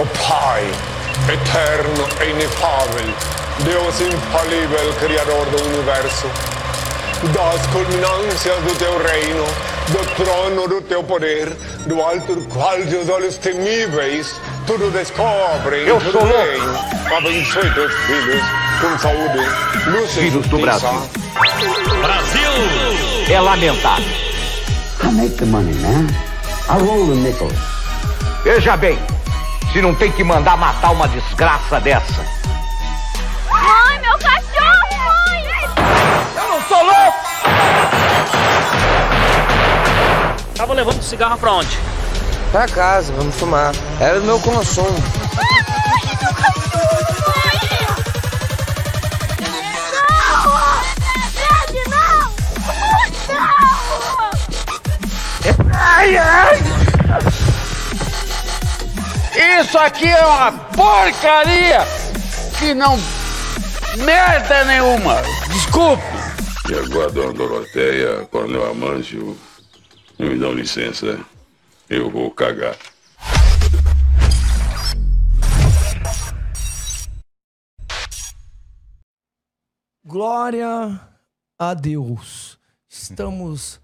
O Pai, eterno e inefável, Deus infalível, Criador do Universo, das culminâncias do teu reino, do trono do teu poder, do alto do qual teus olhos temíveis tudo descobrem, Eu tudo sou louco. bem. Abençoe teus filhos com saúde, luz e Filhos do justiça. Brasil! É lamentável. I make the money, man. I roll the nickels. Veja bem, se não tem que mandar matar uma desgraça dessa. Mãe, meu cachorro, mãe! Eu não sou louco! Tava levando cigarro pra onde? Pra casa, vamos fumar. Era do meu consumo. Ai, mãe, meu cachorro, mãe! Não! Não! Não! Ai, ai! Isso aqui é uma porcaria que não. merda nenhuma! Desculpe! E agora, dona Doroteia, Coronel Amâncio, me dão licença, eu vou cagar. Glória a Deus. Estamos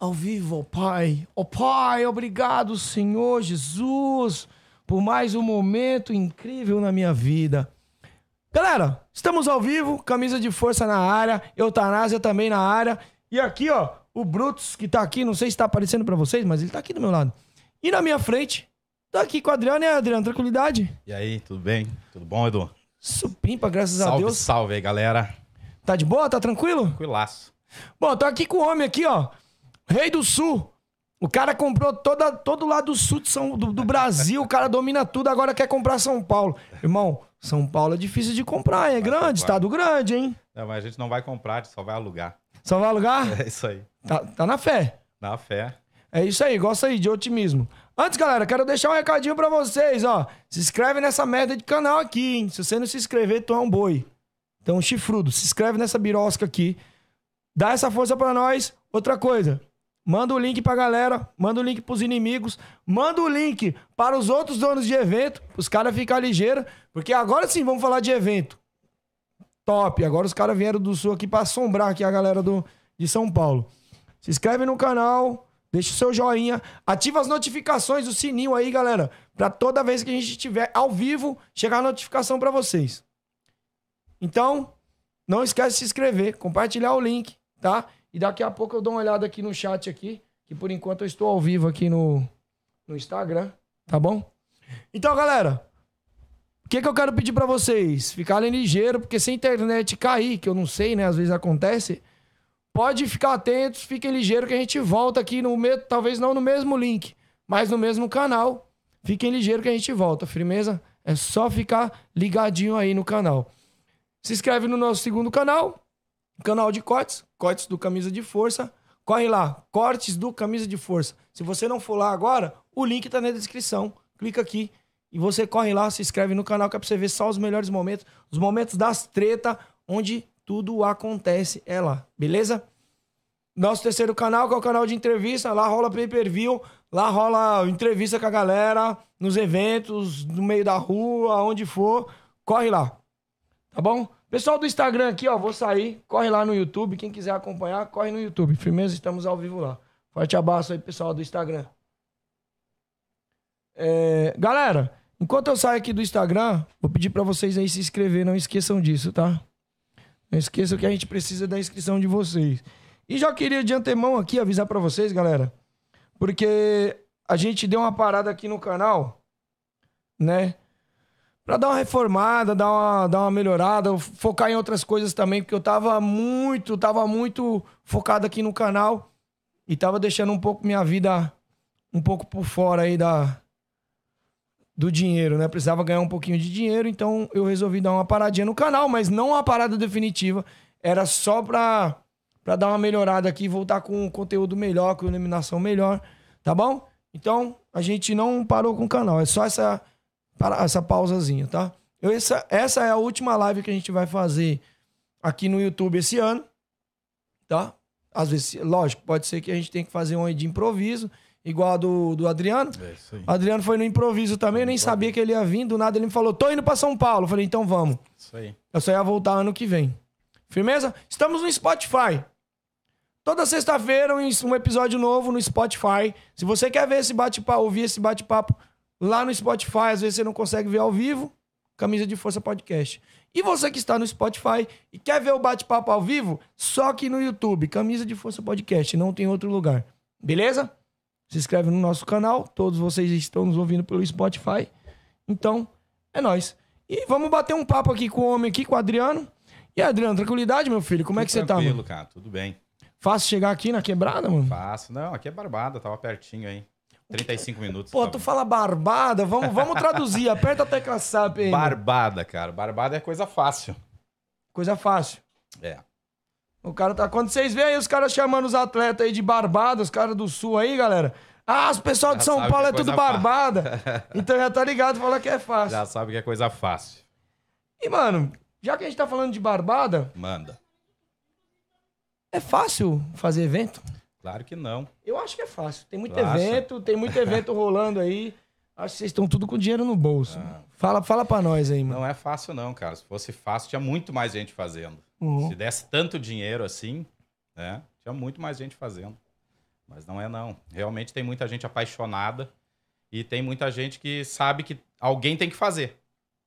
ao vivo, ó Pai. Ó Pai, obrigado, Senhor Jesus, por mais um momento incrível na minha vida. Galera, estamos ao vivo, camisa de força na área, Eutanásia também na área. E aqui, ó, o Brutus, que tá aqui, não sei se tá aparecendo pra vocês, mas ele tá aqui do meu lado. E na minha frente, tá aqui com o Adriano, né, Adriano? Tranquilidade? E aí, tudo bem? Tudo bom, Edu? Supimpa, graças a salve, Deus. salve aí, galera. Tá de boa? Tá tranquilo? Tranquilaço. Bom, tô aqui com o homem aqui, ó. Rei do Sul. O cara comprou toda, todo lado do sul São, do, do Brasil, o cara domina tudo, agora quer comprar São Paulo. Irmão, São Paulo é difícil de comprar, hein? é grande, comprar. estado grande, hein? Não, mas a gente não vai comprar, a gente só vai alugar. Só vai alugar? É isso aí. Tá, tá na fé. Na fé. É isso aí, gosta aí de otimismo. Antes, galera, quero deixar um recadinho pra vocês, ó. Se inscreve nessa merda de canal aqui, hein? Se você não se inscrever, tu é um boi. Então, chifrudo, se inscreve nessa birosca aqui. Dá essa força pra nós. Outra coisa, manda o link pra galera, manda o link pros inimigos, manda o link para os outros donos de evento, os caras ficarem ligeiros, porque agora sim vamos falar de evento. Top. Agora os caras vieram do sul aqui pra assombrar aqui a galera do, de São Paulo. Se inscreve no canal, deixa o seu joinha, ativa as notificações, o sininho aí, galera, pra toda vez que a gente estiver ao vivo, chegar a notificação pra vocês. Então, não esquece de se inscrever, compartilhar o link, tá? E daqui a pouco eu dou uma olhada aqui no chat aqui, que por enquanto eu estou ao vivo aqui no, no Instagram, tá bom? Então, galera, o que, que eu quero pedir pra vocês? Ficarem ligeiros, porque se a internet cair, que eu não sei, né? Às vezes acontece. Pode ficar atentos, fiquem ligeiros que a gente volta aqui no mesmo, talvez não no mesmo link, mas no mesmo canal. Fiquem ligeiros que a gente volta, firmeza? É só ficar ligadinho aí no canal. Se inscreve no nosso segundo canal, canal de cortes, cortes do Camisa de Força. Corre lá, cortes do Camisa de Força. Se você não for lá agora, o link tá na descrição. Clica aqui e você corre lá, se inscreve no canal que é pra você ver só os melhores momentos, os momentos das treta, onde tudo acontece é lá, beleza? Nosso terceiro canal, que é o canal de entrevista, lá rola pay-per-view, lá rola entrevista com a galera, nos eventos, no meio da rua, onde for, corre lá, tá bom? Pessoal do Instagram aqui, ó, vou sair, corre lá no YouTube, quem quiser acompanhar, corre no YouTube, firmeza, estamos ao vivo lá. Forte abraço aí, pessoal do Instagram. É, galera, enquanto eu saio aqui do Instagram, vou pedir pra vocês aí se inscrever, não esqueçam disso, tá? Não esqueçam que a gente precisa da inscrição de vocês. E já queria de antemão aqui avisar pra vocês, galera, porque a gente deu uma parada aqui no canal, né? Pra dar uma reformada, dar uma, dar uma melhorada, focar em outras coisas também, porque eu tava muito, tava muito focado aqui no canal e tava deixando um pouco minha vida um pouco por fora aí da do dinheiro, né? Precisava ganhar um pouquinho de dinheiro, então eu resolvi dar uma paradinha no canal, mas não uma parada definitiva, era só pra, pra dar uma melhorada aqui, voltar com um conteúdo melhor, com iluminação melhor, tá bom? Então, a gente não parou com o canal, é só essa para essa pausazinha, tá? Eu, essa, essa é a última live que a gente vai fazer aqui no YouTube esse ano, tá? Às vezes, lógico, pode ser que a gente tenha que fazer uma de improviso igual a do, do Adriano. É isso aí. O Adriano foi no improviso também, eu nem sabia que ele ia vir. Do nada ele me falou: tô indo pra São Paulo. Eu falei: então vamos. Isso aí. Eu só ia voltar ano que vem. Firmeza? Estamos no Spotify. Toda sexta-feira um um episódio novo no Spotify. Se você quer ver esse bate-papo, ouvir esse bate-papo lá no Spotify, às vezes você não consegue ver ao vivo, Camisa de Força Podcast. E você que está no Spotify e quer ver o bate-papo ao vivo, só que no YouTube, Camisa de Força Podcast, não tem outro lugar. Beleza? Se inscreve no nosso canal, todos vocês estão nos ouvindo pelo Spotify. Então, é nóis. E vamos bater um papo aqui com o homem aqui, com o Adriano. E Adriano, tranquilidade, meu filho? Como é que você tá, Tranquilo, mano? cara. Tudo bem. Fácil chegar aqui na quebrada, mano? Fácil. Não, aqui é Barbada. Tava pertinho aí. 35 minutos. Pô, tava. tu fala barbada, vamos, vamos traduzir. Aperta a tecla SAP aí. Barbada, cara. Barbada é coisa fácil. Coisa fácil. É. O cara tá. Quando vocês veem aí os caras chamando os atletas aí de barbada, os caras do sul aí, galera. Ah, os pessoal de Já São sabe Paulo é é tudo barbada. então já tá ligado, fala que é fácil. Já sabe que é coisa fácil. E, mano, já que a gente tá falando de barbada, Manda. é fácil fazer evento? Claro que não. Eu acho que é fácil. Tem muito Tu acha? evento, tem muito evento rolando aí. Acho que vocês estão tudo com dinheiro no bolso. Fala, fala pra nós aí, mano. Não é fácil, não, cara. Se fosse fácil, tinha muito mais gente fazendo. Uhum. Se desse tanto dinheiro assim, né? Tinha muito mais gente fazendo. Mas não é, não. Realmente tem muita gente apaixonada e tem muita gente que sabe que alguém tem que fazer,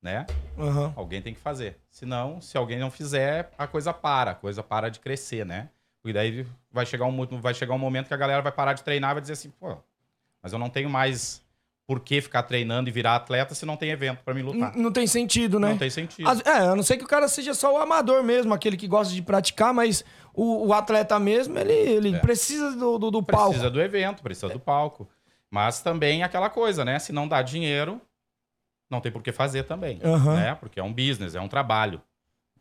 né? Aham. Alguém tem que fazer. Senão, se alguém não fizer, a coisa para. A coisa para de crescer, né? Porque daí vai chegar um, vai chegar um momento que a galera vai parar de treinar e vai dizer assim, pô, mas eu não tenho mais por que ficar treinando e virar atleta se não tem evento pra me lutar. N- Não tem sentido, né? Não tem sentido. As- é, a não ser que o cara seja só o amador mesmo, aquele que gosta de praticar, mas o, o atleta mesmo, ele, ele É. precisa do, do, do palco. Precisa do evento, precisa do palco. Mas também aquela coisa, né? Se não dá dinheiro, não tem por que fazer também. Aham. Né? Porque é um business, é um trabalho.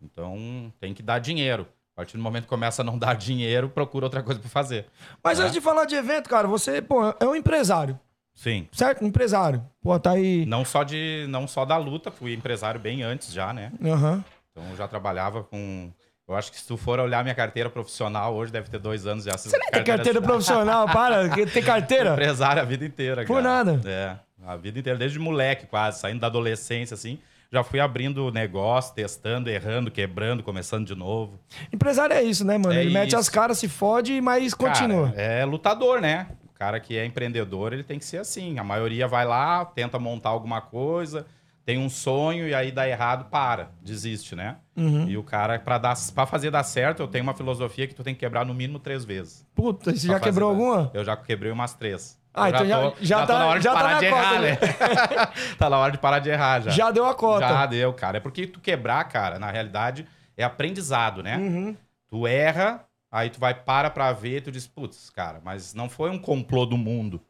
Então tem que dar dinheiro. A partir do momento que começa a não dar dinheiro, procura outra coisa pra fazer. Mas É. antes de falar de evento, cara, você, pô, é um empresário, Sim. certo? Empresário. Pô, tá aí. Não só, de, não só da luta, fui empresário bem antes já, né? Aham. Então já trabalhava com. Eu acho que se tu for olhar minha carteira profissional hoje, deve ter dois anos já. Você Tem carteira profissional, para. Tem carteira? Empresário a vida inteira, Por cara. nada. É, a vida inteira, desde moleque quase, saindo da adolescência, assim, já fui abrindo negócio, testando, errando, quebrando, começando de novo. Empresário é isso, né, mano? É ele mete isso. as caras, se fode, mas Cara, continua. é lutador, né? O cara que é empreendedor, ele tem que ser assim. A maioria vai lá, tenta montar alguma coisa, tem um sonho e aí dá errado, para, desiste, né? Uhum. E o cara, pra, dar, pra fazer dar certo, eu tenho uma filosofia que tu tem que quebrar no mínimo três vezes. Puta, você já quebrou dar- alguma? Eu já quebrei umas três. Ah, então já- tô- já tô tá- na hora de já tá parar na de cota, errar, né? né? tá na hora de parar de errar já. Já deu a cota. Já deu, cara. É porque tu quebrar, cara, na realidade, é aprendizado, né? Uhum. Tu erra, aí tu vai, para pra ver, tu diz, putz, cara, mas não foi um complô do mundo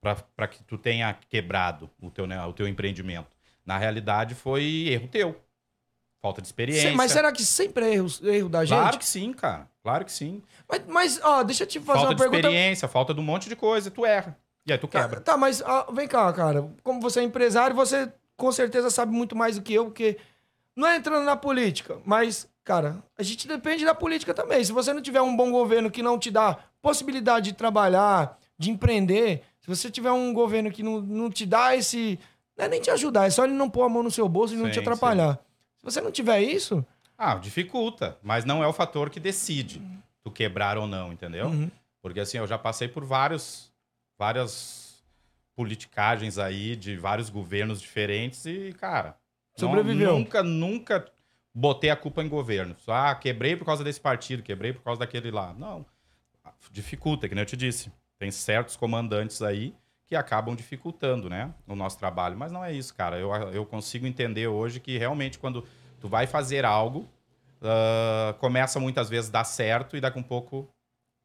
pra, pra que tu tenha quebrado o teu, né, o teu empreendimento. Na realidade, foi erro teu. Falta de experiência. Mas será que sempre é erro, erro da gente? Claro que sim, cara. Claro que sim. Mas, mas, ó, deixa eu te fazer falta uma de pergunta. experiência, falta de um monte de coisa, tu erra. E aí tu Tá, quebra. Tá, mas ó, vem cá, cara. Como você é empresário, você com certeza sabe muito mais do que eu, porque não é entrando na política, mas, cara, a gente depende da política também. Se você não tiver um bom governo que não te dá possibilidade de trabalhar, de empreender, se você tiver um governo que não, não te dá esse. Não é nem te ajudar, é só ele não pôr a mão no seu bolso e não Sim, te atrapalhar. Se você não tiver isso, Ah, dificulta, mas não é o fator que decide tu quebrar ou não, entendeu? Uhum. Porque assim, eu já passei por vários, várias politicagens aí de vários governos diferentes e, cara, não- Sobreviveu. nunca, nunca botei a culpa em governo. Só, ah, quebrei por causa desse partido, quebrei por causa daquele lá. Não. Dificulta, que nem eu te disse. Tem certos comandantes aí que acabam dificultando, né, o nosso trabalho. Mas não é isso, cara. Eu, eu consigo entender hoje que realmente quando tu vai fazer algo, ah, começa muitas vezes a dar certo e daqui um pouco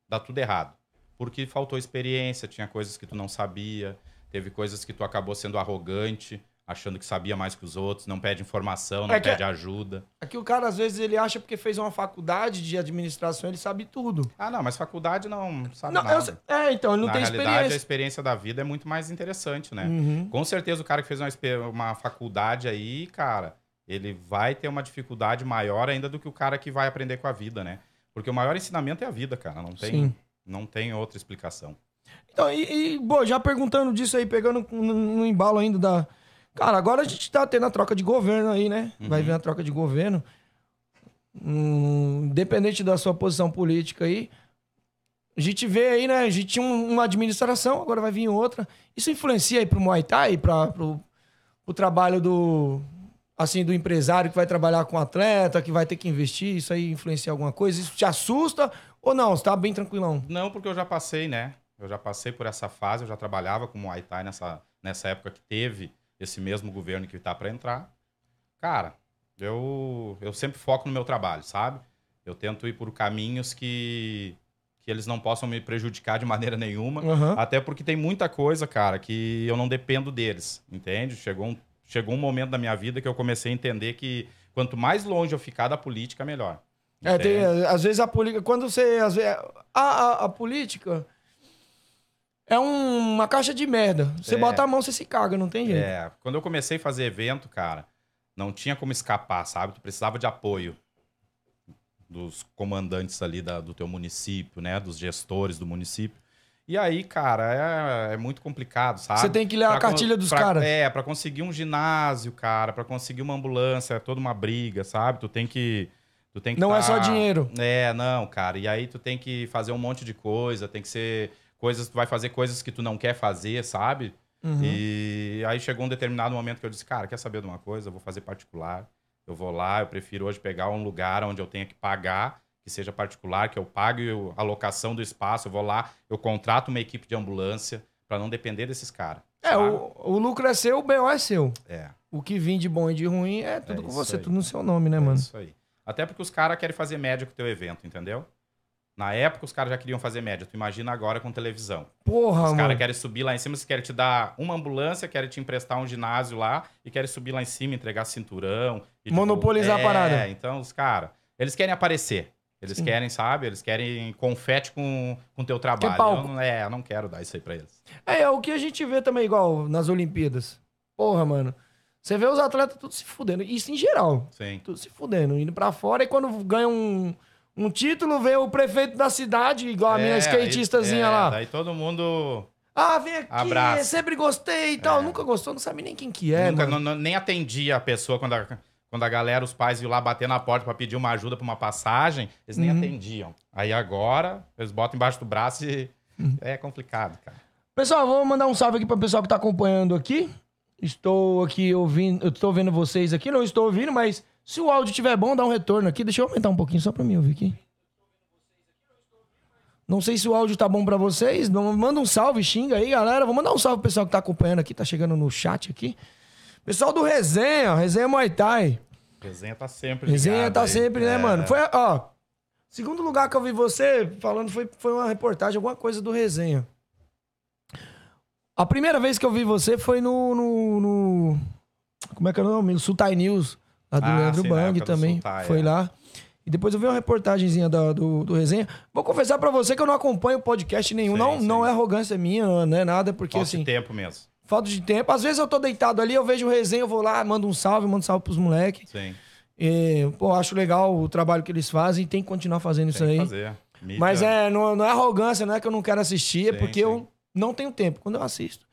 dá tudo errado. Porque faltou experiência, tinha coisas que tu não sabia, teve coisas que tu acabou sendo arrogante, achando que sabia mais que os outros, não pede informação, não É que- pede ajuda. aqui o cara às vezes ele acha porque fez uma faculdade de administração, ele sabe tudo. Ah, não, mas faculdade não sabe Não, nada. eu é, então, ele não Na tem realidade, a experiência. experiência da vida é muito mais interessante, né? Uhum. Com certeza o cara que fez uma, uma faculdade aí, cara, ele vai ter uma dificuldade maior ainda do que o cara que vai aprender com a vida, né? Porque o maior ensinamento é a vida, cara. Não tem, Sim. não tem outra explicação. Então, e, e, bom, já perguntando disso aí, pegando no, no embalo ainda da. Cara, agora a gente tá tendo a troca de governo aí, né? Vai vir a troca de governo. Hum, independente da sua posição política aí. A gente vê aí, né? A gente tinha um- uma administração, agora vai vir outra. Isso influencia aí pro Muay Thai, pra, pro, pro trabalho do. Assim, do empresário que vai trabalhar com atleta, que vai ter que investir. Isso aí influencia alguma coisa? Isso te assusta ou não? Você tá bem tranquilão? Não, porque eu já passei, né? Eu já passei por essa fase, eu já trabalhava com Muay Thai nessa, nessa época que teve esse mesmo governo que tá para entrar. Cara, eu, eu sempre foco no meu trabalho, sabe? Eu tento ir por caminhos que, que eles não possam me prejudicar de maneira nenhuma. Aham. Até porque tem muita coisa, cara, que eu não dependo deles, entende? Chegou um, chegou um momento da minha vida que eu comecei a entender que quanto mais longe eu ficar da política, melhor. É, tem, às vezes a política. Quando você. Às vezes, a, a, a política é um- uma caixa de merda. Você É. bota a mão, você se caga, não tem jeito. É, quando eu comecei a fazer evento, cara, não tinha como escapar, sabe? Tu precisava de apoio dos comandantes ali da- do teu município, né? Dos gestores do município. E aí, cara, é, é muito complicado, sabe? Você tem que ler a Pra cartilha con- dos caras. É, pra conseguir um ginásio, cara, pra conseguir uma ambulância, é toda uma briga, sabe? Tu tem que. Tu tem que Não é tá- só dinheiro. É, não, cara. E aí tu tem que fazer um monte de coisa, tem que ser coisas, tu vai fazer coisas que tu não quer fazer, sabe? Uhum. E aí chegou um determinado momento que eu disse, cara, quer saber de uma coisa? Eu vou fazer particular. Eu vou lá, eu prefiro hoje pegar um lugar onde eu tenha que pagar, que seja particular, que eu pague a locação do espaço, eu vou lá, eu contrato uma equipe de ambulância pra não depender desses caras. É, o, o lucro é seu, o BO é seu. É. O que vem de bom e de ruim é tudo É com você, aí. tudo no seu nome, né, É mano? isso aí. Até porque os caras querem fazer média com o teu evento, entendeu? Na época, os caras já queriam fazer média. Tu imagina agora com televisão. Porra, Os mano. caras querem subir lá em cima, querem te dar uma ambulância, querem te emprestar um ginásio lá e querem subir lá em cima, entregar cinturão. e, tipo, Monopolizar a é, parada. então os caras, eles querem aparecer. Eles Sim. querem, sabe? Eles querem confete com o teu trabalho. palco. Eu não, é, eu não quero dar isso aí pra eles. É, é o que a gente vê também, igual nas Olimpíadas. Porra, mano. Você vê os atletas tudo se fudendo. Isso em geral. Sim. Tudo se fudendo. Indo pra fora e quando ganha um, um título, vem o prefeito da cidade, igual a minha É, skatistazinha aí- é, lá. Daí todo mundo Ah, vem aqui, Abraço. sempre gostei e tal. É. Nunca gostou, não sabe nem quem que é, nunca, não- não- nem atendia a pessoa quando a, quando a galera, os pais iam lá bater na porta pra pedir uma ajuda pra uma passagem, eles nem Uhum. atendiam. Aí agora, eles botam embaixo do braço e Uhum. é complicado, cara. Pessoal, vou mandar um salve aqui pro pessoal que tá acompanhando aqui. Estou aqui ouvindo, eu estou vendo vocês aqui, não estou ouvindo, mas se o áudio estiver bom, dá um retorno aqui. Deixa eu aumentar um pouquinho só pra mim ouvir aqui. Não sei se o áudio tá bom pra vocês. Manda um salve, xinga aí, galera. Vou mandar um salve pro pessoal que tá acompanhando aqui, tá chegando no chat aqui. Pessoal do Resenha, Resenha Muay Thai. Resenha tá sempre Resenha tá aí. sempre, né, É. mano? Foi, ó. Segundo lugar que eu vi você falando foi, foi uma reportagem, alguma coisa do Resenha. A primeira vez que eu vi você foi no. no, no- como é que é o nome? No Sultai News, lá do Ah, Leandro sim, Bang do também. Sultai, foi é. lá. E depois eu vi uma reportagenzinha da- do, do Resenha. Vou confessar pra você que eu não acompanho podcast nenhum. Sim, não, sim. não é arrogância minha, não é nada, porque Falta assim. de tempo mesmo. Falta de tempo. Às vezes eu tô deitado ali, eu vejo o resenha, eu vou lá, mando um salve, mando um salve pros moleques. Sim. E, pô, acho legal o trabalho que eles fazem, tem que continuar fazendo isso Tem aí. que fazer. Mídia- Mas é, não, não é arrogância, não é que eu não quero assistir, é porque eu não tenho tempo quando eu assisto.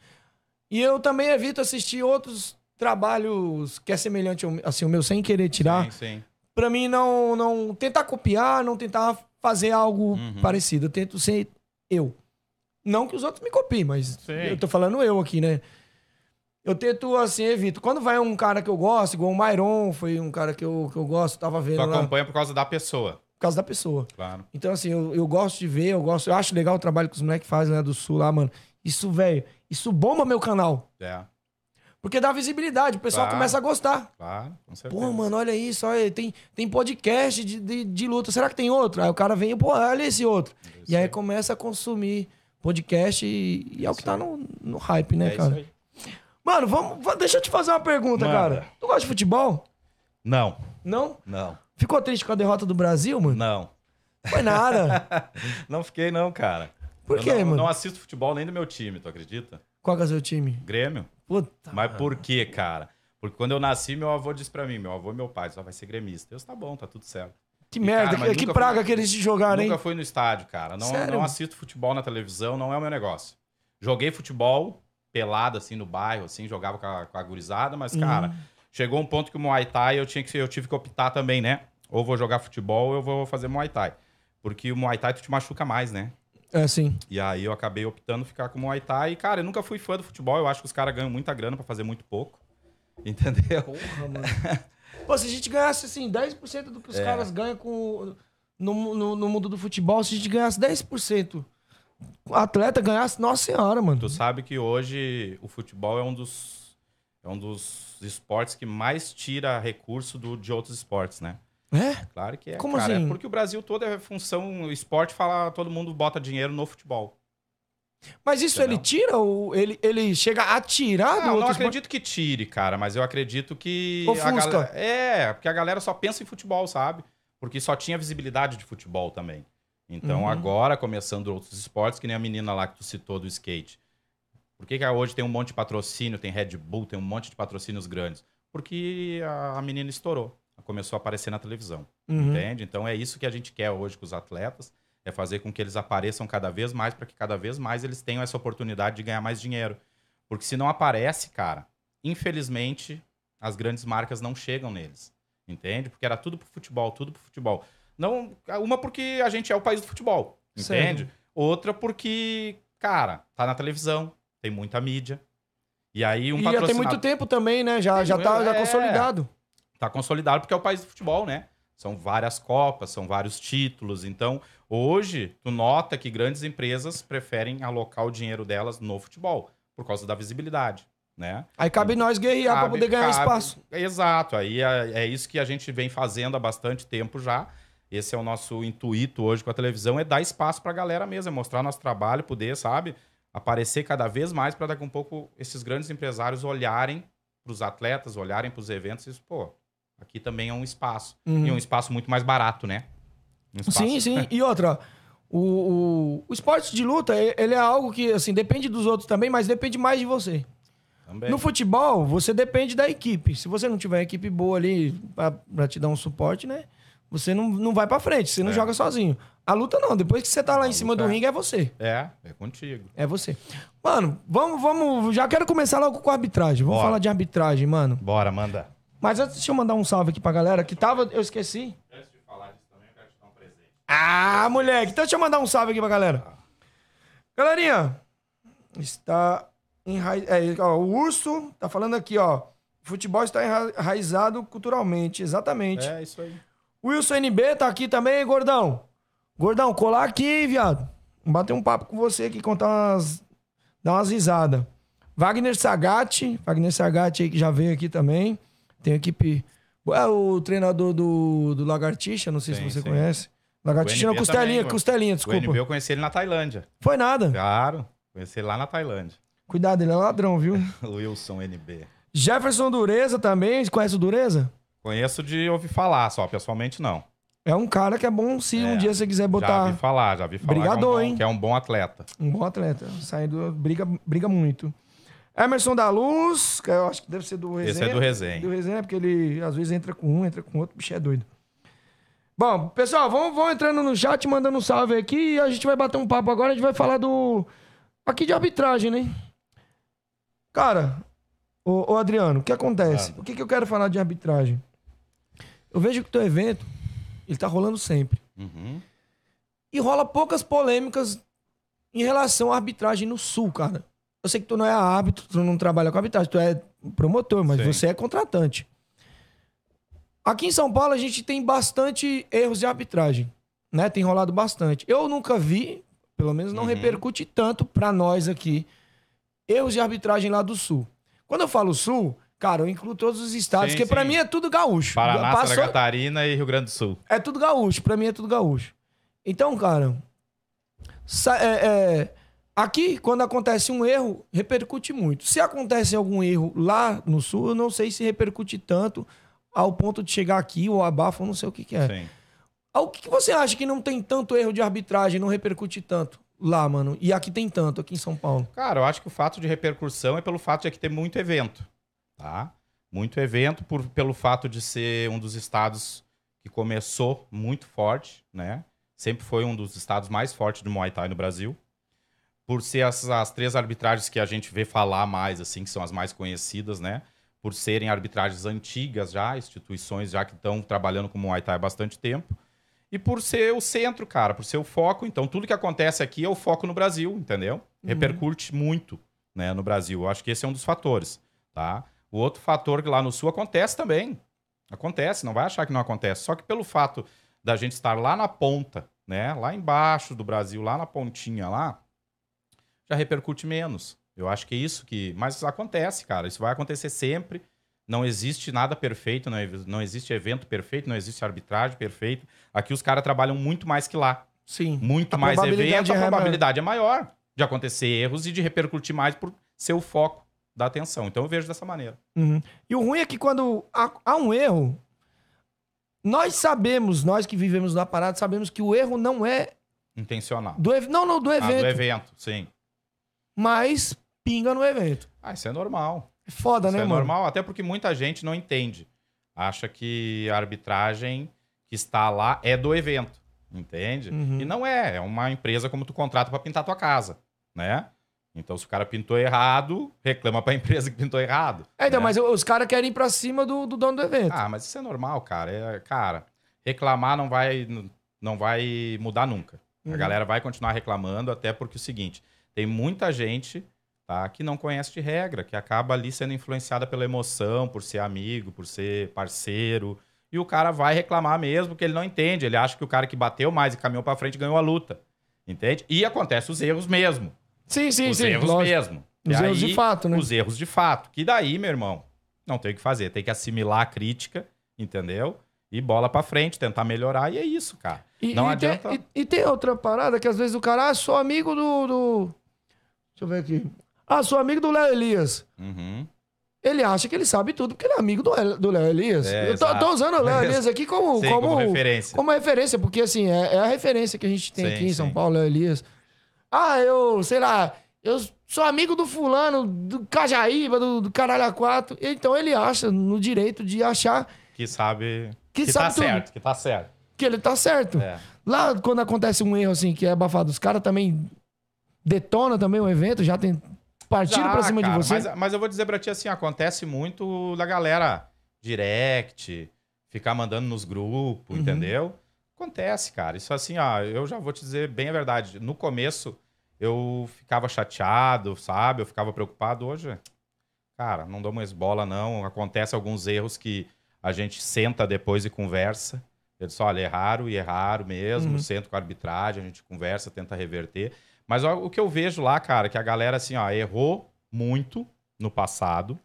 E eu também evito assistir outros trabalhos que é semelhante ao assim, o meu, sem querer tirar. Sim, sim. Pra mim não, não tentar copiar, não tentar fazer algo Uhum. parecido. Eu tento ser eu. Não que os outros me copiem, mas Sim. eu tô falando eu aqui, né? Eu tento, assim, evito. Quando vai um cara que eu gosto, igual o Myron, foi um cara que eu, que eu gosto, tava Tu vendo lá, por acompanha por causa da pessoa, causa da pessoa. claro. Então, assim, eu, eu gosto de ver, eu gosto, eu acho legal o trabalho que os moleques fazem lá do sul lá, mano. Isso, velho, isso bomba meu canal. É, Porque dá visibilidade, o pessoal Claro. começa a gostar. claro, com certeza. Pô, mano, olha isso, olha, tem, tem podcast de, de, de luta. Será que tem outro? Aí o cara vem, pô, olha esse outro. Isso e aí começa a consumir podcast e, e é o que tá no, no hype, né, É cara? isso aí. Mano, vamos, va- deixa eu te fazer uma pergunta, Manda. cara. Tu gosta de futebol? Não, Não? não, Ficou triste com a derrota do Brasil, mano? não. Foi nada. Não fiquei não, cara. Por Eu quê, não, mano? Não assisto futebol nem do meu time, tu acredita? Qual que é o seu time? Grêmio. Puta. Mas por quê, cara? Porque quando eu nasci, meu avô disse pra mim, meu avô e meu pai, só vai ser gremista. Eu tá bom, tá tudo certo. Que E, merda, cara, que, que praga fui- que eles jogaram, hein? Nunca fui no estádio, cara. Não, Sério? não assisto futebol na televisão, não é o meu negócio. Joguei futebol pelado, assim, no bairro, assim, jogava com a, com a gurizada, mas, cara, Uhum. chegou um ponto que o Muay Thai eu, tinha que, eu tive que optar também, né? Ou vou jogar futebol ou eu vou fazer Muay Thai. Porque o Muay Thai tu te machuca mais, né? É, sim. E aí eu acabei optando ficar com o Muay Thai. E, cara, eu nunca fui fã do futebol. Eu acho que os caras ganham muita grana pra fazer muito pouco. Entendeu? Porra, mano. Pô, se a gente ganhasse, assim, 10% do que os É. caras ganham com, no, no, no mundo do futebol, se a gente ganhasse 10%, o atleta ganhasse, nossa senhora, mano. Tu sabe que hoje o futebol é um dos, é um dos esportes que mais tira recurso do, de outros esportes, né? É? Claro que é. Como cara. assim? É porque o Brasil todo é função. O esporte fala, todo mundo bota dinheiro no futebol. Mas isso ele tira ou ele, ele chega a tirar do Ah, não acredito que tire, cara, mas eu acredito que. Ofusca. Galera, é, porque a galera só pensa em futebol, sabe? Porque só tinha visibilidade de futebol também. Então Uhum. agora, começando outros esportes, que nem a menina lá que tu citou do skate. Por que, que hoje tem um monte de patrocínio, tem Red Bull, tem um monte de patrocínios grandes? Porque a menina estourou. Começou a aparecer na televisão. Uhum. Entende? Então é isso que a gente quer hoje com os atletas. É fazer com que eles apareçam cada vez mais para que cada vez mais eles tenham essa oportunidade de ganhar mais dinheiro. Porque se não aparece, cara, infelizmente as grandes marcas não chegam neles. Entende? Porque era tudo pro futebol, tudo pro futebol. Não, uma porque a gente é o país do futebol, entende? Outra porque, cara, tá na televisão, tem muita mídia. E aí um e já tem muito tempo também, né? Já, já tá já É. consolidado. Tá consolidado porque é o país do futebol, né? São várias copas, são vários títulos. Então, hoje, tu nota que grandes empresas preferem alocar o dinheiro delas no futebol por causa da visibilidade, né? Aí cabe nós guerrear Cabe- poder ganhar cabe- espaço. Exato. Aí é, é isso que a gente vem fazendo há bastante tempo já. Esse é o nosso intuito hoje com a televisão, é dar espaço pra galera mesmo, é mostrar nosso trabalho, poder, sabe, aparecer cada vez mais para daqui a um pouco esses grandes empresários olharem pros atletas, olharem pros eventos e, pô, aqui também é um espaço. Uhum. E um espaço muito mais barato, né? Um espaço- Sim, sim. E outra, o, o, o esporte de luta, ele é algo que, assim, depende dos outros também, mas depende mais de você. Também. No futebol, você depende da equipe. Se você não tiver uma equipe boa ali pra, pra te dar um suporte, né? Você não, não vai pra frente, você não É. joga sozinho. A luta não, depois que você tá lá em cima do luta é- ringue, é você. É, é contigo. É você. Mano, vamos, vamos. Já quero começar logo com a arbitragem. Vamos Bora. falar de arbitragem, mano. Bora, manda. Mas antes, deixa eu mandar um salve aqui pra galera que tava. Eu esqueci. Antes de falar disso também, eu quero te dar um presente. Ah, moleque. Então deixa eu mandar um salve aqui pra galera. Galerinha, está enra... é, ó, o Urso tá falando aqui, ó. Futebol está enra- enraizado culturalmente. Exatamente. É, isso aí. O Wilson NB tá aqui também, gordão. Gordão, colar aqui, viado. Vamos bater um papo com você aqui, contar umas. dar umas risadas. Wagner Sagatti. Wagner Sagatti aí que já veio aqui também. Tem equipe. É o treinador do, do Lagartixa, não sei Sim, se você sim. conhece. Lagartixa O não, Costelinha, também, Costelinha, O desculpa. NB eu conheci ele na Tailândia. Foi nada. Claro, conheci ele lá na Tailândia. Cuidado, ele é ladrão, viu? O Wilson NB. Jefferson Dureza também. Conhece o Dureza? Conheço de ouvir falar só, pessoalmente não. É um cara que é bom se um É, dia você quiser Já botar. vi falar, já vi falar Brigador, que, é um bom, hein? que é um bom atleta. Um bom atleta. Saindo, briga, briga muito. Emerson da Luz, que eu acho que deve ser do Resenha. Esse é do Resenha. Do Resenha, porque ele às vezes entra com um, entra com outro, o bicho é doido. Bom, pessoal, vão, vão entrando no chat, mandando um salve aqui e a gente vai bater um papo agora. A gente vai falar do. Aqui de arbitragem, né? Cara, ô, ô Adriano, o que acontece? O que, que eu quero falar de arbitragem? Eu vejo que o teu evento, ele tá rolando sempre. Uhum. E rola poucas polêmicas em relação à arbitragem no Sul, cara. Eu sei que tu não é árbitro, tu não trabalha com arbitragem, tu é promotor, mas Sim. você é contratante. Aqui em São Paulo a gente tem bastante erros de arbitragem, né? Tem rolado bastante. Eu nunca vi, pelo menos não Uhum. repercute tanto pra nós aqui, erros de arbitragem lá do Sul. Quando eu falo Sul, cara, eu incluo todos os estados, Sim, porque pra sim. mim é tudo gaúcho. Paraná, Passou- Santa Catarina e Rio Grande do Sul. é tudo gaúcho, pra mim é tudo gaúcho. Então, cara, é- é, aqui, quando acontece um erro, repercute muito. Se acontece algum erro lá no sul, eu não sei se repercute tanto ao ponto de chegar aqui ou abafa, eu não sei o que, que é. Sim. Ah, O que, que você acha que não tem tanto erro de arbitragem, não repercute tanto lá, mano? E aqui tem tanto, aqui em São Paulo. Cara, eu acho que o fato de repercussão é pelo fato de aqui ter muito evento, tá? Muito evento por, pelo fato de ser um dos estados que começou muito forte, né? Sempre foi um dos estados mais fortes do Muay Thai no Brasil. Por ser as, as três arbitragens que a gente vê falar mais, assim, que são as mais conhecidas, né? Por serem arbitragens antigas já, instituições já que estão trabalhando com Muay Thai há bastante tempo. E por ser o centro, cara, por ser o foco. Então, tudo que acontece aqui é o foco no Brasil, entendeu? Repercute muito né, no Brasil. Eu acho que esse é um dos fatores, tá? O outro fator que lá no Sul acontece também. Acontece, não vai achar que não acontece. Só que pelo fato da gente estar lá na ponta, né? Lá embaixo do Brasil, lá na pontinha lá, já repercute menos. Eu acho que é isso que. Mas acontece, cara. Isso vai acontecer sempre. Não existe nada perfeito, não, não existe evento perfeito, não existe arbitragem perfeita. Aqui os caras trabalham muito mais que lá. Sim. Muito A mais evento, a é probabilidade é maior de acontecer erros e de repercutir mais por ser o foco da atenção. Então eu vejo dessa maneira. Uhum. E o ruim é que quando há, há um erro, nós sabemos, nós que vivemos na parada, sabemos que o erro não é Intencional. do não, não, do Ah, evento, do evento, sim. Mas pinga no evento. Ah, isso é normal. É foda, Isso né, é mano? normal, até porque muita gente não entende. Acha que a arbitragem que está lá é do evento, entende? Uhum. E não é, é uma empresa como tu contrata para pintar tua casa, né? Então se o cara pintou errado, reclama para a empresa que pintou errado. É, então, né? mas os caras querem ir pra cima do, do dono do evento. Ah, mas isso é normal, cara. É, cara, reclamar não vai não vai mudar nunca. Uhum. A galera vai continuar reclamando até porque é o seguinte, tem muita gente tá, que não conhece de regra, que acaba ali sendo influenciada pela emoção, por ser amigo, por ser parceiro, e o cara vai reclamar mesmo porque ele não entende, ele acha que o cara que bateu mais e caminhou pra frente ganhou a luta. Entende? E acontece os erros mesmo. sim, sim, os sim. erros lógico. mesmo. Os E erros de fato, né? Os erros de fato. Que daí, meu irmão, não tem o que fazer. Tem que assimilar a crítica, entendeu? E bola pra frente, tentar melhorar. E é isso, cara. E, não e adianta. Tem, e, e tem outra parada que às vezes o cara, ah, sou amigo do, do- eu ver aqui. Ah, sou amigo do Léo Elias. Uhum. Ele acha que ele sabe tudo porque ele é amigo do Léo Elias. É, eu tô, tô usando o Léo Elias aqui como, Sim, como, como referência. como referência, porque assim, é, é a referência que a gente tem Sim, aqui em São sim. Paulo, Léo Elias. Ah, eu, sei lá, eu sou amigo do fulano, do Cajaíba, do, do Caralho a Quatro. Então ele acha no direito de achar Que sabe. Que Que, sabe tá tudo. certo, que tá certo. que ele tá certo. É. Lá, quando acontece um erro assim, que é abafado, os caras também detona também o evento, já tem partiram Já, pra cima cara, de você. Mas, mas eu vou dizer pra ti assim: acontece muito da galera direct, ficar mandando nos grupos, Uhum. entendeu? Acontece, cara. Isso assim, ó, eu já vou te dizer bem a verdade. No começo, eu ficava chateado, sabe? Eu ficava preocupado. Hoje, cara, não dou mais bola, não. Acontece alguns erros que a gente senta depois e conversa. Eu disse, olha, erraram e erraram mesmo. Uhum. Sento com a arbitragem, a gente conversa, tenta reverter. Mas ó, o que eu vejo lá, cara, que a galera, assim, ó, errou muito no passado,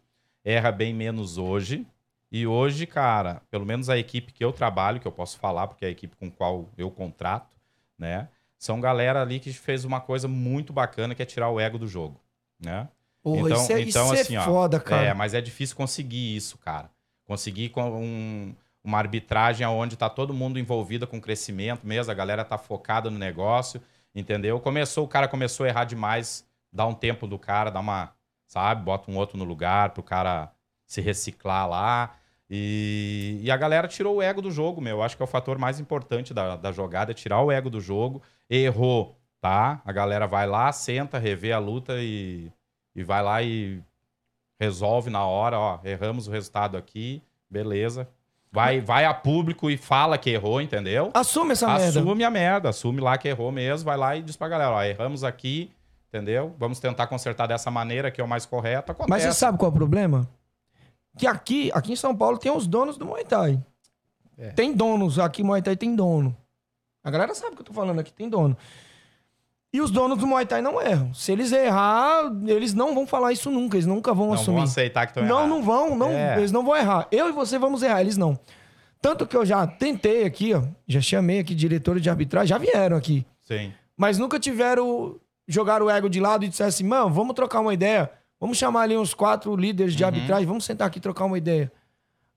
erra bem menos hoje. E hoje, cara, pelo menos a equipe que eu trabalho, que eu posso falar, porque é a equipe com qual eu contrato, né? São galera ali que fez uma coisa muito bacana, que é tirar o ego do jogo, né? Porra, isso é, isso é foda, cara. É, mas é difícil conseguir isso, cara. Conseguir com um- uma arbitragem onde tá todo mundo envolvido com crescimento mesmo, a galera tá focada no negócio, entendeu? Começou, o cara começou a errar demais, dá um tempo do cara, dá uma, sabe, bota um outro no lugar pro cara se reciclar lá. E, e a galera tirou o ego do jogo, meu. Eu acho que é o fator mais importante da, da jogada, é tirar o ego do jogo. Errou, tá? A galera vai lá, senta, revê a luta e, e vai lá e resolve na hora, ó, erramos o resultado aqui, beleza. Vai, vai a público e fala que errou, entendeu? Assume essa merda. Assume a merda, assume lá que errou mesmo, vai lá e diz pra galera, ó, erramos aqui, entendeu? Vamos tentar consertar dessa maneira que é o mais correto. Acontece. Mas você sabe qual é o problema? Que aqui, aqui em São Paulo tem os donos do Muay Thai. É. Tem donos, aqui Muay Thai tem dono. A galera sabe o que eu tô falando aqui, tem dono. E os donos do Muay Thai não erram. Se eles errar, eles não vão falar isso nunca, eles nunca vão não assumir. vão aceitar que estão Não, não vão, não, É. eles não vão errar. Eu e você vamos errar, eles não. Tanto que eu já tentei aqui, ó, já chamei aqui diretores de arbitragem, já vieram aqui, Sim. mas nunca tiveram jogar o ego de lado e disseram assim, mano, vamos trocar uma ideia, vamos chamar ali uns quatro líderes de arbitragem, vamos sentar aqui e trocar uma ideia.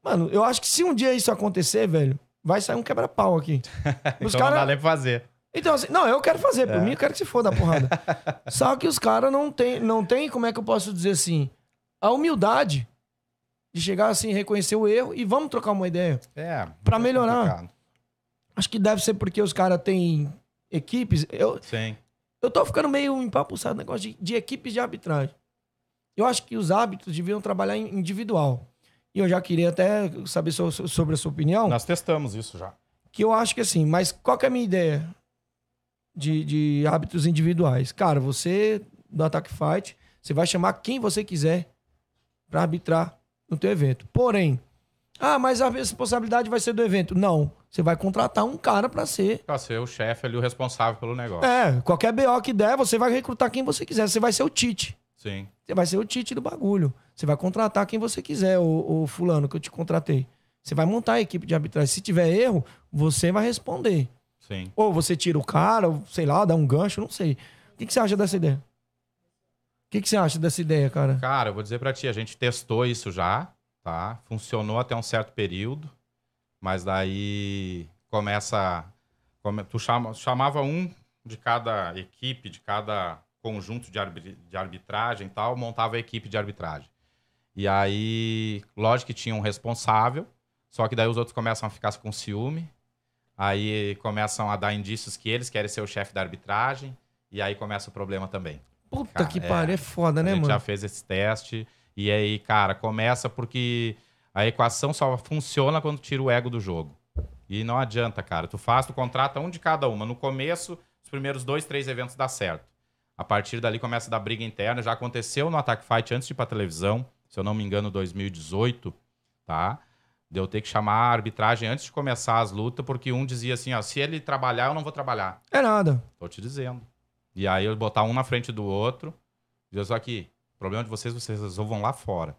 Mano, eu acho que se um dia isso acontecer, velho, vai sair um quebra-pau aqui. Os então cara- não dá nem pra fazer. Então, assim, não, eu quero fazer, por mim eu quero que se foda a porrada. Só que os caras não tem, não tem, como é que eu posso dizer assim, a humildade de chegar assim, reconhecer o erro e vamos trocar uma ideia. É. Pra é melhorar. complicado. Acho que deve ser porque os caras têm equipes. Eu, Sim. eu tô ficando meio empapuçado no negócio de, de equipes de arbitragem. Eu acho que os árbitros deviam trabalhar em individual. E eu já queria até saber so- sobre a sua opinião. Nós testamos isso já. Que eu acho que assim, mas qual que é a minha ideia de, de árbitros individuais? Cara, você do Attack Fight, você vai chamar quem você quiser pra arbitrar no teu evento. Porém, ah, mas a responsabilidade vai ser do evento. Não. Você vai contratar um cara pra ser Pra ser o chefe ali, o responsável pelo negócio. é, qualquer BO que der, você vai recrutar quem você quiser. Você vai ser o Tite. Sim. Você vai ser o Tite do bagulho. Você vai contratar quem você quiser, o, fulano que eu te contratei. Você vai montar a equipe de arbitragem. Se tiver erro, você vai responder. Sim. Ou você tira o cara, ou, sei lá, dá um gancho, não sei. O que, que você acha dessa ideia? O que, que você acha dessa ideia, cara? Cara, eu vou dizer pra ti, a gente testou isso já, tá? Funcionou até um certo período, mas daí começa. come- tu chama- chamava um de cada equipe, de cada conjunto de, de arbitragem e tal, montava a equipe de arbitragem. E aí, lógico que tinha um responsável, só que daí os outros começam a ficar com ciúme, aí começam a dar indícios que eles querem ser o chefe da arbitragem, e aí começa o problema também. Puta Cara, que é. pariu, é foda, né, a gente mano? já fez esse teste. E aí, cara, começa porque a equação só funciona quando tira o ego do jogo. E não adianta, cara. Tu faz, tu contrata um de cada uma. No começo, os primeiros dois, três eventos dá certo. A partir dali começa a dar briga interna. Já aconteceu no Attack Fight antes de ir pra televisão, se eu não me engano, 2018, tá? De eu ter que chamar a arbitragem antes de começar as lutas, porque um dizia assim, ó, se ele trabalhar, eu não vou trabalhar. É nada. Tô te dizendo. E aí eu botar um na frente do outro. Diz só aqui, o problema de vocês, vocês resolvam lá fora.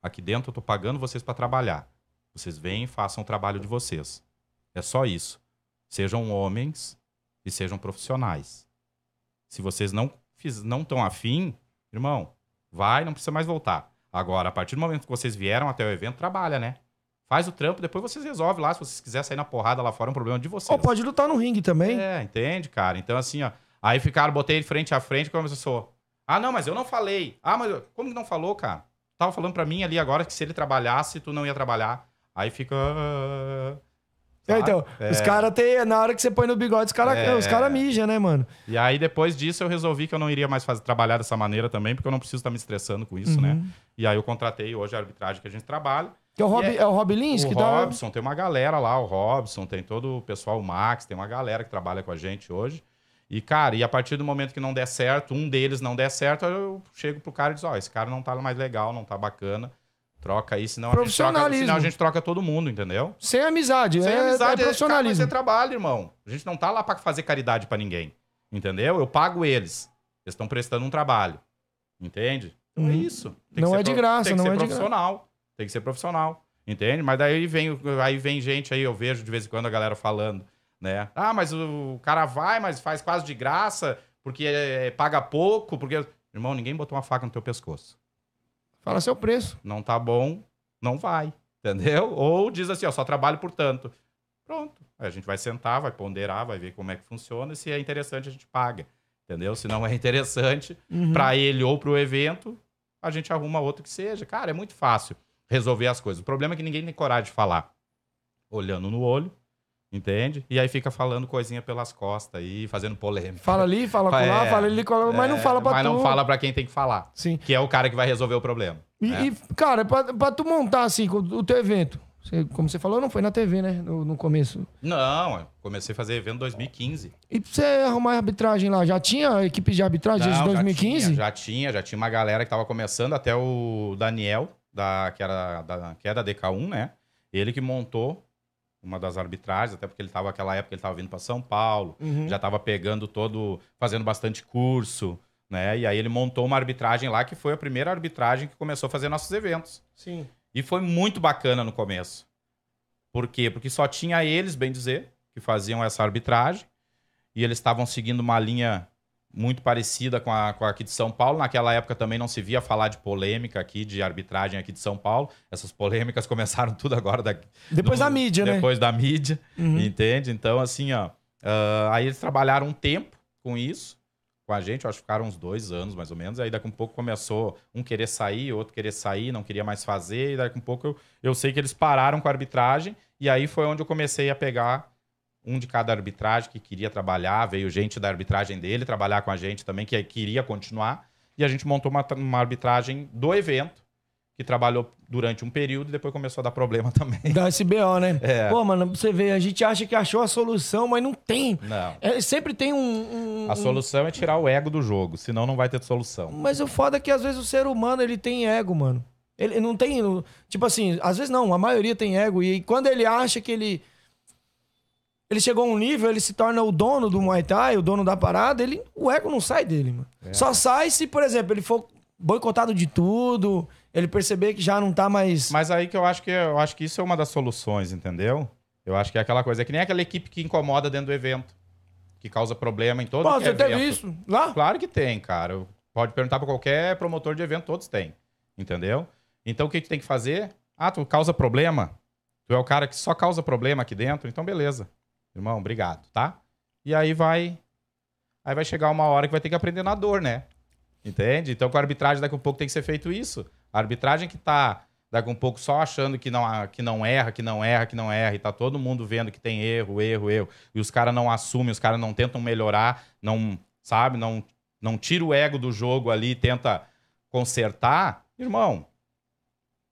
Aqui dentro eu tô pagando vocês para trabalhar. Vocês vêm e façam o trabalho de vocês. É só isso. Sejam homens e sejam profissionais. Se vocês não fiz, não estão afim, irmão, vai, não precisa mais voltar. Agora, a partir do momento que vocês vieram até o evento, trabalha, né? Faz o trampo, depois vocês resolvem lá. Se vocês quiserem sair na porrada lá fora, é um problema de vocês. Ou pode lutar no ringue também. É, entende, cara? Então, assim, ó. Aí ficaram, botei ele frente a frente, começou. Ah, não, mas eu não falei. Ah, mas eu- como que não falou, cara? Tava falando pra mim ali agora que se ele trabalhasse, tu não ia trabalhar. Aí fica. É, então, É. os caras têm. Na hora que você põe no bigode, os caras É. os cara mijam, né, mano? E aí, depois disso, eu resolvi que eu não iria mais fazer, trabalhar dessa maneira também, porque eu não preciso estar me estressando com isso, né? E aí eu contratei hoje a arbitragem que a gente trabalha. Que é o Rob, E é, o Rob Lins o que tá. Robson, tem uma galera lá, o Robson, tem todo o pessoal, o Max, tem uma galera que trabalha com a gente hoje. E, cara, e a partir do momento que não der certo, um deles não der certo, eu chego pro cara e diz, ó, esse cara não tá mais legal, não tá bacana. Troca aí, senão a, gente troca, senão a gente troca todo mundo, entendeu? Sem amizade. Sem é, amizade, é é, cara, mas profissionalismo. é trabalho, irmão. A gente não tá lá pra fazer caridade pra ninguém, entendeu? Eu pago eles. Eles estão prestando um trabalho, entende? Então é Uhum. isso. Tem Não que ser é de graça, Tem que não ser é de profissional. Tem que ser profissional, entende? Mas daí vem, aí vem gente aí, eu vejo de vez em quando a galera falando, né? Ah, mas o cara vai, mas faz quase de graça, porque é, paga pouco, porque... Irmão, ninguém botou uma faca no teu pescoço. Fala seu preço. Não tá bom, não vai, entendeu? Ou diz assim, ó, só trabalho por tanto. Pronto. Aí a gente vai sentar, vai ponderar, vai ver como é que funciona, e se é interessante a gente paga, entendeu? Se não é interessante Uhum. pra ele ou pro evento, a gente arruma outro que seja. Cara, é muito fácil resolver as coisas. O problema é que ninguém tem coragem de falar. Olhando no olho, entende? E aí fica falando coisinha pelas costas aí, fazendo polêmica. Fala ali, fala com lá, É, fala ali, cola, mas não É, fala pra Mas tu. não fala pra quem tem que falar. Sim. Que é o cara que vai resolver o problema. E, né? e, cara, pra, pra tu montar assim o teu evento, você- como você falou, não foi na TV, né? No, no começo. Não, comecei a fazer evento em 2015. E pra você arrumar arbitragem lá, já tinha equipe de arbitragem desde Não, 2015? Já tinha, já tinha, já tinha uma galera que tava começando, até o Daniel, da, que, era, da, que é da DK1, né? Ele que montou uma das arbitragens, até porque ele tava naquela época, ele tava vindo para São Paulo, Uhum. já tava pegando todo, fazendo bastante curso, né? E aí ele montou uma arbitragem lá, que foi a primeira arbitragem que começou a fazer nossos eventos. Sim. E foi muito bacana no começo. Por quê? Porque só tinha eles, bem dizer, que faziam essa arbitragem. E eles estavam seguindo uma linha muito parecida com a, com a aqui de São Paulo. Naquela época também não se via falar de polêmica aqui, de arbitragem aqui de São Paulo. Essas polêmicas começaram tudo agora da, Depois do- da mídia, né? Depois da mídia, Uhum. entende? Então, assim, ó. ah, aí eles trabalharam um tempo com isso. com a gente, eu acho que ficaram uns dois anos, mais ou menos. Aí daqui a um pouco começou um querer sair, outro querer sair, não queria mais fazer. E daqui a um pouco eu, eu sei que eles pararam com a arbitragem. E aí foi onde eu comecei a pegar um de cada arbitragem que queria trabalhar. Veio gente da arbitragem dele trabalhar com a gente também, que queria continuar. E a gente montou uma, uma arbitragem do evento, que trabalhou durante um período e depois começou a dar problema também. Da SBO, né? É. Pô, mano, você ver, a gente acha que achou a solução, mas não tem. Não. É, sempre tem um, um- A solução é tirar o ego do jogo, senão não vai ter solução. Mas o foda é que às vezes o ser humano, ele tem ego, mano. Ele não tem. Tipo assim, às vezes não, a maioria tem ego. E quando ele acha que ele. Ele chegou a um nível, ele se torna o dono do Muay Thai, o dono da parada, ele, o ego não sai dele, mano. É. Só sai se, por exemplo, ele for boicotado de tudo, ele perceber que já não tá mais. Mas aí que eu acho que eu acho que isso é uma das soluções, entendeu? Eu acho que é aquela coisa, é que nem aquela equipe que incomoda dentro do evento, que causa problema em todo Pô, você evento. teve isso lá? Claro que tem, cara. Pode perguntar pra qualquer promotor de evento, todos têm. Entendeu? Então o que tu tem que fazer? Ah, tu causa problema? Tu é o cara que só causa problema aqui dentro? Então beleza. Irmão, obrigado, tá? E aí vai aí vai chegar uma hora que vai ter que aprender na dor, né? Entende? Então com a arbitragem daqui a um pouco tem que ser feito isso. A arbitragem que tá daqui a um pouco só achando que não, que não erra, que não erra, que não erra, e tá todo mundo vendo que tem erro, erro, erro, e os caras não assumem, os caras não tentam melhorar, não, sabe, não, não tira o ego do jogo ali, tenta consertar, irmão,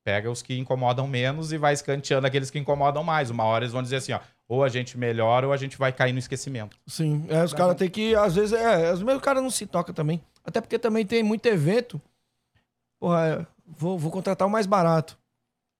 pega os que incomodam menos e vai escanteando aqueles que incomodam mais. Uma hora eles vão dizer assim, ó, ou a gente melhora ou a gente vai cair no esquecimento. Sim, é, os caras têm que, às vezes, é, os meus caras não se tocam também. Até porque também tem muito evento. Porra, é, vou, vou contratar o mais barato.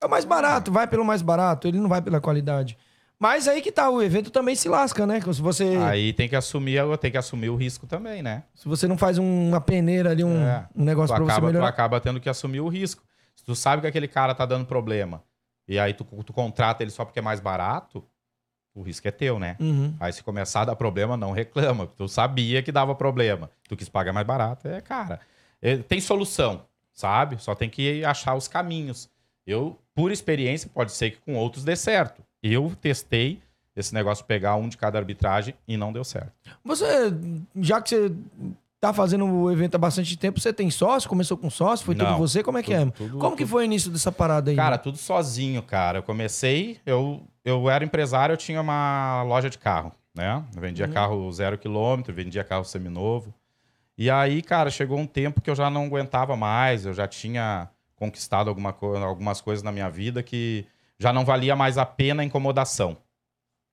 É o mais barato, vai pelo mais barato, ele não vai pela qualidade. Mas aí que tá, o evento também se lasca, né? Se você, Aí tem que assumir, tem que assumir o risco também, né? se você não faz um- uma peneira ali, um, É. um negócio tu pra você acaba, tu melhorar. acaba tendo que assumir o risco. Se tu sabe que aquele cara tá dando problema e aí tu, tu contrata ele só porque é mais barato, o risco é teu, né? Uhum. Aí se começar a dar problema, não reclama. Tu sabia que dava problema. Tu quis pagar mais barato. É, cara. é, tem solução, sabe? Só tem que achar os caminhos. Eu, por experiência, pode ser que com outros dê certo. Eu testei esse negócio de pegar um de cada arbitragem e não deu certo. Você, já que você tá fazendo o evento há bastante tempo, você tem sócio? Começou com sócio? Foi tudo Não. você? Como é que é? Tudo- tudo- Como que tudo- foi o início dessa parada aí? Cara, tudo sozinho, cara. Eu comecei, eu, eu era empresário, eu tinha uma loja de carro, né? Eu vendia carro zero quilômetro, vendia carro seminovo. E aí, cara, chegou um tempo que eu já não aguentava mais, eu já tinha conquistado alguma co algumas coisas na minha vida que já não valia mais a pena a incomodação.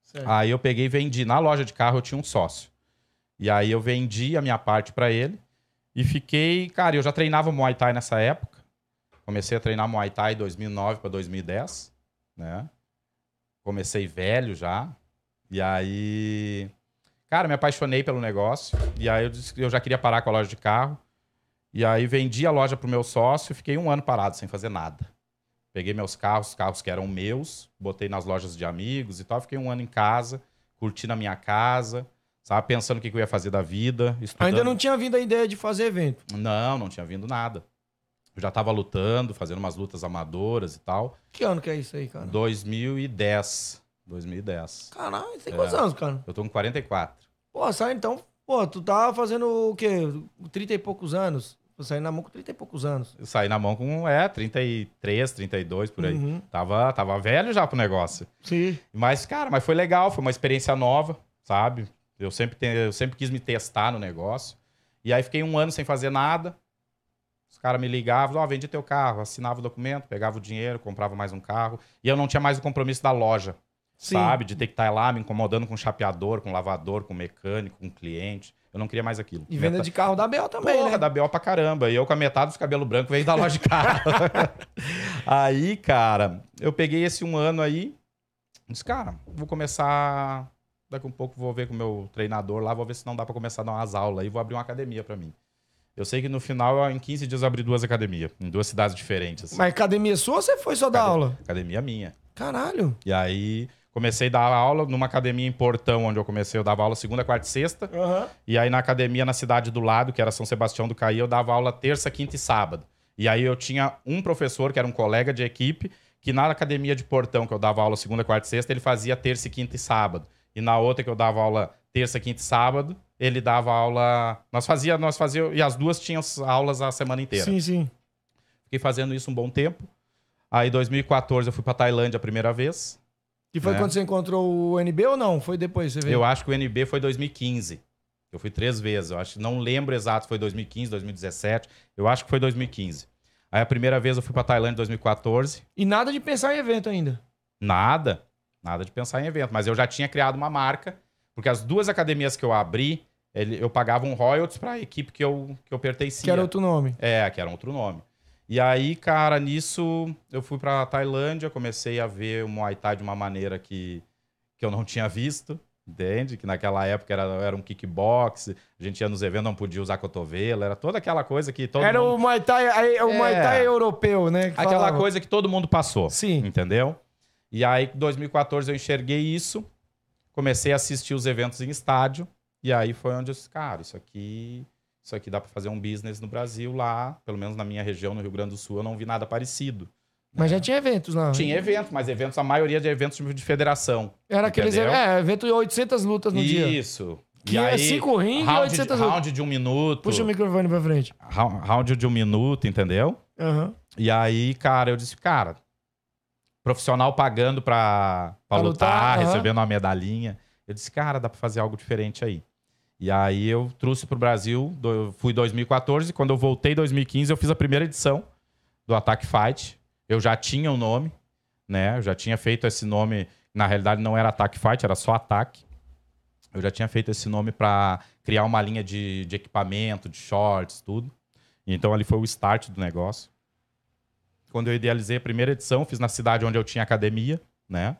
Certo. Aí eu peguei e vendi. Na loja de carro eu tinha um sócio. E aí eu vendi a minha parte pra ele e fiquei, cara, eu já treinava Muay Thai nessa época. Comecei a treinar Muay Thai 2009 para 2010, né? Comecei velho já. E aí, cara, me apaixonei pelo negócio. E aí eu, disse que eu já queria parar com a loja de carro. E aí vendi a loja pro meu sócio e fiquei um ano parado sem fazer nada. Peguei meus carros, carros que eram meus, botei nas lojas de amigos e tal. Fiquei um ano em casa, curti na minha casa, sabe? Pensando o que que eu ia fazer da vida. Estudando. Ainda não tinha vindo a ideia de fazer evento. Não, não tinha vindo nada. Eu já tava lutando, fazendo umas lutas amadoras e tal. Que ano que é isso aí, cara? 2010. 2010. Caralho, tem É. quantos anos, cara? Eu tô com 44. Pô, sai então. Pô, tu tá fazendo o quê? 30 e poucos anos. Tô saindo na mão com 30 e poucos anos. Eu saí na mão com, é, 33, 32 por aí. Uhum. Tava, tava velho já pro negócio. Sim. Mas, cara, mas foi legal, foi uma experiência nova, sabe? Eu sempre, te- eu sempre quis me testar no negócio. E aí fiquei um ano sem fazer nada. Os caras me ligavam, ó, vendi teu carro, assinava o documento, pegava o dinheiro, comprava mais um carro. E eu não tinha mais o compromisso da loja, Sim. sabe? De ter que estar lá me incomodando com chapeador, com lavador, com mecânico, com cliente. Eu não queria mais aquilo. E venda Meta- de carro da Bel também, Porra, né? da B.O. pra caramba. E eu com a metade dos cabelos brancos veio da loja de carro. aí, cara, eu peguei esse um ano aí. Disse, cara, vou começar. Daqui um pouco vou ver com o meu treinador lá, vou ver se não dá pra começar a dar umas aulas aí. Vou abrir uma academia pra mim. Eu sei que no final, em 15 dias, eu abri duas academias, em duas cidades diferentes. assim. Mas academia sua ou você foi só dar Acad- aula? Academia minha. Caralho. E aí, comecei a dar aula numa academia em Portão, onde eu comecei. Eu dava aula segunda, quarta e sexta. Aham. E aí na academia na cidade do lado, que era São Sebastião do Caí, eu dava aula terça, quinta e sábado. E aí eu tinha um professor, que era um colega de equipe, que na academia de Portão, que eu dava aula segunda, quarta e sexta, ele fazia terça, quinta e sábado. E na outra que eu dava aula terça, quinta e sábado, ele dava aula. Nós fazia, nós fazia e as duas tinham as aulas a semana inteira. Sim, sim. Fiquei fazendo isso um bom tempo. Aí, em 2014, eu fui pra Tailândia a primeira vez. Que foi É. quando você encontrou o NB ou não? Foi depois você veio? Eu acho que o NB foi 2015. Eu fui três vezes. Eu acho que não lembro exato se foi 2015, 2017. Eu acho que foi 2015. Aí a primeira vez eu fui pra Tailândia em 2014. E nada de pensar em evento ainda. Nada. Nada de pensar em evento. Mas eu já tinha criado uma marca. Porque as duas academias que eu abri, ele- eu pagava um royalties pra equipe que eu, que eu pertencia. Que era outro nome. É, que era outro nome. E aí, cara, nisso eu fui pra Tailândia, comecei a ver o Muay Thai de uma maneira que, que eu não tinha visto, entende? Que naquela época era, era um kickbox, a gente ia nos eventos, não podia usar cotovelo, era toda aquela coisa que todo era mundo... o Muay Thai, aí, o Muay É. Thai europeu, né? que Aquela falava. coisa que todo mundo passou. Sim. Entendeu? E aí, em 2014, eu enxerguei isso, comecei a assistir os eventos em estádio, e aí foi onde eu disse, cara, isso aqui, isso aqui dá pra fazer um business no Brasil lá, pelo menos na minha região, no Rio Grande do Sul, eu não vi nada parecido. Mas já tinha eventos lá. Tinha eventos, mas eventos, a maioria de eventos de federação. Era aqueles entendeu? é, evento de 800 lutas no dia. Isso. Que é cinco rings e round, 800 de, round de um minuto. Puxa o microfone pra frente. Round de um minuto, entendeu? Aham. E aí, cara, eu disse, cara, profissional pagando pra, pra Pra lutar, lutar, aham. recebendo uma medalhinha. Eu disse, cara, dá pra fazer algo diferente aí. E aí eu trouxe pro Brasil, do- fui em 2014, quando eu voltei em 2015, eu fiz a primeira edição do Attack Fight. Eu já tinha o nome, né? Eu já tinha feito esse nome, na realidade não era Attack Fight, era só Attack. Eu já tinha feito esse nome pra criar uma linha de, de equipamento, de shorts, tudo. Então ali foi o start do negócio quando eu idealizei a primeira edição, fiz na cidade onde eu tinha academia, né?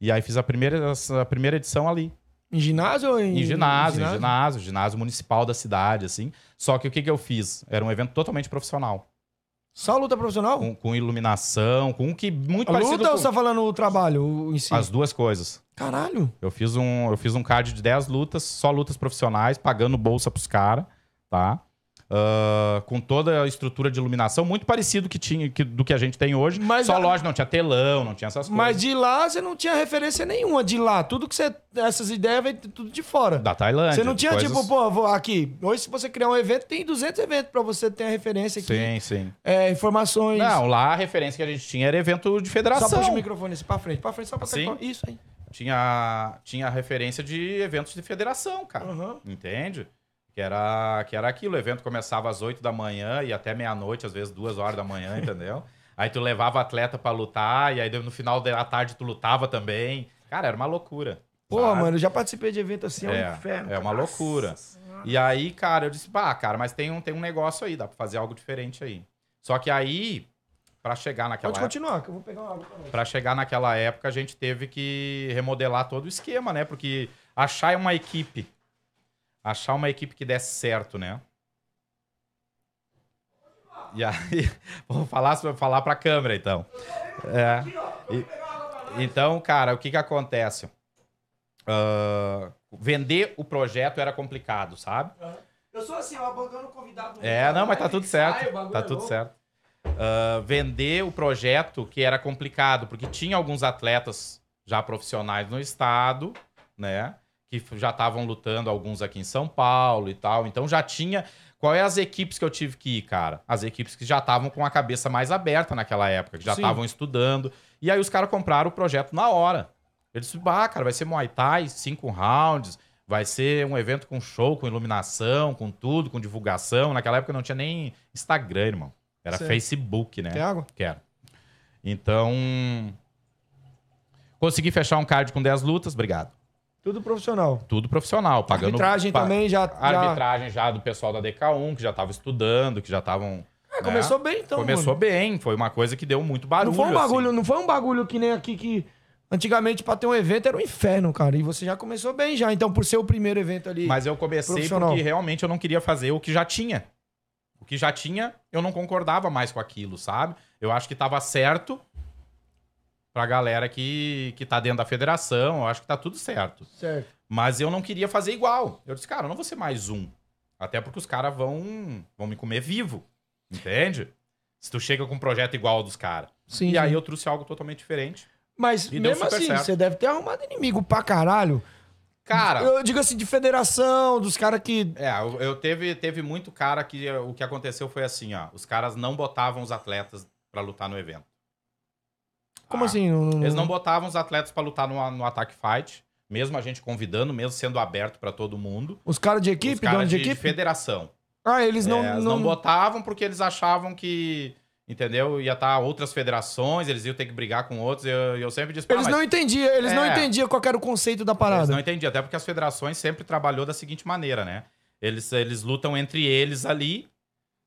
E aí fiz a primeira, a primeira edição ali. Em ginásio ou em... Em ginásio, em ginásio, ginásio municipal da cidade, assim. Só que o que, que eu fiz? Era um evento totalmente profissional. Só luta profissional? Com, com iluminação, com um que muito A parecido luta ou com... você tá falando o trabalho o- em si? As duas coisas. Caralho. Eu fiz um, eu fiz um card de 10 lutas, só lutas profissionais, pagando bolsa pros caras, tá? Ah, com toda a estrutura de iluminação, muito parecido que tinha, que, do que a gente tem hoje. Mas só a- loja não tinha telão, não tinha essas coisas. Mas de lá você não tinha referência nenhuma. De lá, tudo que você. Essas ideias vem tudo de fora. Da Tailândia. Você não tinha coisas- tipo, pô, vou aqui. Hoje, se você criar um evento, tem 200 eventos pra você ter a referência aqui. Sim, sim. É, informações. Não, lá a referência que a gente tinha era evento de Só federação. puxa o microfone assim pra frente. Pra frente, só pra Assim? Isso aí. Tinha, tinha referência de eventos de federação, cara. Aham. Entende? Que era, que era aquilo. O evento começava às 8 da manhã e até meia-noite, às vezes duas horas da manhã, entendeu? Aí tu levava atleta pra lutar e aí no final da tarde tu lutava também. Cara, era uma loucura. Pô, sabe? mano, eu já participei de evento assim, é, um É, inferno. é uma loucura. E aí, cara, eu disse, pá, cara, mas tem um, tem um negócio aí, dá pra fazer algo diferente aí. Só que aí, pra chegar naquela Pode época, continuar, que eu vou pegar uma água pra. Pra chegar naquela época, a gente teve que remodelar todo o esquema, né? Porque achar uma equipe, achar uma equipe que desse certo, né? E aí, vou falar, falar pra câmera, então. É. E- então, cara, o que que acontece? Ah, vender o projeto era complicado, sabe? Eu sou assim, eu abandono o convidado. É, não, mas tá tudo certo. Sai, Tá é tudo certo. Ah, vender o projeto que era complicado, porque tinha alguns atletas já profissionais no estado, né? Que já estavam lutando, alguns aqui em São Paulo e tal. Então já tinha. Qual é as equipes que eu tive que ir, cara? As equipes que já estavam com a cabeça mais aberta naquela época, que já Sim. estavam estudando. E aí os caras compraram o projeto na hora. Eles disseram, ah, cara, vai ser Muay Thai, cinco rounds, vai ser um evento com show, com iluminação, com tudo, com divulgação. Naquela época não tinha nem Instagram, irmão. Era Certo. Facebook, né? Quer água? Quero. Então, consegui fechar um card com 10 lutas, obrigado. Tudo profissional. Tudo profissional, pagando... Arbitragem pa- também já. já... Arbitragem já do pessoal da DK1, que já tava estudando, que já estavam... É, começou bem então. Começou mano. bem, foi uma coisa que deu muito barulho. Não foi um bagulho, assim. não foi um bagulho que nem aqui que. Antigamente, pra ter um evento, era um inferno, cara. E você já começou bem já. Então, por ser o primeiro evento ali. Mas eu comecei porque realmente eu não queria fazer o que já tinha. O que já tinha, eu não concordava mais com aquilo, sabe? Eu acho que tava certo pra galera que, que tá dentro da federação, eu acho que tá tudo certo. Certo. Mas eu não queria fazer igual. Eu disse, cara, eu não vou ser mais um. Até porque os caras vão, vão me comer vivo. Entende? Se tu chega com um projeto igual ao dos caras. Sim. E aí eu trouxe algo totalmente diferente. Mas E mesmo assim, certo. você deve ter arrumado inimigo pra caralho. Cara, Eu digo assim, de federação, dos caras que. É, eu, eu teve, teve muito cara que o que aconteceu foi assim, ó. Os caras não botavam os atletas pra lutar no evento. Como Ah, assim? Não, Eles não botavam os atletas pra lutar no, no Attack Fight, mesmo a gente convidando, mesmo sendo aberto pra todo mundo. Os caras de Os equipe, caras dono de, de, equipe? federação. Ah, eles não. É, eles não, não botavam porque eles achavam que, entendeu? Ia estar outras federações, eles iam ter que brigar com outros. Eu, eu sempre disse, "Pá, Eles mas não entendiam, eles não É. entendiam qual era o conceito da Eles parada. não entendiam, até porque as federações sempre trabalhou da seguinte maneira, né? Eles, eles lutam entre eles ali,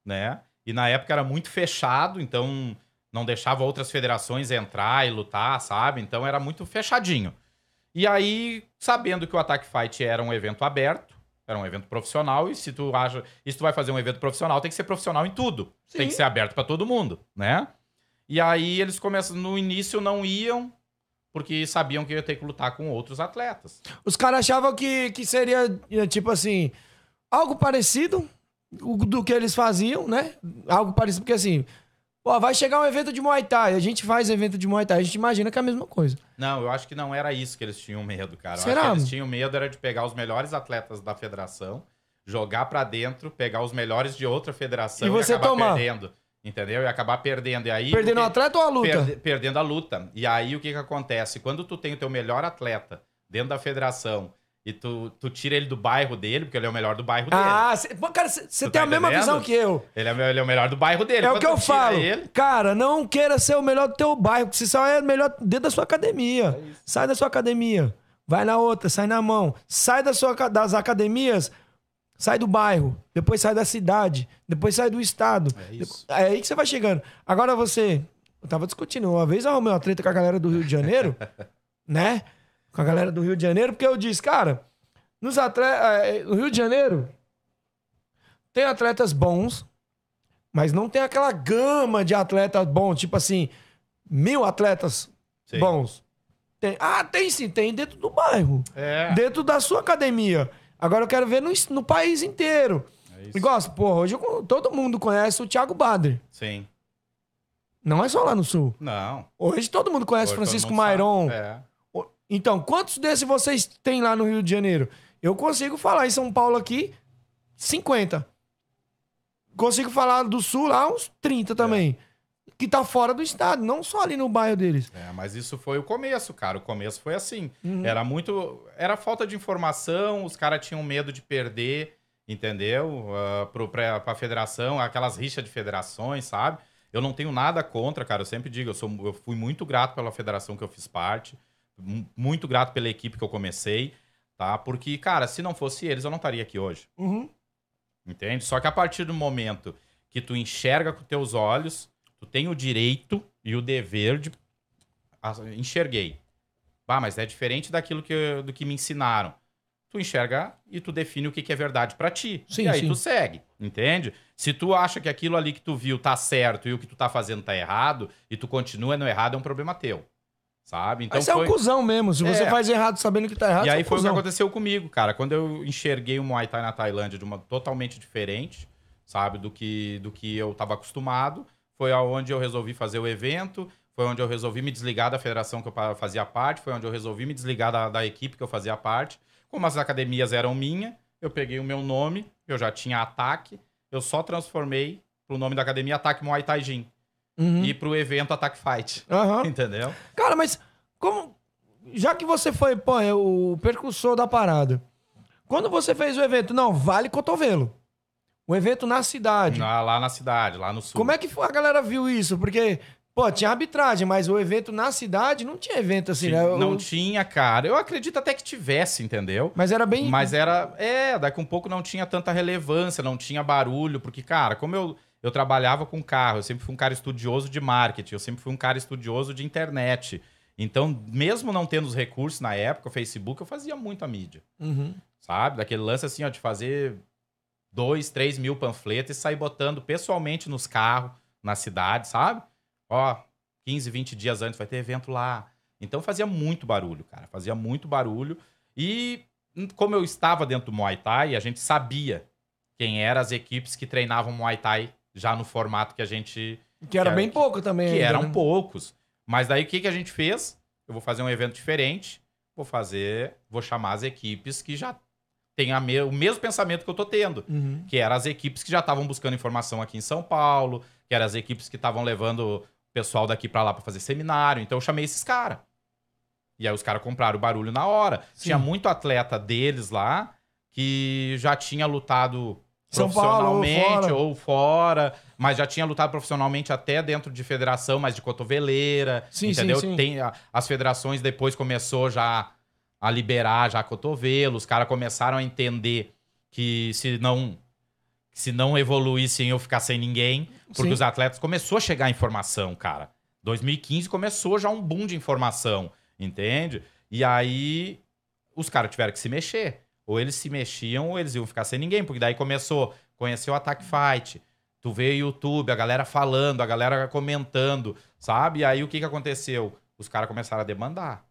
né? E na época era muito fechado, então não deixava outras federações entrar e lutar, sabe? Então era muito fechadinho. E aí, sabendo que o Attack Fight era um evento aberto, era um evento profissional, e se tu acha, e se tu vai fazer um evento profissional, tem que ser profissional em tudo. Tem que ser aberto pra todo mundo, né? E aí eles começam, no início não iam, porque sabiam que ia ter que lutar com outros atletas. Os caras achavam que, que seria, eh, tipo assim, algo parecido do que eles faziam, né? Algo parecido, porque assim, pô, vai chegar um evento de Muay Thai, a gente faz evento de Muay Thai, a gente imagina que é a mesma coisa. Não, eu acho que não era isso que eles tinham medo, cara. Será? eles tinham medo era de pegar os melhores atletas da federação, jogar pra dentro, pegar os melhores de outra federação E você acabar tomar. perdendo. Entendeu? E acabar perdendo. E aí, Perdendo o atleta ou a luta? Perde- perdendo a luta. E aí o que que acontece? Quando tu tem o teu melhor atleta dentro da federação e tu, tu tira ele do bairro dele, porque ele é o melhor do bairro dele. Ah, cê, cara, você tem tá a mesma entendendo? visão que eu. Ele, é, ele é o melhor do bairro dele. É o que eu falo. Ele, Cara, não queira ser o melhor do teu bairro, porque você só é o melhor dentro da sua academia. É sai da sua academia, vai na outra, sai na mão. Sai da sua, das academias, sai do bairro, depois sai da cidade, depois sai do estado. É isso. É aí que você vai chegando. Agora você. Eu tava discutindo. Uma vez eu arrumei uma treta com a galera do Rio de Janeiro, né? Com a galera do Rio de Janeiro, porque eu disse, cara, nos atletas. No Rio de Janeiro, tem atletas bons, mas não tem aquela gama de atletas bons, tipo assim, mil atletas Sim. bons. Tem, ah, tem sim, tem dentro do bairro. É. Dentro da sua academia. Agora eu quero ver no, no país inteiro. É isso. Igual, porra, hoje eu- todo mundo conhece o Thiago Bader. Sim. Não é só lá no sul. Não. Hoje todo mundo conhece Hoje todo Francisco Mairon. É. Então, quantos desses vocês têm lá no Rio de Janeiro? Eu consigo falar em São Paulo aqui, 50. Consigo falar do sul lá, uns 30 também. Que tá fora do estado, não só ali no bairro deles. É, mas isso foi o começo, cara. O começo foi assim. Uhum. Era muito. Era falta de informação, os caras tinham medo de perder, entendeu? Uh, pro, pra, pra federação, aquelas rixas de federações, sabe? Eu não tenho nada contra, cara. Eu sempre digo, eu, sou, eu fui muito grato pela federação que eu fiz parte, muito grato pela equipe que eu comecei, tá? Porque, cara, se não fosse eles, eu não estaria aqui hoje. Uhum. Entende? Só que a partir do momento que tu enxerga com teus olhos, tu tem o direito e o dever de. Ah, enxerguei. Ah, mas é diferente daquilo que, do que me ensinaram. Tu enxerga e tu define o que, que é verdade pra ti. Sim, e aí sim. tu segue, entende? Se tu acha que aquilo ali que tu viu tá certo e o que tu tá fazendo tá errado, e tu continua no errado, é um problema teu. Sabe? Então Mas você é um cuzão mesmo. Se você É. faz errado sabendo que tá errado, e é aí um foi o que cuzão. aconteceu comigo, cara. Quando eu enxerguei o Muay Thai na Tailândia de uma totalmente diferente, sabe, do que, do que eu tava acostumado, foi aonde eu resolvi fazer o evento, foi onde eu resolvi me desligar da federação que eu fazia parte, foi onde eu resolvi me desligar da, da equipe que eu fazia parte. Como as academias eram minha, eu peguei o meu nome, eu já tinha ataque, eu só transformei pro nome da academia Ataque Muay Thai Gym. Uhum. E pro evento Ataque Fight. Aham. Entendeu? Cara, mas como. Já que você foi, pô, é o percursor da parada. Quando você fez o evento, não, vale cotovelo. O evento na cidade. Lá, lá na cidade, lá no sul. Como é que a galera viu isso? Porque, pô, tinha arbitragem, mas o evento na cidade não tinha evento assim, né? Não tinha, cara. Eu acredito até que tivesse, entendeu? Mas era bem. Mas era. É, daqui um pouco não tinha tanta relevância, não tinha barulho, porque, cara, como eu, eu trabalhava com carro, eu sempre fui um cara estudioso de marketing, eu sempre fui um cara estudioso de internet. Então, mesmo não tendo os recursos na época, o Facebook, eu fazia muita mídia, Uhum. sabe? Daquele lance assim, ó, de fazer dois, três mil panfletos e sair botando pessoalmente nos carros, na cidade, sabe? Ó, 15, 20 dias antes vai ter evento lá. Então fazia muito barulho, cara. Fazia muito barulho. E como eu estava dentro do Muay Thai, a gente sabia quem eram as equipes que treinavam Muay Thai já no formato que a gente. Que era que- bem pouco também. Que ainda, eram né? poucos. Mas daí o que, que a gente fez? Eu vou fazer um evento diferente. vou fazer, vou chamar as equipes que já têm a me- o mesmo pensamento que eu tô tendo, Uhum. que eram as equipes que já estavam buscando informação aqui em São Paulo, que eram as equipes que estavam levando o pessoal daqui pra lá pra fazer seminário. Então eu chamei esses caras. E aí os caras compraram o barulho na hora. Tinha muito atleta deles lá que já tinha lutado São Paulo, ou profissionalmente fora. ou fora, mas já tinha lutado profissionalmente até dentro de federação, mas de cotoveleira, Sim, sim, entendeu? sim. Tem a- as federações depois começou já a liberar já cotovelo, os caras começaram a entender que se não se não evoluíssem eu ficar sem ninguém, porque Sim. os atletas começou a chegar informação, cara. 2015 começou já um boom de informação, entende? E aí os caras tiveram que se mexer. Ou eles se mexiam ou eles iam ficar sem ninguém, porque daí começou, conheceu o Attack Fight, tu vê o YouTube, a galera falando, a galera comentando, sabe? E aí o que que aconteceu? Os caras começaram a demandar.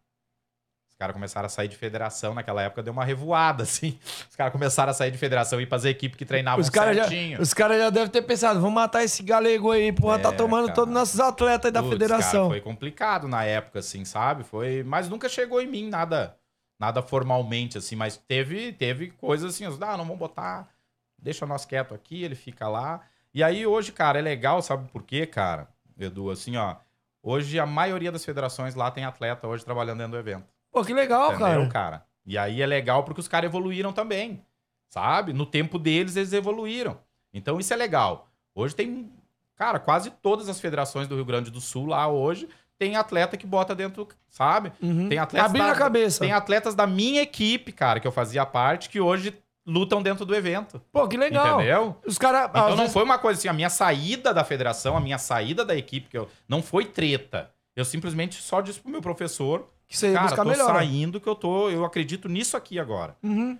Os caras começaram a sair de federação, naquela época deu uma revoada, assim. Os caras começaram a sair de federação e pras equipes que treinavam Os caras já, certinho. os cara já devem ter pensado, vamos matar esse galego aí, porra, tá É, tomando cara. todos os nossos atletas aí da Putz, federação. cara, foi complicado na época, assim, sabe? Foi, mas nunca chegou em mim nada, nada formalmente, assim. Mas teve, teve coisas assim, ah, não vamos botar, deixa nós quieto aqui, ele fica lá. E aí hoje, cara, é legal, sabe por quê, cara, Edu? Assim, ó, hoje a maioria das federações lá tem atleta hoje trabalhando dentro do evento. Pô, que legal, Entendeu, cara. cara? E aí é legal porque os caras evoluíram também, sabe? No tempo deles, eles evoluíram. Então isso é legal. Hoje tem, cara, quase todas as federações do Rio Grande do Sul lá hoje tem atleta que bota dentro, sabe? Uhum. Tem atletas da, a cabeça. Tem atletas da minha equipe, cara, que eu fazia parte, que hoje lutam dentro do evento. Pô, que legal. Entendeu? Os caras. Então não foi uma coisa assim, a minha saída da federação, a minha saída da equipe, que eu não foi treta. Eu simplesmente só disse pro meu professor, Que você cara, buscar tô melhor. saindo que eu tô, eu acredito nisso aqui agora. Uhum.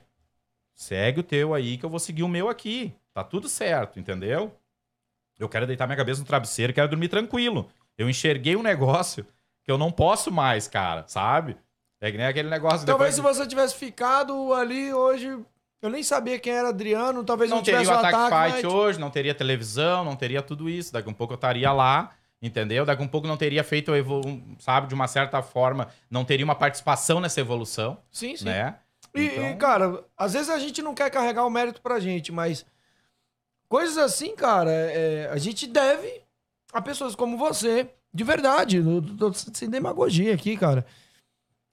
Segue o teu aí que eu vou seguir o meu aqui. Tá tudo certo, entendeu? Eu quero deitar minha cabeça no travesseiro, quero dormir tranquilo. Eu enxerguei um negócio que eu não posso mais, cara, sabe? É que nem aquele negócio Talvez se depois... você tivesse ficado ali hoje. Eu nem sabia quem era Adriano, talvez não, não teria tivesse o Attack ataque. Fight mas- hoje, não teria televisão, não teria tudo isso. Daqui um pouco eu estaria lá, entendeu? Daqui a um pouco não teria feito, sabe, de uma certa forma, não teria uma participação nessa evolução, Sim, sim. né? E, Então- e, cara, às vezes a gente não quer carregar o mérito pra gente, mas coisas assim, cara, é, a gente deve a pessoas como você, de verdade. Tô sem demagogia aqui, cara.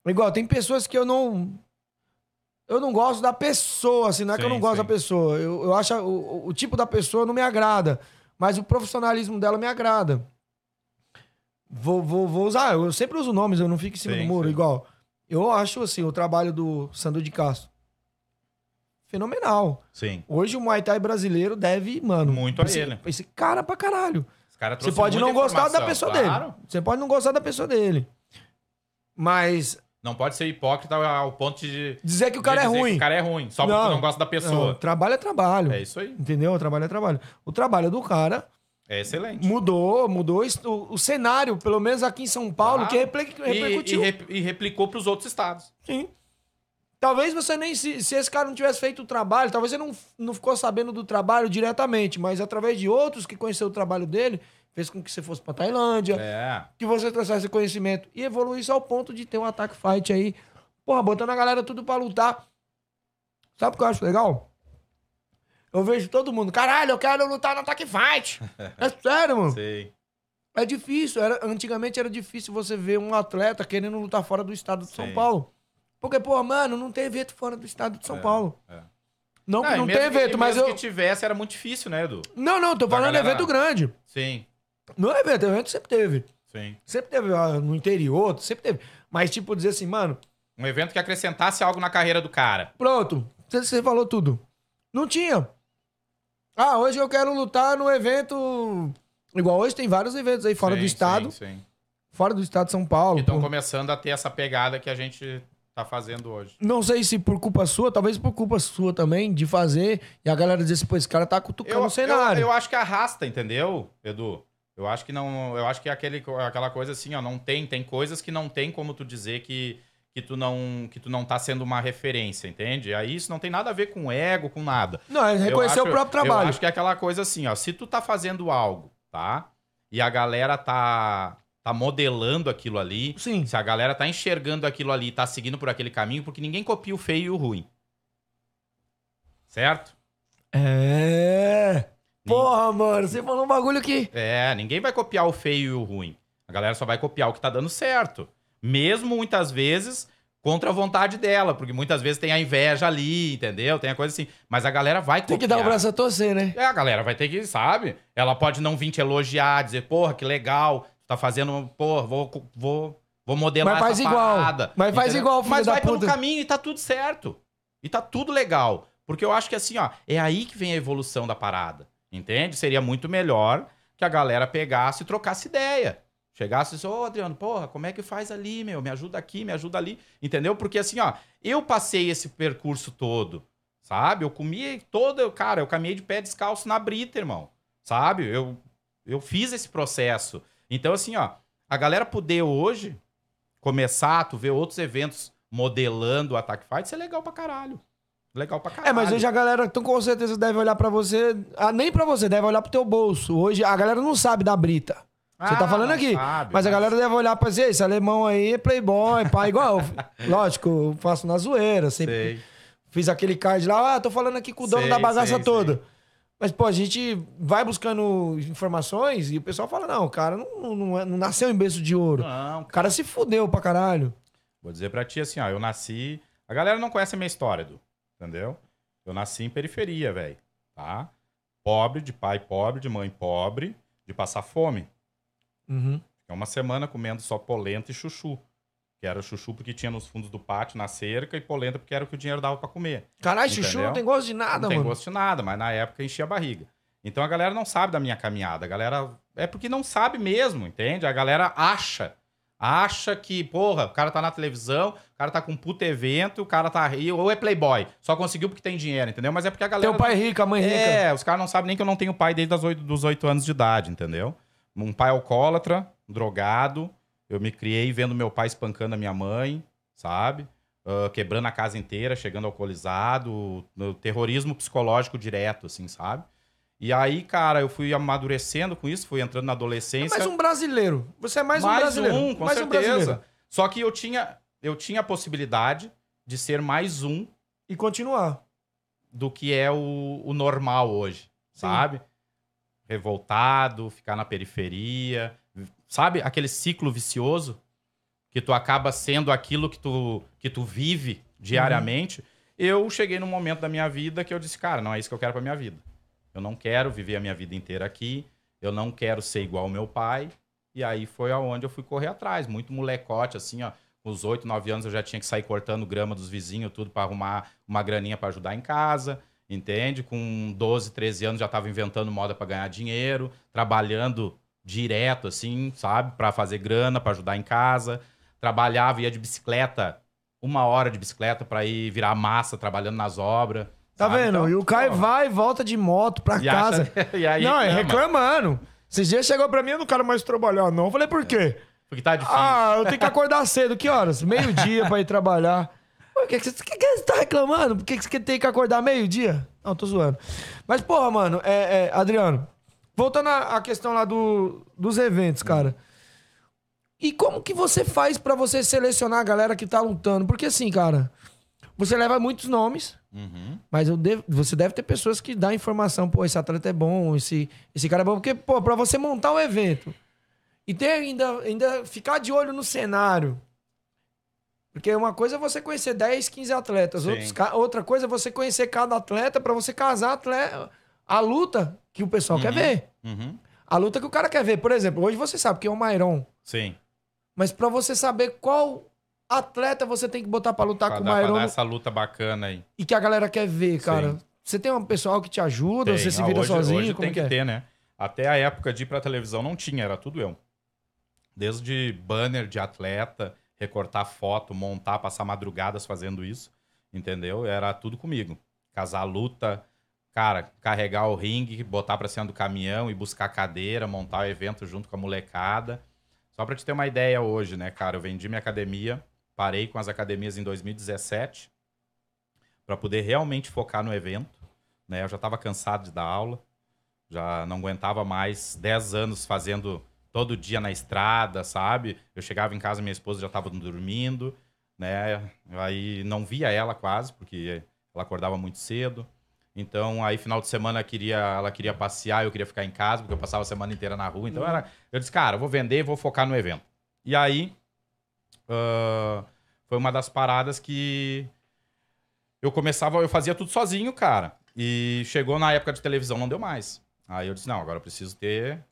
Igual, tem pessoas que eu não. Eu não gosto da pessoa, assim, não é que eu Sim, não gosto sim. da pessoa. Eu, eu acho o, o- tipo da pessoa não me agrada, mas o profissionalismo dela me agrada. Vou, vou, vou usar, eu sempre uso nomes, eu não fico em cima Sim, do muro, sim. igual. Eu acho, assim, o trabalho do Sandro de Castro fenomenal. Sim. Hoje o Muay Thai brasileiro deve, mano. Muito a esse, ele. Esse cara pra caralho. Os Você pode não gostar da pessoa claro. dele. Você pode não gostar da pessoa dele. Mas Não pode ser hipócrita ao ponto de dizer que o cara é ruim. Que o cara é ruim, só porque Não. tu não gosta da Não, pessoa. trabalho é trabalho. É isso aí. Entendeu? Trabalho é trabalho. O trabalho do cara É excelente. mudou, mudou o, o cenário, pelo menos aqui em São Paulo, Claro. que E, repercutiu. e, rep- e replicou pros outros estados. Sim. Talvez você nem. Se, se esse cara não tivesse feito o trabalho, talvez você não, não ficou sabendo do trabalho diretamente, mas através de outros que conheceram o trabalho dele, fez com que você fosse pra Tailândia, É. que você trouxesse conhecimento e evoluísse ao ponto de ter um ataque fight aí. Porra, botando a galera tudo pra lutar. Sabe o que eu acho legal? Eu vejo todo mundo, caralho, eu quero lutar no ataque fight. é sério, mano. Sei. É difícil. Era, antigamente era difícil você ver um atleta querendo lutar fora do estado de São Sim. Paulo. Porque, pô, mano, não tem evento fora do estado de São É, Paulo. é. Não e não mesmo tem evento, mas eu. que tivesse, era muito difícil, né, Edu? Não, não, tô Da falando galera- evento grande. Sim, Não é evento, evento sempre teve. sim. Sempre teve ah, no interior, sempre teve. Mas, tipo, dizer assim, mano, Um evento que acrescentasse algo na carreira do cara. pronto, você, falou tudo. Não tinha. Ah, hoje eu quero lutar no evento. Igual hoje tem vários eventos aí fora Sim, do estado. Sim, sim. Fora do estado de São Paulo. Que estão começando a ter essa pegada que a gente tá fazendo hoje. Não sei se por culpa sua, talvez por culpa sua também, de fazer, e a galera dizer assim, pô, esse cara tá cutucando o cenário. Eu, eu acho que arrasta, entendeu, Edu? Eu acho que não. Eu acho que é aquele, aquela coisa assim, ó, não tem, tem coisas que não tem como tu dizer que, que tu não que tu não tá sendo uma referência, entende? Aí isso não tem nada a ver com ego, com nada. Não, é Eu reconhecer acho- o próprio trabalho. Eu acho que é aquela coisa assim, ó, se tu tá fazendo algo, tá? E a galera tá tá modelando aquilo ali. Sim. Se a galera tá enxergando aquilo ali, tá seguindo por aquele caminho, porque ninguém copia o feio e o ruim. Certo? É. Porra, mano, você falou um bagulho que. É, ninguém vai copiar o feio e o ruim. A galera só vai copiar o que tá dando certo. Mesmo muitas vezes contra a vontade dela, porque muitas vezes tem a inveja ali, entendeu? Tem a coisa assim. Mas a galera vai Tem copiar. que dar o braço a torcer, né? É, a galera vai ter que, sabe? Ela pode não vir te elogiar, dizer, porra, que legal, tá fazendo, porra, vou, vou, vou modelar Mas faz essa igual. parada. Mas faz igual, filho Mas vai pelo puta. caminho e tá tudo certo. E tá tudo legal. Porque eu acho que assim, ó, é aí que vem a evolução da parada. Entende? Seria muito melhor que a galera pegasse e trocasse ideia. Chegasse e disse, ô Adriano, porra, como é que faz ali, meu? Me ajuda aqui, me ajuda ali. Entendeu? Porque assim, ó, eu passei esse percurso todo, sabe? Eu comi todo, cara, eu caminhei de pé descalço na brita, irmão. Sabe? Eu, eu fiz esse processo. Então, assim, ó, a galera poder hoje começar, tu ver outros eventos modelando o Attack Fight, isso é legal pra caralho. Legal pra caralho. É, mas hoje a galera, então, com certeza, deve olhar pra você. Ah, nem pra você, deve olhar pro teu bolso. Hoje a galera não sabe da brita. Você tá Ah, falando não aqui. sabe, mas a mas- galera deve olhar pra você, esse alemão aí é playboy, pá, igual. Lógico, eu faço na zoeira, sempre Sei. fiz aquele card lá, ah, tô falando aqui com o dono Sei, da bagaça sei, toda. Mas, pô, a gente vai buscando informações e o pessoal fala, não, o cara não, não, é- não nasceu em berço de ouro. Não, O cara se fudeu pra caralho. Vou dizer pra ti assim, ó, eu nasci. A galera não conhece a minha história, Du, entendeu? Eu nasci em periferia, velho, tá? Pobre, de pai pobre, de mãe pobre, de passar fome. Uhum. Fiquei uma semana comendo só polenta e chuchu. Que era chuchu porque tinha nos fundos do pátio, na cerca, e polenta porque era o que o dinheiro dava pra comer. Caralho, chuchu não tem gosto de nada, não tem mano. gosto de nada, mas na época enchia a barriga. Então a galera não sabe da minha caminhada. A galera. É porque não sabe mesmo, entende? A galera acha. Acha que, porra, o cara tá na televisão, o cara tá com um puto evento, o cara tá ou é playboy. Só conseguiu porque tem dinheiro, entendeu? Mas é porque a galera. Teu pai é rico, a mãe rica. É, os caras não sabem nem que eu não tenho pai desde as oito, dos oito anos de idade, entendeu? Um pai alcoólatra, drogado. Eu me criei vendo meu pai espancando a minha mãe, sabe? Ah, quebrando a casa inteira, chegando alcoolizado, no terrorismo psicológico direto, assim, sabe? E aí, cara, eu fui amadurecendo com isso, fui entrando na É adolescência. mais um brasileiro. Você é mais, um brasileiro. um, com mais um certeza. brasileiro. Só que eu tinha, eu tinha a possibilidade de ser mais um E continuar. do que é o, o normal hoje, Sim. sabe? Revoltado, ficar na periferia, sabe? Aquele ciclo vicioso que tu acaba sendo aquilo que tu, que tu vive diariamente. Eu cheguei num momento da minha vida que eu disse, cara, não é isso que eu quero pra minha vida. Eu não quero viver a minha vida inteira aqui, eu não quero ser igual ao meu pai. E aí foi aonde eu fui correr atrás, muito molecote, assim, ó. Com os 8, 9 anos eu já tinha que sair cortando grama dos vizinhos, tudo pra arrumar uma graninha pra ajudar em casa, entende? Com 12, 13 anos já tava inventando moda pra ganhar dinheiro, trabalhando direto, assim, sabe? Pra fazer grana, pra ajudar em casa. Trabalhava, ia de bicicleta, uma hora de bicicleta pra ir virar massa, trabalhando nas obras. Tá sabe? vendo? Então, e o Caio pô, vai e volta de moto pra e casa. acha- e aí não, é reclama. reclamando. Esses dias chegou pra mim, eu não quero mais trabalhar, não. Eu falei, por quê? Porque tá difícil. Ah, eu tenho que acordar cedo. Que horas? Meio-dia pra ir trabalhar. Por que, que, você, que, que você tá reclamando? Por que, que você tem que acordar meio-dia? Não, tô zoando. Mas, porra, mano, é, é, Adriano, voltando à questão lá do, dos eventos, cara. E como que você faz pra você selecionar a galera que tá lutando? Porque assim, cara, você leva muitos nomes, Uhum. mas devo- você deve ter pessoas que dão informação, pô, esse atleta é bom, esse, esse cara é bom. Porque, pô, pra você montar o evento e ter ainda, ainda ficar de olho no cenário. Porque uma coisa é você conhecer 10, 15 atletas, outros outra coisa é você conhecer cada atleta pra você casar atleta, a luta que o pessoal quer ver. Uhum. A luta que o cara quer ver. Por exemplo, hoje você sabe que é o Mairon. Sim. Mas pra você saber qual atleta você tem que botar pra lutar Pra com o dar, pra Mairon dar essa luta bacana aí. e que a galera quer ver, cara. Sim. Você tem um pessoal que te ajuda, Tem. você se Ah, vira hoje, sozinho, Hoje como tem que que é? ter, né? Até a época de ir pra televisão não tinha, era tudo eu. Desde banner de atleta, recortar foto, montar, passar madrugadas fazendo isso, entendeu? Era tudo comigo. Casar luta, cara, carregar o ringue, botar pra cima do caminhão e buscar cadeira, montar o evento junto com a molecada. Só pra te ter uma ideia hoje, né, cara? Eu vendi minha academia, parei com as academias em 2017 para poder realmente focar no evento, né? Eu já estava cansado de dar aula, já não aguentava mais 10 anos fazendo todo dia na estrada, sabe? Eu chegava em casa, minha esposa já tava dormindo, né? Aí não via ela quase, porque ela acordava muito cedo. Então, aí final de semana queria, ela queria passear, eu queria ficar em casa, porque eu passava a semana inteira na rua. Então, Uhum. era, eu disse, cara, eu vou vender e vou focar no evento. E aí, ah, foi uma das paradas que eu começava, eu fazia tudo sozinho, cara. E chegou na época de televisão, não deu mais. Aí eu disse, não, agora eu preciso ter,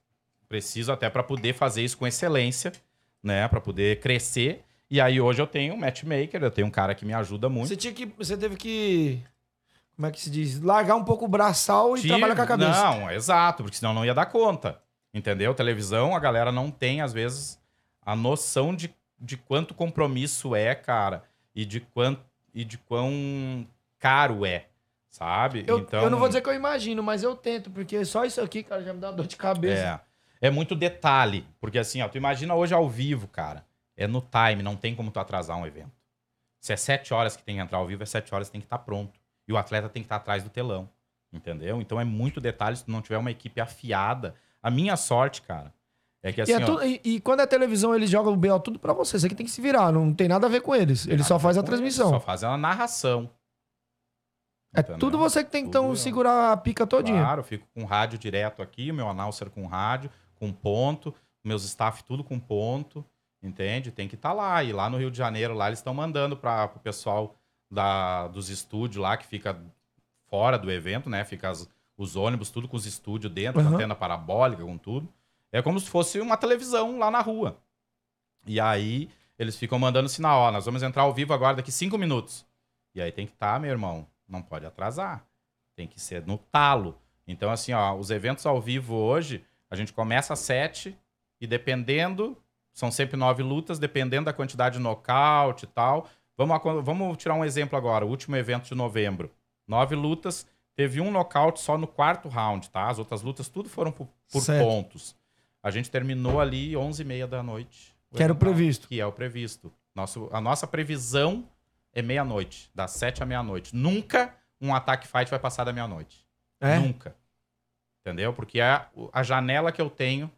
preciso até para poder fazer isso com excelência, né, para poder crescer. E aí hoje eu tenho um matchmaker, eu tenho um cara que me ajuda muito. Você tinha que. Você teve que. Como é que se diz? Largar um pouco o braçal e Tive- trabalhar com a cabeça. Não, exato, porque senão não ia dar conta. Entendeu? Televisão, a galera não tem, às vezes, a noção de, de quanto compromisso é, cara, e de, quanto, e de quão caro é, sabe? Eu, então, eu não vou dizer que eu imagino, mas eu tento, porque só isso aqui, cara, já me dá uma dor de cabeça. É. É muito detalhe. Porque assim, ó, tu imagina hoje ao vivo, cara. É no time, não tem como tu atrasar um evento. Se é sete horas que tem que entrar ao vivo, é sete horas que tem que estar pronto. E o atleta tem que estar atrás do telão. Entendeu? Então é muito detalhe se tu não tiver uma equipe afiada. A minha sorte, cara, é que E, assim, é ó, tudo- e- e quando é televisão, eles jogam o BO tudo pra você. Você que tem que se virar. Não tem nada a ver com eles. Ele só faz a transmissão. só faz a narração. É Entendeu? tudo você que tem que então, eu. segurar a pica todinha. Claro, eu fico com rádio direto aqui, o meu announcer com rádio, com ponto, meus staff tudo com ponto, entende? Tem que estar lá. E lá no Rio de Janeiro, lá eles estão mandando para o pessoal da, dos estúdios lá, que fica fora do evento, né? Fica as- os ônibus, tudo com os estúdios dentro, com Aham. antena parabólica, com tudo. É como se fosse uma televisão lá na rua. E aí eles ficam mandando sinal, ó, nós vamos entrar ao vivo agora daqui cinco minutos. E aí tem que estar, meu irmão, não pode atrasar. Tem que ser no talo. Então, assim, ó, os eventos ao vivo hoje, a gente começa às sete e dependendo, são sempre nove lutas, dependendo da quantidade de nocaute e tal. Vamos, vamos tirar um exemplo agora, o último evento de novembro. Nove lutas, teve um nocaute só no quarto round, tá? As outras lutas tudo foram por, por pontos. A gente terminou ali 11h30 da noite. Que era o previsto. Que é o previsto. Nosso, a nossa previsão é meia-noite, das sete à meia-noite. Nunca um ataque fight vai passar da meia-noite. É? Nunca. Entendeu? Porque a, a janela que eu tenho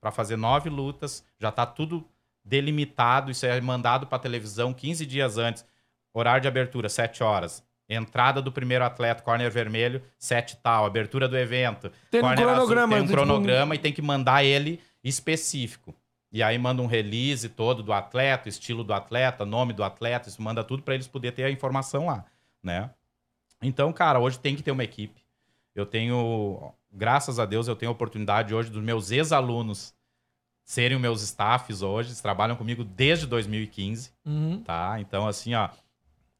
pra fazer nove lutas, já tá tudo delimitado, isso é mandado pra televisão 15 dias antes. Horário de abertura, 7 horas. Entrada do primeiro atleta, corner vermelho, 7 tal. Abertura do evento. Tem um corner azul, cronograma, Tem um tipo, cronograma e tem que mandar ele específico. E aí manda um release todo do atleta, estilo do atleta, nome do atleta, isso manda tudo pra eles poderem ter a informação lá, né? Então, cara, hoje tem que ter uma equipe. Eu tenho, graças a Deus, eu tenho a oportunidade hoje dos meus ex-alunos serem meus staffs hoje, eles trabalham comigo desde 2015, Uhum. tá? Então, assim, ó,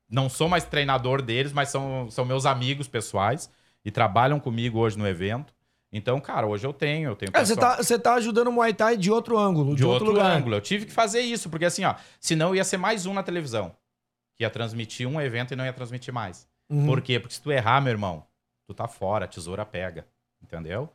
não sou mais treinador deles, mas são, são meus amigos pessoais e trabalham comigo hoje no evento. Então, cara, hoje eu tenho, eu tenho É, você tá, você tá ajudando o Muay Thai de outro ângulo, de, de outro, outro, ângulo. Eu tive que fazer isso, porque assim, ó, senão ia ser mais um na televisão. Que ia transmitir um evento e não ia transmitir mais. Uhum. Por quê? Porque se tu errar, meu irmão, tu tá fora, a tesoura pega. Entendeu?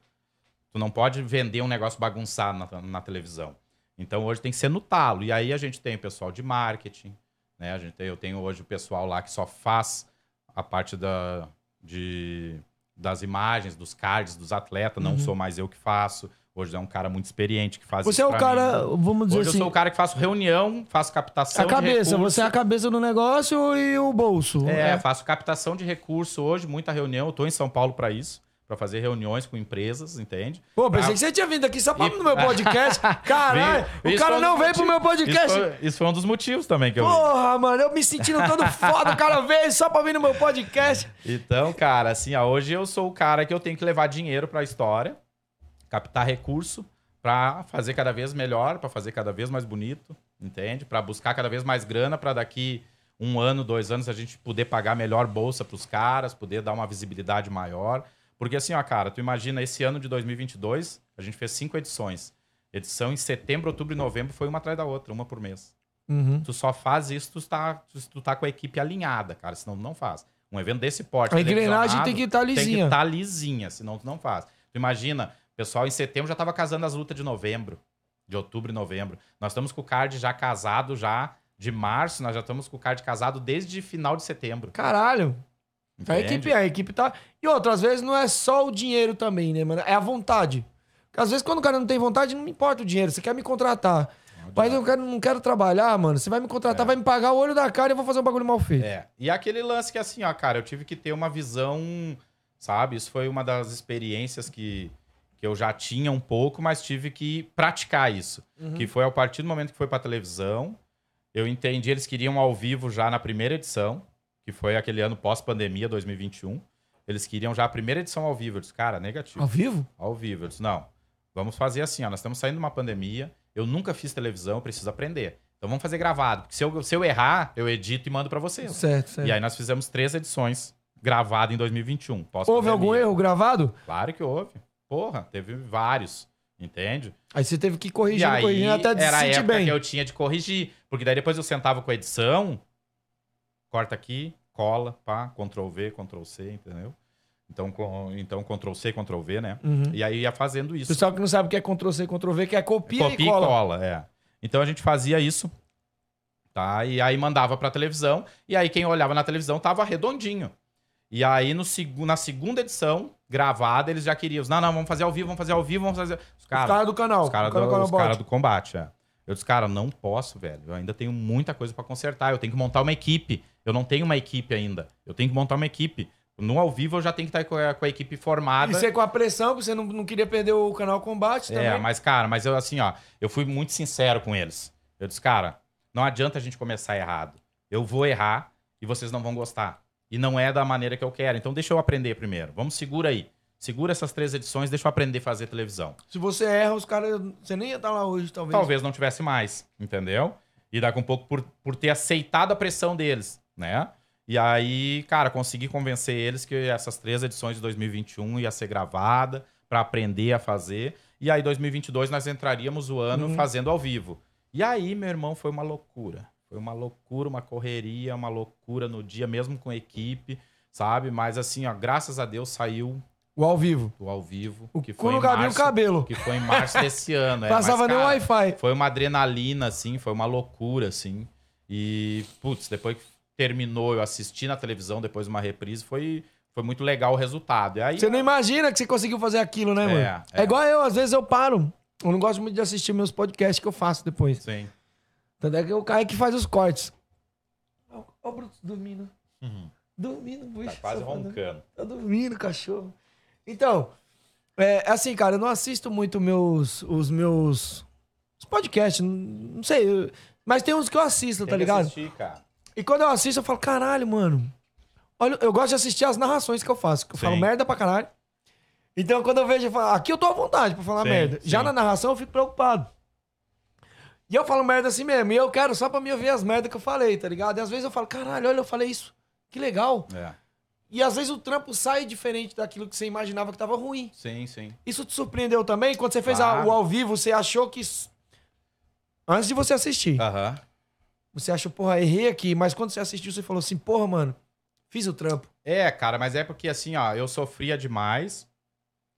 Tu não pode vender um negócio bagunçado na, na televisão. Então hoje tem que ser no talo. E aí a gente tem o pessoal de marketing, né? A gente tem, eu tenho hoje o pessoal lá que só faz a parte da, de, das imagens, dos cards dos atletas. Não Uhum. sou mais eu que faço. Hoje é um cara muito experiente que faz Você isso é o cara, mim. vamos dizer Hoje assim, eu sou o cara que faço reunião, faço captação a cabeça. Você é a cabeça do negócio e o bolso. É, faço captação de recurso hoje, muita reunião. Eu tô em São Paulo para isso, para fazer reuniões com empresas, entende? Pô, pensei Pra- que você tinha vindo aqui só pra E- no meu podcast. Caralho, o cara não veio pro meu podcast. Isso foi, isso foi um dos motivos também que eu. Porra, mano, eu me sentindo todo foda. O cara veio só pra vir no meu podcast. Então, cara, assim, ó, hoje eu sou o cara que eu tenho que levar dinheiro para a história, captar recurso para fazer cada vez melhor, para fazer cada vez mais bonito, entende? Para buscar cada vez mais grana para daqui um ano, dois anos a gente poder pagar melhor bolsa para os caras, poder dar uma visibilidade maior. Porque assim, ó, cara, tu imagina esse ano de 2022, a gente fez cinco edições. Edição em setembro, outubro e novembro foi uma atrás da outra, uma por mês. Uhum. Tu só faz isso tu tá, tu, tá com a equipe alinhada, cara. Senão tu não faz. Um evento desse porte. A engrenagem tem que tá Tem que lisinha. estar lisinha, senão tu não faz. Tu imagina, pessoal em setembro já tava casando as lutas de novembro. De outubro e novembro. Nós estamos com o card já casado já de março, nós já estamos com o card casado desde final de setembro. Caralho. A Entende? equipe, a equipe tá. E outra, às vezes não é só o dinheiro também, né, mano? É a vontade. Porque às vezes quando o cara não tem vontade, não me importa o dinheiro, você quer me contratar. Mas eu quero, não quero trabalhar, mano. Você vai me contratar, vai me pagar o olho da cara e eu vou fazer um bagulho mal feito. É. E aquele lance que assim, ó, cara, eu tive que ter uma visão, sabe? Isso foi uma das experiências que, que eu já tinha um pouco, mas tive que praticar isso. Que foi a partir do momento que foi pra televisão, eu entendi, eles queriam ao vivo já na primeira edição, que foi aquele ano pós-pandemia, 2021. Eles queriam já a primeira edição ao vivo. Eu disse, cara, negativo. Ao vivo? Ao vivo. Eu disse, não, vamos fazer assim, ó, nós estamos saindo de uma pandemia, eu nunca fiz televisão, eu preciso aprender. Então vamos fazer gravado. Porque se eu, se eu errar, eu edito e mando pra vocês. Certo, certo. E aí nós fizemos três edições gravadas em 2021. pós Houve algum erro gravado? Claro que houve. Porra, teve vários. Entende? Aí você teve que corrigir, aí corrigir até era a época bem. que eu tinha de corrigir. Porque daí depois eu sentava com a edição, corta aqui, cola, pá, Ctrl V, Ctrl C, entendeu? Então, com- então Ctrl C, Ctrl V, né? Uhum. E aí ia fazendo isso. Pessoal que não sabe o que é Ctrl C, Ctrl V, que é copia, Copia e cola. é. Então a gente fazia isso, tá? E aí mandava pra televisão, e aí quem olhava na televisão tava redondinho. E aí no, na segunda edição, gravada, eles já queriam, não, não, vamos fazer ao vivo, vamos fazer ao vivo, vamos fazer... Os caras do canal. os caras cara do, cara do combate, é. Eu disse, cara, não posso, velho. Eu ainda tenho muita coisa pra consertar. Eu tenho que montar uma equipe. Eu não tenho uma equipe ainda. Eu tenho que montar uma equipe. No ao vivo eu já tenho que estar com a, com a equipe formada. E você com a pressão, que você não, não queria perder o canal Combate também. É, mas, cara, mas eu assim, ó, eu fui muito sincero com eles. Eu disse, cara, não adianta a gente começar errado. Eu vou errar e vocês não vão gostar. E não é da maneira que eu quero. Então deixa eu aprender primeiro. Vamos, segura aí. Segura essas três edições, deixa eu aprender a fazer televisão. Se você erra, os caras. Você nem ia estar lá hoje, talvez. Talvez não tivesse mais, entendeu? E daqui um pouco por, por ter aceitado a pressão deles, né? E aí, cara, consegui convencer eles que essas três edições de 2021 ia ser gravada pra aprender a fazer. E aí, 2022, nós entraríamos o ano Uhum. fazendo ao vivo. E aí, meu irmão, foi uma loucura. Foi uma loucura, uma correria, uma loucura no dia, mesmo com equipe, sabe? Mas assim, ó, graças a Deus saiu O ao vivo. o ao vivo. O que foi o março- cabelo. Que foi em março desse ano. é. Passava nem o cara, Wi-Fi. foi uma adrenalina, assim, foi uma loucura, assim. E, putz, depois que terminou, eu assisti na televisão, depois uma reprise, foi, foi muito legal o resultado. E aí, Você não imagina que você conseguiu fazer aquilo, né, É, mano? É, é. igual eu, às vezes eu paro. Eu não gosto muito de assistir meus podcasts que eu faço depois. sim. Tanto é que o Caio que faz os cortes. Ó o Bruto dormindo. Dormindo, Tá bicho. quase safado. roncando. Tá dormindo, cachorro. Então, é assim, cara, eu não assisto muito meus, os meus os podcasts, não, sei, eu- mas tem uns que eu assisto, Tem tá ligado? assistir, cara. E quando eu assisto, eu falo, caralho, mano. Olha, eu gosto de assistir as narrações que eu faço, que eu Sim. falo merda pra caralho. Então, quando eu vejo, eu falo, aqui eu tô à vontade pra falar Sim, merda. Já sim. na narração, eu fico preocupado. E eu falo merda assim mesmo. E eu quero só pra me ouvir as merdas que eu falei, tá ligado? E às vezes eu falo, caralho, olha, eu falei isso. Que legal. É. E às vezes o trampo sai diferente daquilo que você imaginava que tava ruim. Sim, sim. Isso te surpreendeu também? Quando você fez a- Claro. o ao vivo, você achou que. Antes de você assistir, Aham. você achou, porra, errei aqui. Mas quando você assistiu, você falou assim, porra, mano, fiz o trampo. É, cara, mas é porque assim, ó, eu sofria demais.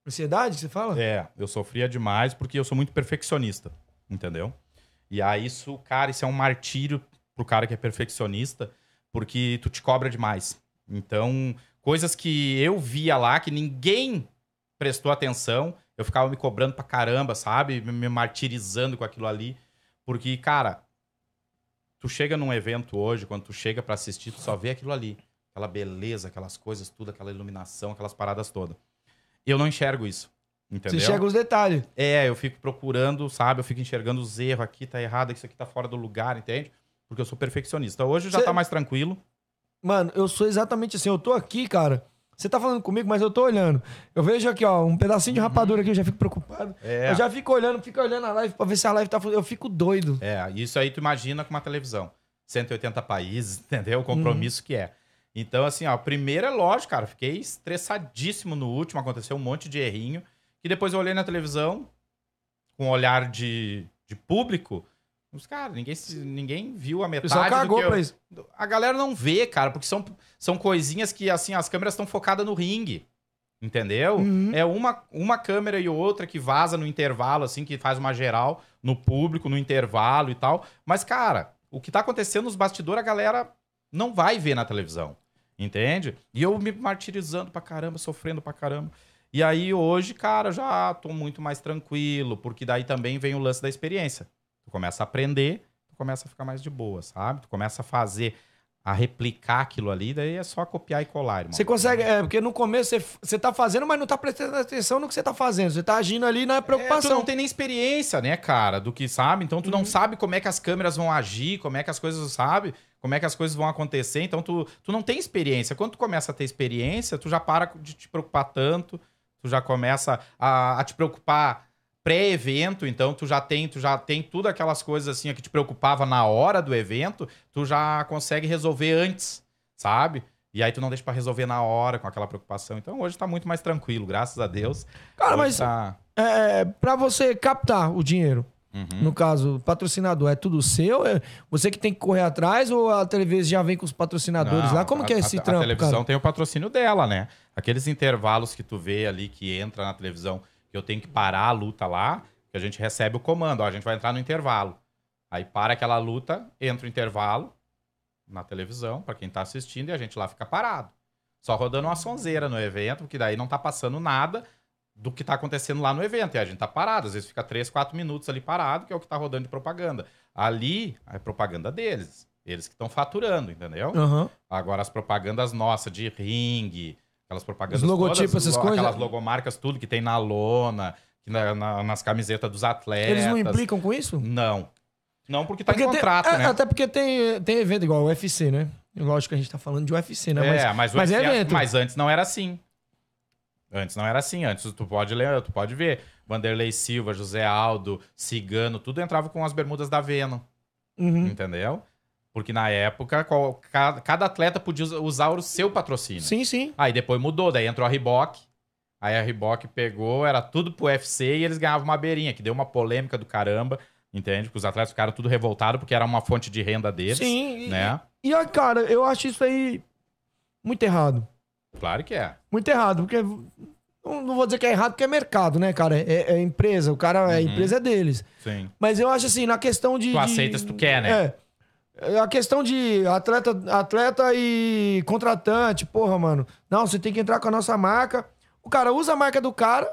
Ansiedade, você fala? É, eu sofria demais porque eu sou muito perfeccionista, entendeu? E aí isso, cara, isso é um martírio pro cara que é perfeccionista, porque tu te cobra demais. Então, coisas que eu via lá que ninguém prestou atenção, eu ficava me cobrando pra caramba, sabe? Me- martirizando com aquilo ali, porque, cara, tu chega num evento hoje, quando tu chega pra assistir, tu só vê aquilo ali, aquela beleza, aquelas coisas, tudo, aquela iluminação, aquelas paradas todas. Eu não enxergo isso. Entendeu? Você enxerga os detalhes. É, eu fico procurando, sabe? Eu fico enxergando os erros aqui, tá errado, isso aqui tá fora do lugar, entende? Porque eu sou perfeccionista. Hoje já Cê- tá mais tranquilo. Mano, eu sou exatamente assim. Eu tô aqui, cara. Você tá falando comigo, mas eu tô olhando. Eu vejo aqui, ó, um pedacinho de rapadura aqui, eu já fico preocupado. Uhum. É. Eu já fico olhando, fico olhando a live pra ver se a live tá. Eu fico doido. É, isso aí tu imagina com uma televisão. 180 países, entendeu? O compromisso que é. Então, assim, ó, primeiro é lógico, cara, fiquei estressadíssimo no último, aconteceu um monte de errinho, que depois eu olhei na televisão, com um olhar de, de público, os cara, ninguém, se- ninguém viu a metade do cagou eu, pra isso. A galera não vê, cara, porque são, são coisinhas que, assim, as câmeras estão focadas no ringue. Entendeu? Uhum. É uma, uma câmera e outra que vaza no intervalo, assim, que faz uma geral no público, no intervalo e tal. Mas, cara, o que tá acontecendo nos bastidores, a galera não vai ver na televisão. Entende? E eu me martirizando pra caramba, sofrendo pra caramba. E aí hoje, cara, já tô muito mais tranquilo, porque daí também vem o lance da experiência. Tu começa a aprender, tu começa a ficar mais de boa, sabe? Tu começa a fazer, a replicar aquilo ali, daí é só copiar e colar, irmão. Você consegue, é, porque no começo você, você tá fazendo, mas não tá prestando atenção no que você tá fazendo. Você tá agindo ali na É, tu preocupação. não tem nem experiência, né, cara, do que sabe. Então tu não sabe como é que as câmeras vão agir, como é que as coisas, sabe? Como é que as coisas vão acontecer. Então tu, tu não tem experiência. Quando tu começa a ter experiência, tu já para de te preocupar tanto, tu já começa a, a te preocupar pré-evento, então tu já tem, tu já tem tudo aquelas coisas assim que te preocupava na hora do evento, tu já consegue resolver antes, sabe? E aí tu não deixa pra resolver na hora com aquela preocupação. Então hoje tá muito mais tranquilo, graças a Deus. Cara, Hoje mas tá- é, pra você captar o dinheiro, Uhum. no caso, patrocinador, é tudo seu? É você que tem que correr atrás ou a televisão já vem com os patrocinadores Não, lá? Como a- que é esse a, trampo, A televisão cara? tem o patrocínio dela, né? Aqueles intervalos que tu vê ali que entra na televisão, que eu tenho que parar a luta lá, que a gente recebe o comando, ó, a gente vai entrar no intervalo. Aí para aquela luta, entra o intervalo na televisão, pra quem tá assistindo, e a gente lá fica parado. Só rodando uma sonzeira no evento, porque daí não tá passando nada do que tá acontecendo lá no evento. E a gente tá parado, às vezes fica 3, 4 minutos ali parado, que é o que tá rodando de propaganda. Ali, é propaganda deles. Eles que estão faturando, entendeu? Aham. Agora as propagandas nossas de ringue, aquelas propagandas Os logotipos, todas, essas coisas. aquelas logomarcas, tudo que tem na lona, na- na- nas camisetas dos atletas. Eles não implicam com isso? Não. Não, porque tá Porque em tem- contrato, é, né? Até porque tem, tem evento igual o UFC, né? Lógico que a gente tá falando de UFC, né? É, mas, mas o é UFC evento. mas antes não era assim. Antes não era assim. Antes tu pode ler, tu pode ver. Vanderlei Silva, José Aldo, Cigano, tudo entrava com as bermudas da Venom. Uhum. Entendeu? Porque na época, qual- cada, cada atleta podia us- usar o seu patrocínio. Sim, sim. Aí depois mudou, daí entrou a Reebok. Aí a Reebok pegou, era tudo pro UFC e eles ganhavam uma beirinha, que deu uma polêmica do caramba, entende? Porque os atletas ficaram tudo revoltados porque era uma fonte de renda deles, Sim. e- né? E, ó, cara, eu acho isso aí muito errado. Claro que é. Muito errado, porque. Não, vou dizer que é errado, porque é mercado, né, cara? É, é empresa, o cara, a Uhum. empresa é deles. Sim. Mas eu acho assim, na questão de. Tu de- aceita se tu quer, né? É. A questão de atleta, atleta e contratante, porra, mano. Não, você tem que entrar com a nossa marca. O cara usa a marca do cara,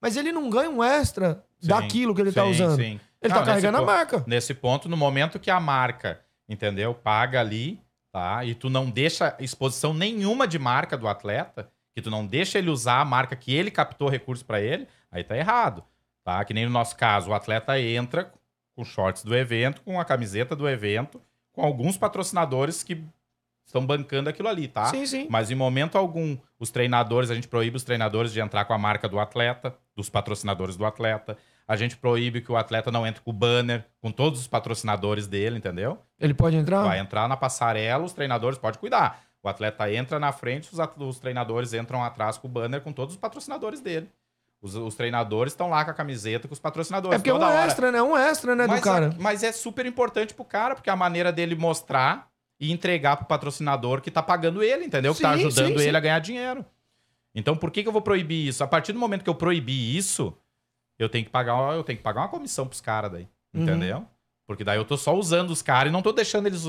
mas ele não ganha um extra Sim, daquilo que ele tá sim, usando. sim. Ele Não, tá carregando a marca. Nesse ponto, no momento que a marca, entendeu? Paga ali, tá? E tu não deixa exposição nenhuma de marca do atleta, que tu não deixa ele usar a marca que ele captou recurso pra ele, aí tá errado, tá? Que nem no nosso caso, o atleta entra com shorts do evento, com a camiseta do evento, com alguns patrocinadores que estão bancando aquilo ali, tá? Sim, sim. Mas em momento algum, os treinadores, a gente proíbe os treinadores de entrar com a marca do atleta, dos patrocinadores do atleta. A gente proíbe que o atleta não entre com o banner, com todos os patrocinadores dele, entendeu? Ele pode entrar? Vai entrar na passarela, os treinadores podem cuidar. O atleta entra na frente, os, os treinadores entram atrás com o banner com todos os patrocinadores dele. Os, os treinadores estão lá com a camiseta com os patrocinadores. É porque é um hora. extra, né? Um extra, né, mas, do cara. é- mas é super importante pro cara, porque é a maneira dele mostrar e entregar pro patrocinador que tá pagando ele, entendeu? Que tá Sim, ajudando sim, ele sim. a ganhar dinheiro. Então, por que, que eu vou proibir isso? A partir do momento que eu proibir isso, eu tenho que pagar, uma- eu tenho que pagar uma comissão pros caras daí. Uhum. Entendeu? Porque daí eu tô só usando os caras e não tô deixando eles,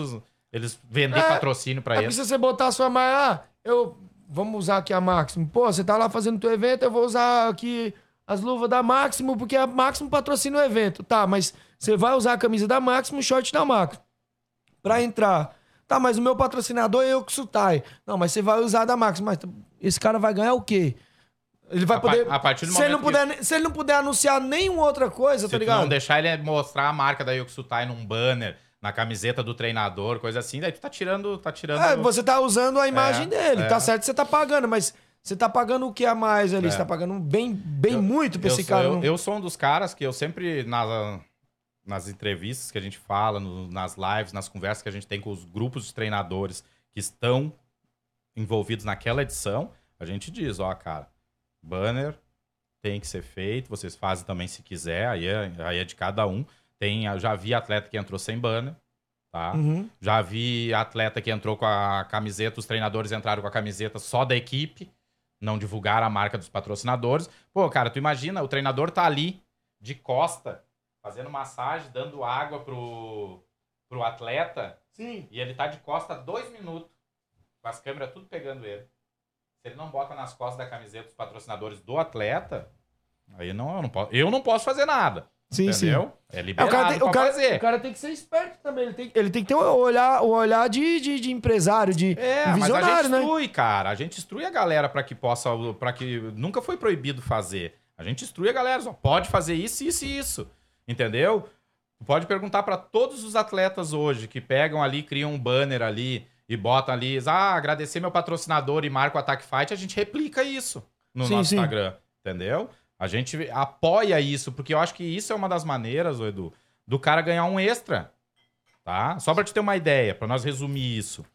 eles vender É, patrocínio pra É porque eles. se você botar a sua marca, ah, eu. Vamos usar aqui a Máximo. Pô, você tá lá fazendo teu evento, eu vou usar aqui as luvas da Máximo, porque a Máximo patrocina o evento. Tá, mas você vai usar a camisa da Máximo e o short da Máximo. Pra entrar. Tá, mas o meu patrocinador é o Ksutai. Não, mas você vai usar a da Máximo. Mas esse cara vai ganhar o quê? Ele vai A poder. a partir do se, ele não momento puder, se ele não puder anunciar nenhuma outra coisa, Se tá ligado? não deixar ele mostrar a marca da Yokusutai num banner, na camiseta do treinador, coisa assim, daí tu tá tirando, tá tirando É, você tá usando a imagem É, dele. é. Tá certo você tá pagando, mas você tá pagando o que a mais ali? É. Você tá pagando bem, bem muito pra eu esse sou, cara. Eu, eu sou um dos caras que eu sempre, nas, nas entrevistas que a gente fala, no- nas lives, nas conversas que a gente tem com os grupos de treinadores que estão envolvidos naquela edição, a gente diz, ó, cara, banner tem que ser feito, vocês fazem também se quiser, aí é, aí é de cada um. Tem, já vi atleta que entrou sem banner, tá? Uhum. Já vi atleta que entrou com a camiseta, os treinadores entraram com a camiseta só da equipe, não divulgaram a marca dos patrocinadores. Pô, cara, tu imagina, o treinador tá ali, de costa, fazendo massagem, dando água pro, pro atleta, Sim. e ele tá de costa dois minutos, com as câmeras tudo pegando ele. Se ele não bota nas costas da camiseta os patrocinadores do atleta, aí não, eu não posso, eu não posso fazer nada. Sim, entendeu? sim. É É, liberado o, cara tem, pra o, cara, fazer. o cara tem que ser esperto também. Ele tem, ele tem que ter o olhar, o olhar de, de, de empresário, de É, mas a visionário, gente né? instrui, cara. A gente instrui a galera pra que possa. para que nunca foi proibido fazer. A gente instrui a galera, só pode fazer isso, isso e isso. Entendeu? Pode perguntar pra todos os atletas hoje que pegam ali, criam um banner ali e botam ali, ah, agradecer meu patrocinador e marca o Attack Fight, a gente replica isso no Sim, nosso sim. Instagram. Entendeu? A gente apoia isso, porque eu acho que isso é uma das maneiras, Edu, do cara ganhar um extra. Tá? Só pra te ter uma ideia, pra nós resumir isso.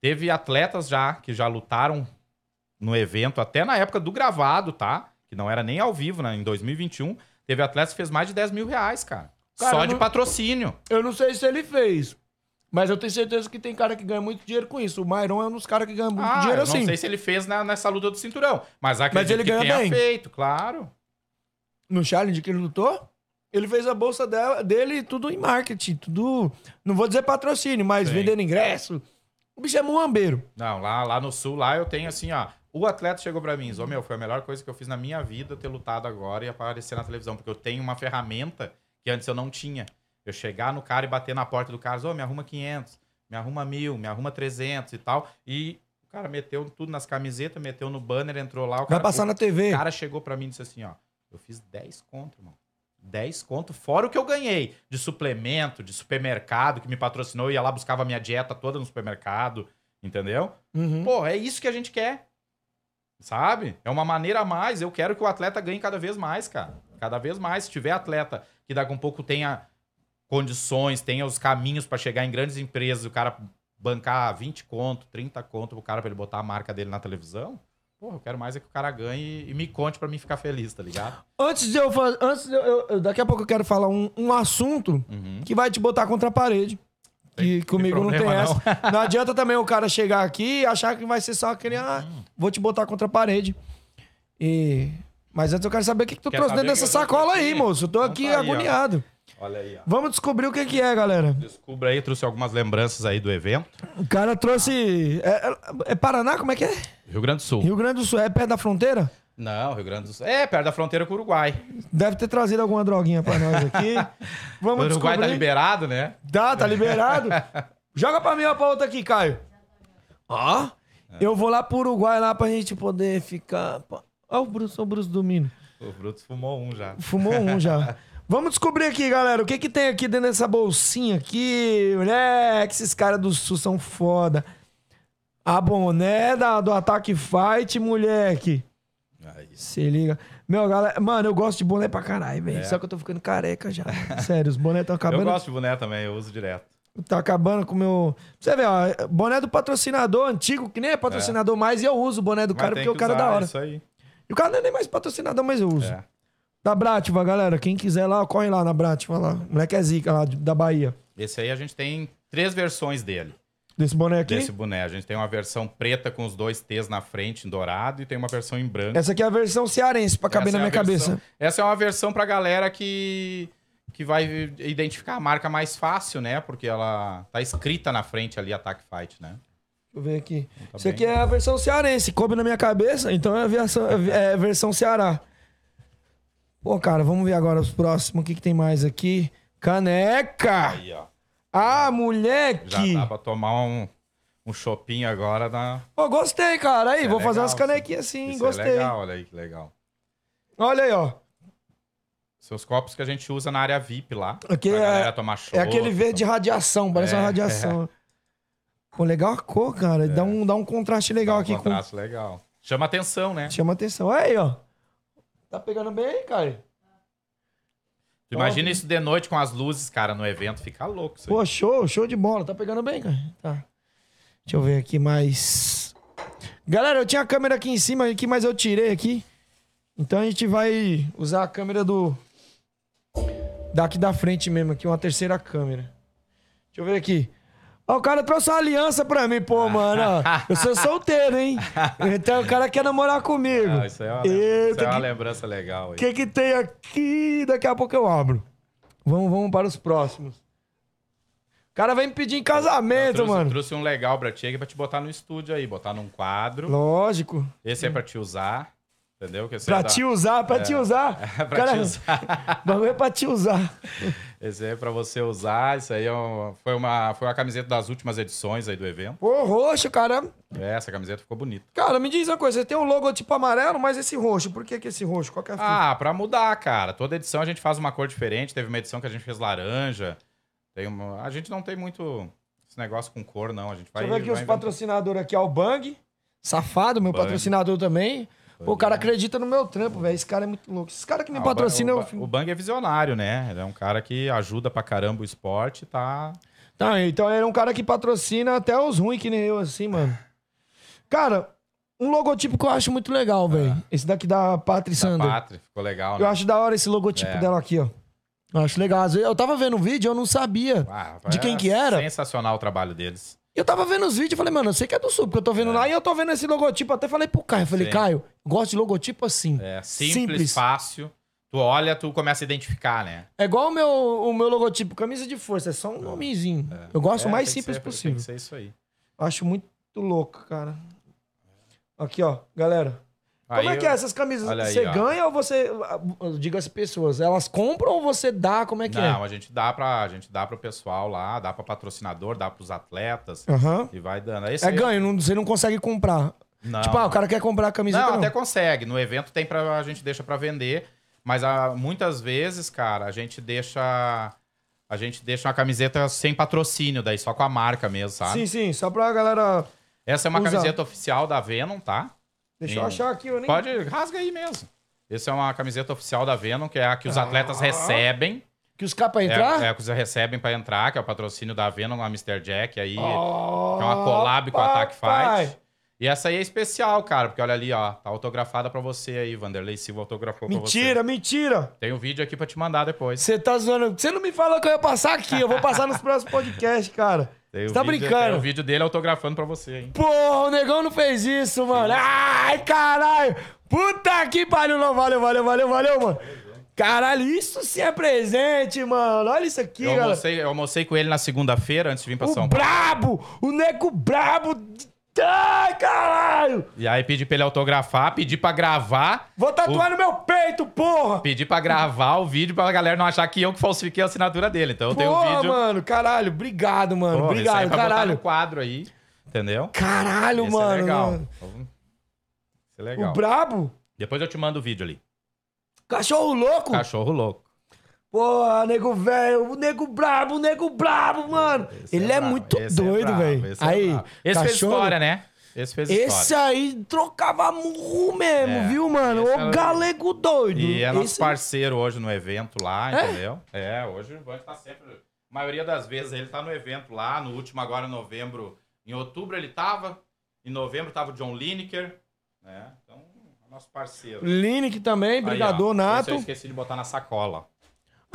Teve atletas já que já lutaram no evento, até na época do gravado, tá? Que não era nem ao vivo, né? Em 2021. Teve atletas que fez mais de 10 mil reais, cara. Cara, Só de não- patrocínio. Eu não sei se ele fez. Mas eu tenho certeza que tem cara que ganha muito dinheiro com isso. O Mairon é um dos caras que ganha muito Ah, dinheiro eu não assim. sei se ele fez na- nessa luta do cinturão. Mas acredito ele que ganha tenha bem. feito, claro. No challenge que ele lutou, ele fez a bolsa dela- dele tudo em marketing. Tudo. Não vou dizer patrocínio, mas Sim. vendendo ingresso. O bicho é muambeiro. Não, lá, lá no sul, lá eu tenho assim, ó. O atleta chegou pra mim e disse, "Ô, meu, foi a melhor coisa que eu fiz na minha vida ter lutado agora e aparecer na televisão, porque eu tenho uma ferramenta que antes eu não tinha. Eu chegar no cara e bater na porta do cara, ô, me arruma 500, me arruma mil, me arruma 300 e tal. E o cara meteu tudo nas camisetas, meteu no banner, entrou lá. O Vai cara, passar o na TV. cara chegou pra mim e disse assim, ó, eu fiz 10 conto, irmão. 10 conto, fora o que eu ganhei de suplemento, de supermercado, que me patrocinou, ia lá, buscava a minha dieta toda no supermercado, entendeu? Uhum. Pô, é isso que a gente quer. Sabe? É uma maneira a mais. Eu quero que o atleta ganhe cada vez mais, cara. Cada vez mais. Se tiver atleta que daqui a um pouco tenha condições, tenha os caminhos pra chegar em grandes empresas, o cara bancar 20 conto, 30 conto pro cara pra ele botar a marca dele na televisão, pô, eu quero mais é que o cara ganhe e me conte pra mim ficar feliz, tá ligado? Antes de eu fazer. Antes de eu, eu- daqui a pouco eu quero falar um, um assunto Uhum. que vai te botar contra a parede. Que comigo não tem problema, essa. Não. adianta também o cara chegar aqui e achar que vai ser só aquele. Ah, vou te botar contra a parede. E. Mas antes eu quero saber o que, que tu Quer trouxe dentro dessa sacola aí, aqui? moço. Eu tô Então aqui tá aí, ó. Olha aí, ó. Vamos descobrir o que, que é, galera. Descubra aí, trouxe algumas lembranças aí do evento. O cara trouxe. É, é- é Paraná? Como é que é? Rio Grande do Sul. Rio Grande do Sul. É perto da fronteira? Não, Rio Grande do Sul. É, perto da fronteira com o Uruguai. Deve ter trazido alguma droguinha pra nós aqui. O Vamos Uruguai tá descobrir. liberado, né? Tá, tá liberado. Joga pra mim ou pra outra aqui, Caio. Ó. Eu vou lá pro Uruguai lá pra gente poder ficar. Ó, o Bruce, o Bruce Domino. O Brutus fumou um já. Fumou um já. Vamos descobrir aqui, galera, o que que tem aqui dentro dessa bolsinha aqui. Moleque, esses caras do Sul são foda. A boné da, do Attack Fight, moleque. Aí. Se liga. Meu, galera, mano, eu gosto de boné pra caralho, velho. É. Só que eu tô ficando careca já. Sério, os bonés estão acabando. Eu gosto de boné também, eu uso direto. Tá acabando com o meu. Você vê, ó, boné do patrocinador antigo, que nem é patrocinador mais, e eu uso o boné do Mas cara porque o cara é da hora. Isso aí. E o cara não é nem mais patrocinador, mas eu uso. É. Da Brativa, galera. Quem quiser lá, corre lá na Brativa lá. O moleque é zica lá de- da Bahia. Esse aí a gente tem três versões dele. Desse boné aqui. Desse boné. A gente tem uma versão preta com os dois T's na frente, em dourado, e tem uma versão em branco. Essa aqui é a versão cearense, pra caber Essa na é minha a versão- cabeça. Essa é uma versão pra galera que, que vai identificar a marca mais fácil, né? Porque ela tá escrita na frente ali, Attack Fight, né? Deixa eu ver aqui. Tá Isso bem. aqui é a versão cearense. Coube na minha cabeça, então é a versão, é a versão Ceará. Pô, cara, vamos ver agora os próximos. O que, que tem mais aqui? Caneca! Aí, ó. Ah, Já moleque! dá pra tomar um, um chopinho agora na. Pô, gostei, cara. Aí, Isso é vou fazer legal, umas canequinhas assim, Isso gostei. É legal, olha aí que legal. Olha aí, ó. Seus copos que a gente usa na área VIP lá. Aqui pra é- galera tomar show. É aquele verde de radiação, parece É, uma radiação. Pô, legal a cor, cara. Dá, um, dá um contraste legal um aqui. contraste legal. Chama atenção, né? Com... Chama atenção. Olha aí, ó. Tá pegando bem aí, cara? Tu imagina isso de noite com as luzes, cara, no evento. Fica louco isso aí. Pô, show, show de bola. Tá pegando bem, cara. Tá. Deixa eu ver aqui mais. Galera, eu tinha a câmera aqui em cima, aqui, mas eu tirei aqui. Então a gente vai usar a câmera do. Daqui da frente mesmo, aqui, uma terceira câmera. Deixa eu ver aqui. Ó, o cara trouxe uma aliança pra mim, pô, mano. ó. Eu sou solteiro, hein? Então o cara quer namorar comigo. Ah, isso é uma, Eita, isso é uma que- lembrança legal. O que que tem aqui? Daqui a pouco eu abro. Vamos, vamos para os próximos. O cara vem me pedir em Eu casamento, trouxe, mano. trouxe um legal pra ti aqui pra te botar no estúdio aí, botar num quadro. Lógico. Esse é pra te usar, entendeu? Que Pra é da- te usar, pra te usar. É pra Cara, te usar. Bagulho é pra te usar. Esse aí é pra você usar. Isso aí é um- foi, uma, foi uma camiseta das últimas edições aí do evento. Pô, roxo, cara. É, essa camiseta ficou bonita. Cara, me diz uma coisa. Você tem um logotipo amarelo, mas esse roxo. Por que, que esse roxo? Qual que é a fita? Ah, pra mudar, cara. Toda edição a gente faz uma cor diferente. Teve uma edição que a gente fez laranja. Tem uma... A gente não tem muito esse negócio com cor, não. A gente vai. Deixa eu ver aqui os patrocinadores aqui, ó. O Bang. Safado, meu Bang. patrocinador também. Pô, o cara acredita no meu trampo, velho. Esse cara é muito louco. Esses caras que me Ah, o patrocinam, Bang- eu... O, o Bang é visionário, né? Ele é um cara que ajuda pra caramba o esporte, tá? Tá, então ele é um cara que patrocina até os ruins, que nem eu, assim, mano. Cara, um logotipo que eu acho muito legal, velho. Esse daqui da Patri Sander. Pátria. Ficou legal, Eu né? acho da hora esse logotipo É. dela aqui, ó. Eu acho legal. Eu tava vendo um vídeo, eu não sabia Ah, de é quem que era. Sensacional o trabalho deles. Eu tava vendo os vídeos e falei, mano, eu sei que é do Sul, porque eu tô vendo lá e eu tô vendo esse logotipo. Até falei pro Caio, eu falei, Sim. Caio, gosto de logotipo assim. É simples, fácil. Tu olha, tu começa a identificar, né? É igual o meu, o meu logotipo, camisa de força, é só um nomezinho. Eu gosto É, o mais tem que simples ser- possível. Tem que ser isso aí. Acho muito louco, cara. Aqui, ó, galera. Como Aí é que é essas camisas? Olha aí, você ó. ganha ou você. Diga as pessoas, elas compram ou você dá? Como é que Não, é? a gente dá para a gente dá pro pessoal lá, dá para patrocinador, dá pros atletas Aham. e vai dando. Esse É aí- ganho, não- você não consegue comprar. Não, tipo, ah, o cara quer comprar a camiseta. não, Não, até consegue. No evento tem para a gente deixa para vender, mas ah, muitas vezes, cara, a gente deixa a gente deixa uma camiseta sem patrocínio, daí só com a marca mesmo, sabe? Sim, sim, só pra galera. Essa é uma Usa. camiseta oficial da Venom, tá? Deixa eu Sim. achar aqui, eu nem. Pode, rasga aí mesmo. Essa é uma camiseta oficial da Venom, que é a que os atletas recebem. Que os caras pra entrar? É, é, que os recebem pra entrar, que é o patrocínio da Venom, a Mr. Jack aí. Oh, que é uma collab com a Attack. Fight. E essa aí é especial, cara, porque olha ali, ó, tá autografada pra você aí, Vanderlei Silva autografou pra você. Mentira, mentira. Tem um vídeo aqui pra te mandar depois. Você tá zoando. Você não me falou que eu ia passar aqui. Eu vou passar nos próximos podcasts, cara. Você tá vídeo- brincando? O vídeo dele autografando pra você, hein? Porra, o negão não fez isso, mano. Ai, caralho. Puta que pariu. Não, valeu, valeu, valeu, valeu, mano. Caralho, isso sim é presente, mano. Olha isso aqui, Eu galera. almocei, eu almocei com ele na segunda-feira, antes de vir pra O São Paulo. brabo! O nego brabo! Ai, caralho! E aí pedi pra ele autografar, pedi pra gravar. Vou tatuar no meu peito, porra! Pedi pra gravar o vídeo pra galera não achar que eu que falsifiquei a assinatura dele. Então eu tenho um Porra, vídeo. mano, caralho, obrigado, mano. Aí obrigado, é pra botar caralho. no quadro aí, entendeu? Caralho, Esse mano. é legal. mano. Esse é legal. O brabo? Depois eu te mando o vídeo ali. Cachorro louco? Cachorro louco. Porra, nego velho, o nego brabo, o nego brabo, mano. Esse Ele é, brabo, muito esse é doido, brabo, velho. esse é Aí, brabo. Esse fez cachorro- história, né? Esse fez Esse história. aí trocava murro mesmo, É, viu, mano? esse O era- galego doido. E é nosso Esse- parceiro hoje no evento lá, É? entendeu? É, hoje o Vande tá sempre. A maioria das vezes ele tá no evento lá. No último, agora em novembro. Em outubro ele tava. Em novembro tava o John Lineker. Né? Então, é nosso parceiro. Lineker também, Aí, ó, brigador esse nato. eu esqueci de botar na sacola.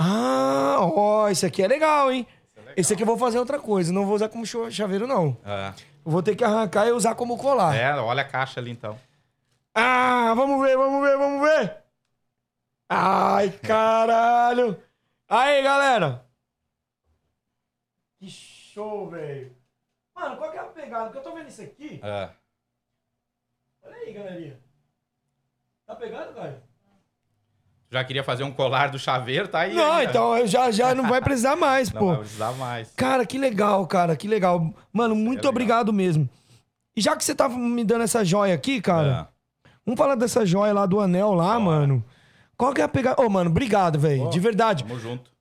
Ah, ó, esse aqui é legal, hein? Esse é legal. Esse aqui eu vou fazer outra coisa, não vou usar como chaveiro, não. É. Vou ter que arrancar e usar como colar. É, olha a caixa ali então. Ah, vamos ver, vamos ver, vamos ver. Ai, caralho. Aí, galera. Que show, velho. Mano, qual que é a pegada? Porque eu tô vendo isso aqui. É. Olha aí, galerinha. Tá pegando, cara? Já queria fazer um colar do chaveiro, tá aí. Não, então já, já não vai precisar mais, Não pô. vai precisar mais. Cara, que legal, cara, que legal. Mano, muito legal. obrigado mesmo. E já que você tava me dando essa joia aqui, cara, É. vamos falar dessa joia lá do anel lá, mano. Qual que é a pegada? Ô, mano, obrigado, velho. De verdade. Tamo junto.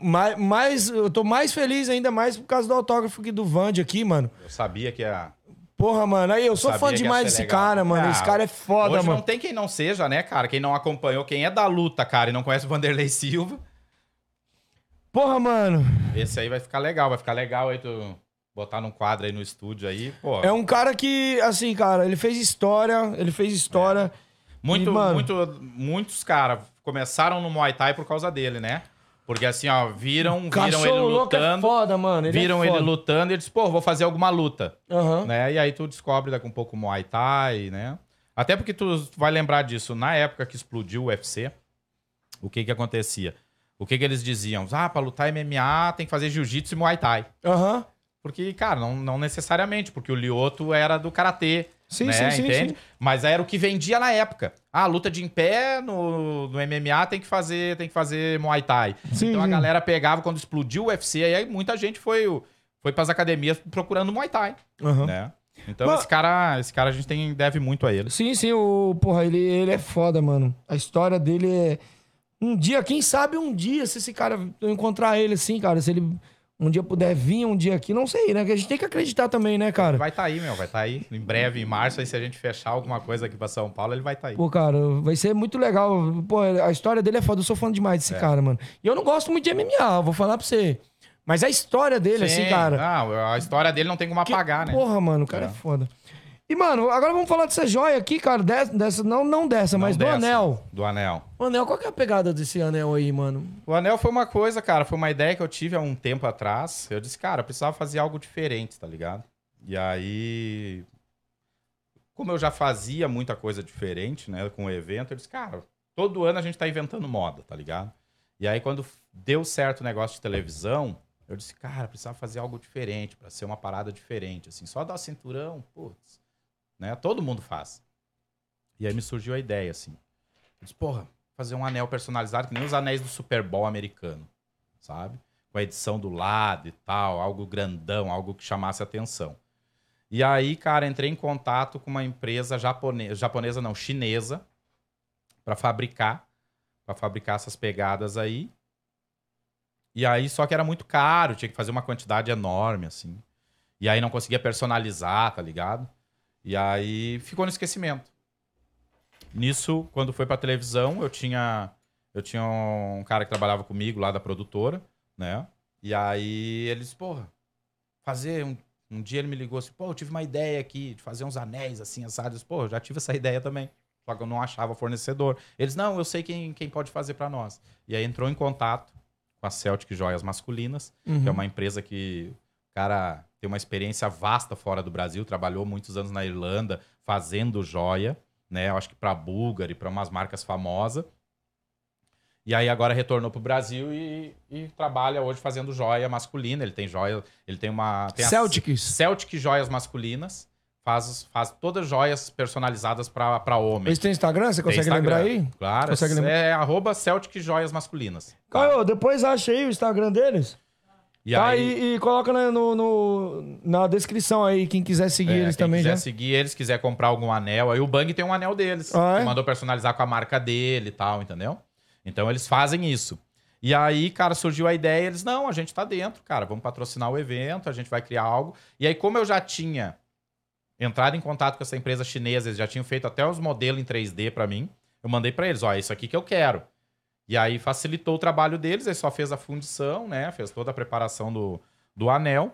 Mais, mais, eu tô mais feliz ainda mais por causa do autógrafo aqui do Vand aqui, mano. Eu sabia que ia. Porra, mano, aí eu sou sabia fã demais desse legal. cara, mano. Ah, Esse cara é foda, Hoje mano. não tem quem não seja, né, cara? Quem não acompanhou, quem é da luta, cara, e não conhece o Vanderlei Silva. Porra, mano. Esse aí vai ficar legal, vai ficar legal aí tu botar num quadro aí no estúdio aí, pô. É um cara que, assim, cara, ele fez história, ele fez história. muito, e, mano- muito, muitos caras começaram no Muay Thai por causa dele, né? Porque assim, ó, viram, viram ele é lutando, foda, mano. Ele viram é ele lutando e ele disse, pô, vou fazer alguma luta, Aham. né? E aí tu descobre daqui um pouco Muay Thai, né? Até porque tu vai lembrar disso, na época que explodiu o UFC, o que que acontecia? o que que eles diziam? Ah, pra lutar MMA tem que fazer jiu-jitsu e muay thai. Aham. Porque, cara, não, não necessariamente, porque o Lioto era do karatê. Sim, né? sim, sim, Entende? sim. Mas era o que vendia na época. Ah, luta de em pé no, no MMA tem que fazer, tem que fazer Muay Thai. Sim, então a sim. galera pegava quando explodiu o UFC, aí muita gente foi, foi pras academias procurando Muay Thai, Aham. né? Então Mas- esse cara, esse cara a gente tem deve muito a ele. Sim, sim, o porra, ele, ele é foda, mano. A história dele é. Um dia, quem sabe um dia, se esse cara eu encontrar ele assim, cara, se ele um dia puder vir um dia aqui, não sei, né? Que a gente tem que acreditar também, né, cara? Vai estar aí, meu, vai estar aí. Em breve, em março, aí se a gente fechar alguma coisa aqui pra São Paulo, ele vai estar aí. Pô, cara, vai ser muito legal. Pô, a história dele é foda. Eu sou fã demais desse É. cara, mano. E eu não gosto muito de MMA, eu vou falar pra você. Mas a história dele, Sim, assim, cara. Não, a história dele não tem como que- apagar, né? Porra, mano, o cara é. É. foda. E, mano, agora vamos falar dessa joia aqui, cara. Dessa, dessa- não, não dessa, Não mas dessa, do anel. Do anel. O anel, qual que é a pegada desse anel aí, mano? O anel foi uma coisa, cara, foi uma ideia que eu tive há um tempo atrás. Eu disse, cara, eu precisava fazer algo diferente, tá ligado? E aí, como eu já fazia muita coisa diferente, né, com o evento, eu disse, cara, todo ano a gente tá inventando moda, tá ligado? E aí, quando deu certo o negócio de televisão, eu disse, cara, precisava fazer algo diferente, pra ser uma parada diferente, assim, só dar cinturão, putz, né, todo mundo faz. E aí me surgiu a ideia, assim. Eu disse, porra, fazer um anel personalizado, que nem os anéis do Super Bowl americano, sabe? Com a edição do lado e tal, algo grandão, algo que chamasse atenção. E aí, cara, entrei em contato com uma empresa japonesa, japonesa não, chinesa, para fabricar, para fabricar essas pegadas aí. E aí, só que era muito caro, tinha que fazer uma quantidade enorme, assim. E aí não conseguia personalizar, tá ligado? E aí ficou no esquecimento. Nisso, quando foi pra televisão, eu tinha eu tinha um cara que trabalhava comigo lá da produtora, né? E aí eles, porra, fazer um, um dia ele me ligou assim, pô, eu tive uma ideia aqui de fazer uns anéis assim, assados. Pô, eu já tive essa ideia também. Só que eu não achava fornecedor. Eles, não, eu sei quem, quem pode fazer pra nós. E aí entrou em contato com a Celtic Joias Masculinas, que é uma empresa que o cara tem uma experiência vasta fora do Brasil, trabalhou muitos anos na Irlanda fazendo joia, né? Eu acho que para Bulgari, para umas marcas famosas. E aí agora retornou pro Brasil e, e trabalha hoje fazendo joia masculina. Ele tem joia, ele tem uma tem Celtics. Celtic Joias Masculinas. Faz, faz todas joias personalizadas para homem. Eles têm Instagram? Você Tem consegue Instagram. lembrar aí? Claro, Consegue lembrar? é arroba Celtic Joias Masculinas. Caio, depois acha aí o Instagram deles. E tá, aí, e, e coloca na, no, no- na descrição aí, quem quiser seguir É, eles quem também quiser já. seguir eles, quiser comprar algum anel, aí o Bang tem um anel deles. Ah, é? que mandou personalizar com a marca dele e tal, entendeu? Então eles fazem isso. E aí, cara, surgiu a ideia, eles, não, a gente tá dentro, cara, vamos patrocinar o evento, a gente vai criar algo. E aí, como eu já tinha entrado em contato com essa empresa chinesa, eles já tinham feito até os modelos em 3D pra mim, eu mandei pra eles, ó, é isso aqui que eu quero. E aí facilitou o trabalho deles, aí só fez a fundição, né? Fez toda a preparação do, do anel.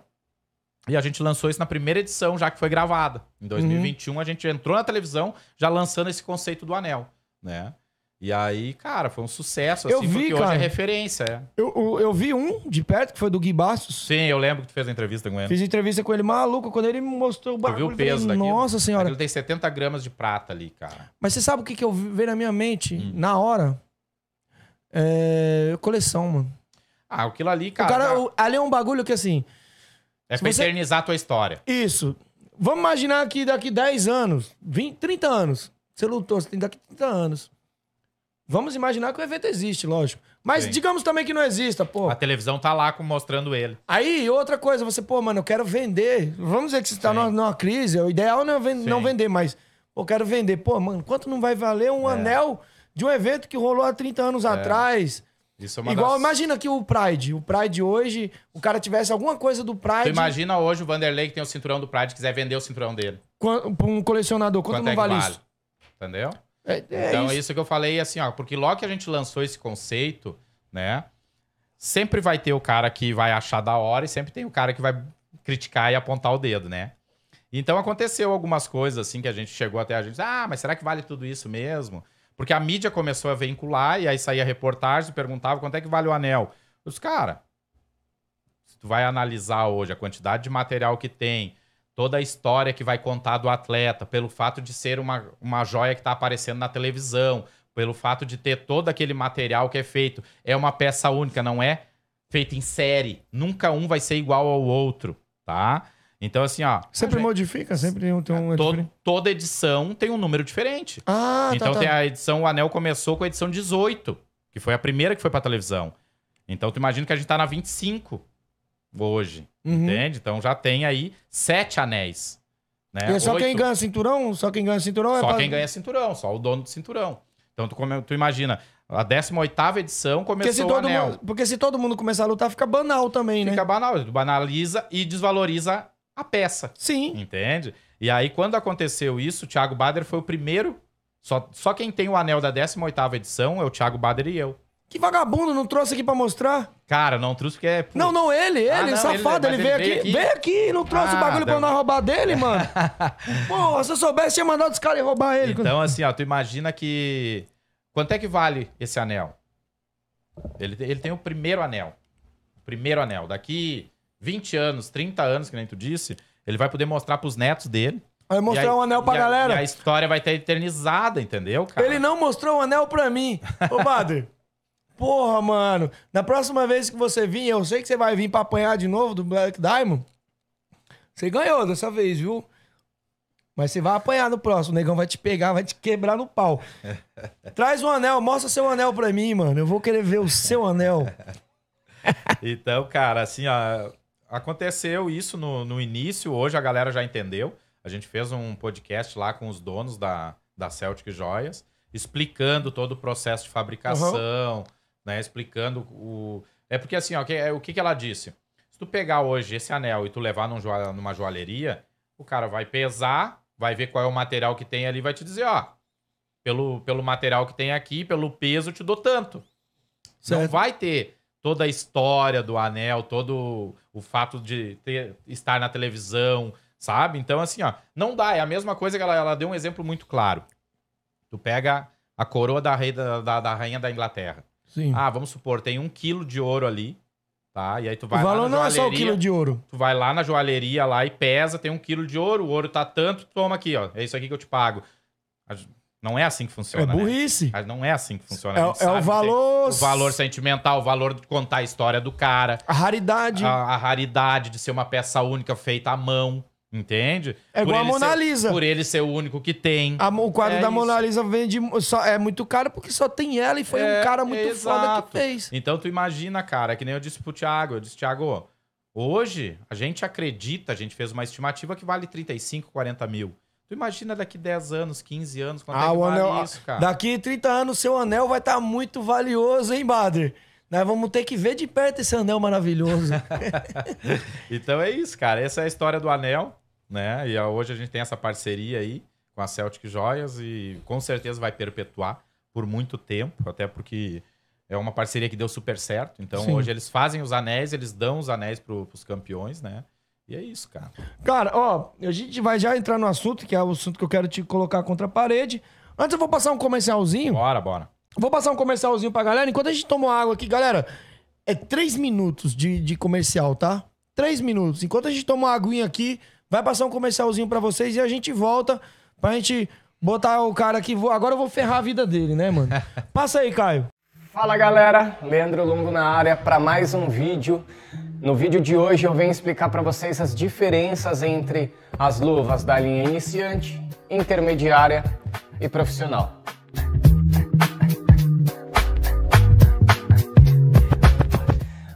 E a gente lançou isso na primeira edição, já que foi gravada. Em 2021, a gente entrou na televisão já lançando esse conceito do anel, né? E aí, cara, foi um sucesso, Eu assim, vi, porque hoje cara. é referência. É. Eu, eu, eu vi um de perto, que foi do Gui Bastos. Sim, eu lembro que tu fez a entrevista com ele. Fiz entrevista com ele maluco, quando ele me mostrou o Tu bagulho. viu o eu falei, peso daquilo? Nossa senhora. Aquilo tem 70 gramas de prata ali, cara. Mas você sabe o que, que eu vi- veio na minha mente Hum. na hora? É. Coleção, mano. Ah, aquilo ali, O cara, cara, o- ali é um bagulho que assim. é pra você- eternizar a tua história. Isso. Vamos imaginar que daqui 10 anos, 20, 30 anos, você lutou, você tem daqui 30 anos. Vamos imaginar que o evento existe, lógico. Mas Sim. digamos também que não exista, pô. A televisão tá lá com- mostrando ele. Aí, outra coisa, você, pô, mano, eu quero vender. Vamos dizer que você tá numa, numa crise, o ideal não é ven- Sim. não vender, mas, pô, eu quero vender. Pô, mano, quanto não vai valer um É. anel de um evento que rolou há 30 anos atrás? Isso é uma Igual, das... imagina que o Pride, o Pride hoje, o cara tivesse alguma coisa do Tu Pride imagina hoje o Vanderlei que tem o cinturão do Pride quiser vender o cinturão dele. pra um colecionador, quanto, Quanto não é vale, vale? isso? Entendeu? É, é então, isso. isso. que eu falei, assim, ó, porque logo que a gente lançou esse conceito, né? Sempre vai ter o cara que vai achar da hora e sempre tem o cara que vai criticar e apontar o dedo, né? Então aconteceu algumas coisas assim que a gente chegou até a gente, ah, mas será que vale tudo isso mesmo? Porque a mídia começou a vincular e aí saía reportagem e perguntava quanto é que vale o anel. Os cara, se tu vai analisar hoje a quantidade de material que tem, toda a história que vai contar do atleta, pelo fato de ser uma, uma joia que tá aparecendo na televisão, pelo fato de ter todo aquele material que é feito. É uma peça única, não é feita em série. Nunca um vai ser igual ao outro, tá? Então, assim, ó. Sempre modifica, sempre tem um. Um todo- toda edição tem um número diferente. Ah, então tá, tem tá. a edição, o Anel começou com a edição 18, que foi a primeira que foi pra televisão. Então tu imagina que a gente tá na 25 hoje, Uhum. entende? Então já tem aí sete anéis. Né? E é só quem Oito. ganha cinturão? Só quem ganha cinturão é Só pra- quem ganha cinturão, só o dono do cinturão. Então tu, tu imagina, a 18ª edição Porque se, começou o todo anel. mundo, porque se todo mundo começar a lutar, fica banal também, né? Fica banal, tu banaliza e desvaloriza a peça. Sim. Entende? E aí, quando aconteceu isso, o Thiago Bader foi o primeiro. Só, só quem tem o anel da 18ª edição é o Thiago Bader e eu. Que vagabundo, não trouxe aqui pra mostrar? Cara, não trouxe porque é. Não, não, ele, ele, Ah, não, safado, ele- ele, veio, ele aqui, veio veio aqui. aqui, e não trouxe o Ah, bagulho pra deu- nós roubar dele, mano. Pô, se eu soubesse, tinha mandado os caras roubar ele. Então, assim, ó, tu imagina que. Quanto é que vale esse anel? Ele, ele tem o primeiro anel. O primeiro anel. Daqui 20 anos, 30 anos, que nem tu disse, ele vai poder mostrar pros netos dele. Vai mostrar aí- um anel pra e a- galera. E a história vai ter eternizada, entendeu, cara? Ele não mostrou o anel pra mim. Ô, Bader. Porra, mano. Na próxima vez que você vir, eu sei que você vai vir pra apanhar de novo do Black Diamond. Você ganhou dessa vez, viu? Mas você vai apanhar no próximo. O negão vai te pegar, vai te quebrar no pau. Traz um anel, mostra seu anel pra mim, mano. Eu vou querer ver o seu anel. Então, cara, assim, ó, aconteceu isso no, no início, hoje a galera já entendeu. A gente fez um podcast lá com os donos da, da Celtic Joias, explicando todo o processo de fabricação, né? Explicando o. É porque assim, ó, que- é, o que, que ela disse? Se tu pegar hoje esse anel e tu levar num joa- numa joalheria, o cara vai pesar, vai ver qual é o material que tem ali, vai te dizer, ó, pelo, pelo material que tem aqui, pelo peso, eu te dou tanto. Não Certo. vai ter toda a história do anel, todo o fato de ter, estar na televisão, sabe? Então, assim, ó, não dá. É a mesma coisa que ela, ela deu um exemplo muito claro. Tu pega a coroa da, rei, da, da, da rainha da Inglaterra. Sim. Ah, vamos supor, tem um quilo de ouro ali, tá? E aí tu o vai lá valor não é só o quilo de ouro. Tu vai lá na joalheria lá e pesa, tem um quilo de ouro, o ouro tá tanto, toma aqui, ó. É isso aqui que eu te pago. Não é assim que É funciona. né? burrice. Mas Não é assim que funciona. É- é o valor- O valor sentimental, o valor de contar a história do cara. A raridade. A, a raridade de ser uma peça única feita à mão. Entende? É igual a Mona ser- Lisa. Por ele ser o único que tem. A- o quadro É da isso. Mona Lisa vende só, é muito caro porque só tem ela e foi É, um cara muito foda exato. que fez. Então tu imagina, cara, que nem eu disse pro Thiago. Eu disse, Thiago, hoje a gente acredita, a gente fez uma estimativa que vale 35, 40 mil. Tu imagina daqui 10 anos, 15 anos, quanto é Ah, que o vale anel. isso, cara? Daqui 30 anos, seu anel vai estar muito valioso, hein, Bader? Nós vamos ter que ver de perto esse anel maravilhoso. Então é isso, cara. Essa é a história do anel, né? E hoje a gente tem essa parceria aí com a Celtic Joias e com certeza vai perpetuar por muito tempo, até porque é uma parceria que deu super certo. Então Sim. hoje eles fazem os anéis, eles dão os anéis pro, pros campeões, né? E é isso, cara. Cara, ó, a gente vai já entrar no assunto, que é o assunto que eu quero te colocar contra a parede. Antes eu vou passar um comercialzinho. Bora, bora. Vou passar um comercialzinho pra galera. Enquanto a gente toma água aqui, galera, é três minutos de, de comercial, tá? Três minutos. Enquanto a gente toma uma aguinha aqui, vai passar um comercialzinho pra vocês e a gente volta pra gente botar o cara aqui. Agora eu vou ferrar a vida dele, né, mano? Passa aí, Caio. Fala galera, Leandro Longo na área para mais um vídeo. No vídeo de hoje eu venho explicar para vocês as diferenças entre as luvas da linha iniciante, intermediária e profissional.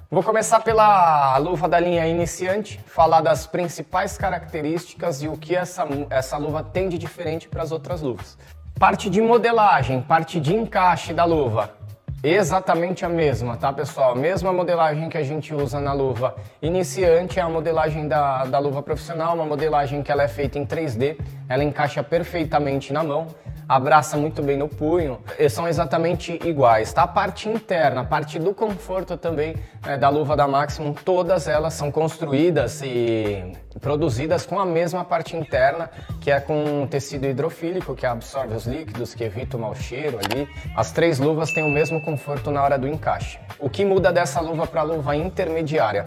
Vou começar pela luva da linha iniciante, falar das principais características e o que essa, essa luva tem de diferente para as outras luvas. Parte de modelagem, parte de encaixe da luva, exatamente a mesma, tá pessoal? Mesma modelagem que a gente usa na luva iniciante é a modelagem da, da luva profissional, uma modelagem que ela é feita em 3D, ela encaixa perfeitamente na mão, abraça muito bem no punho, são exatamente iguais, tá? A parte interna, a parte do conforto também né, da luva da Maximum, todas elas são construídas e produzidas com a mesma parte interna, que é com tecido hidrofílico, que absorve os líquidos, que evita o mau cheiro ali. As três luvas têm o mesmo conforto na hora do encaixe. O que muda dessa luva para a luva intermediária?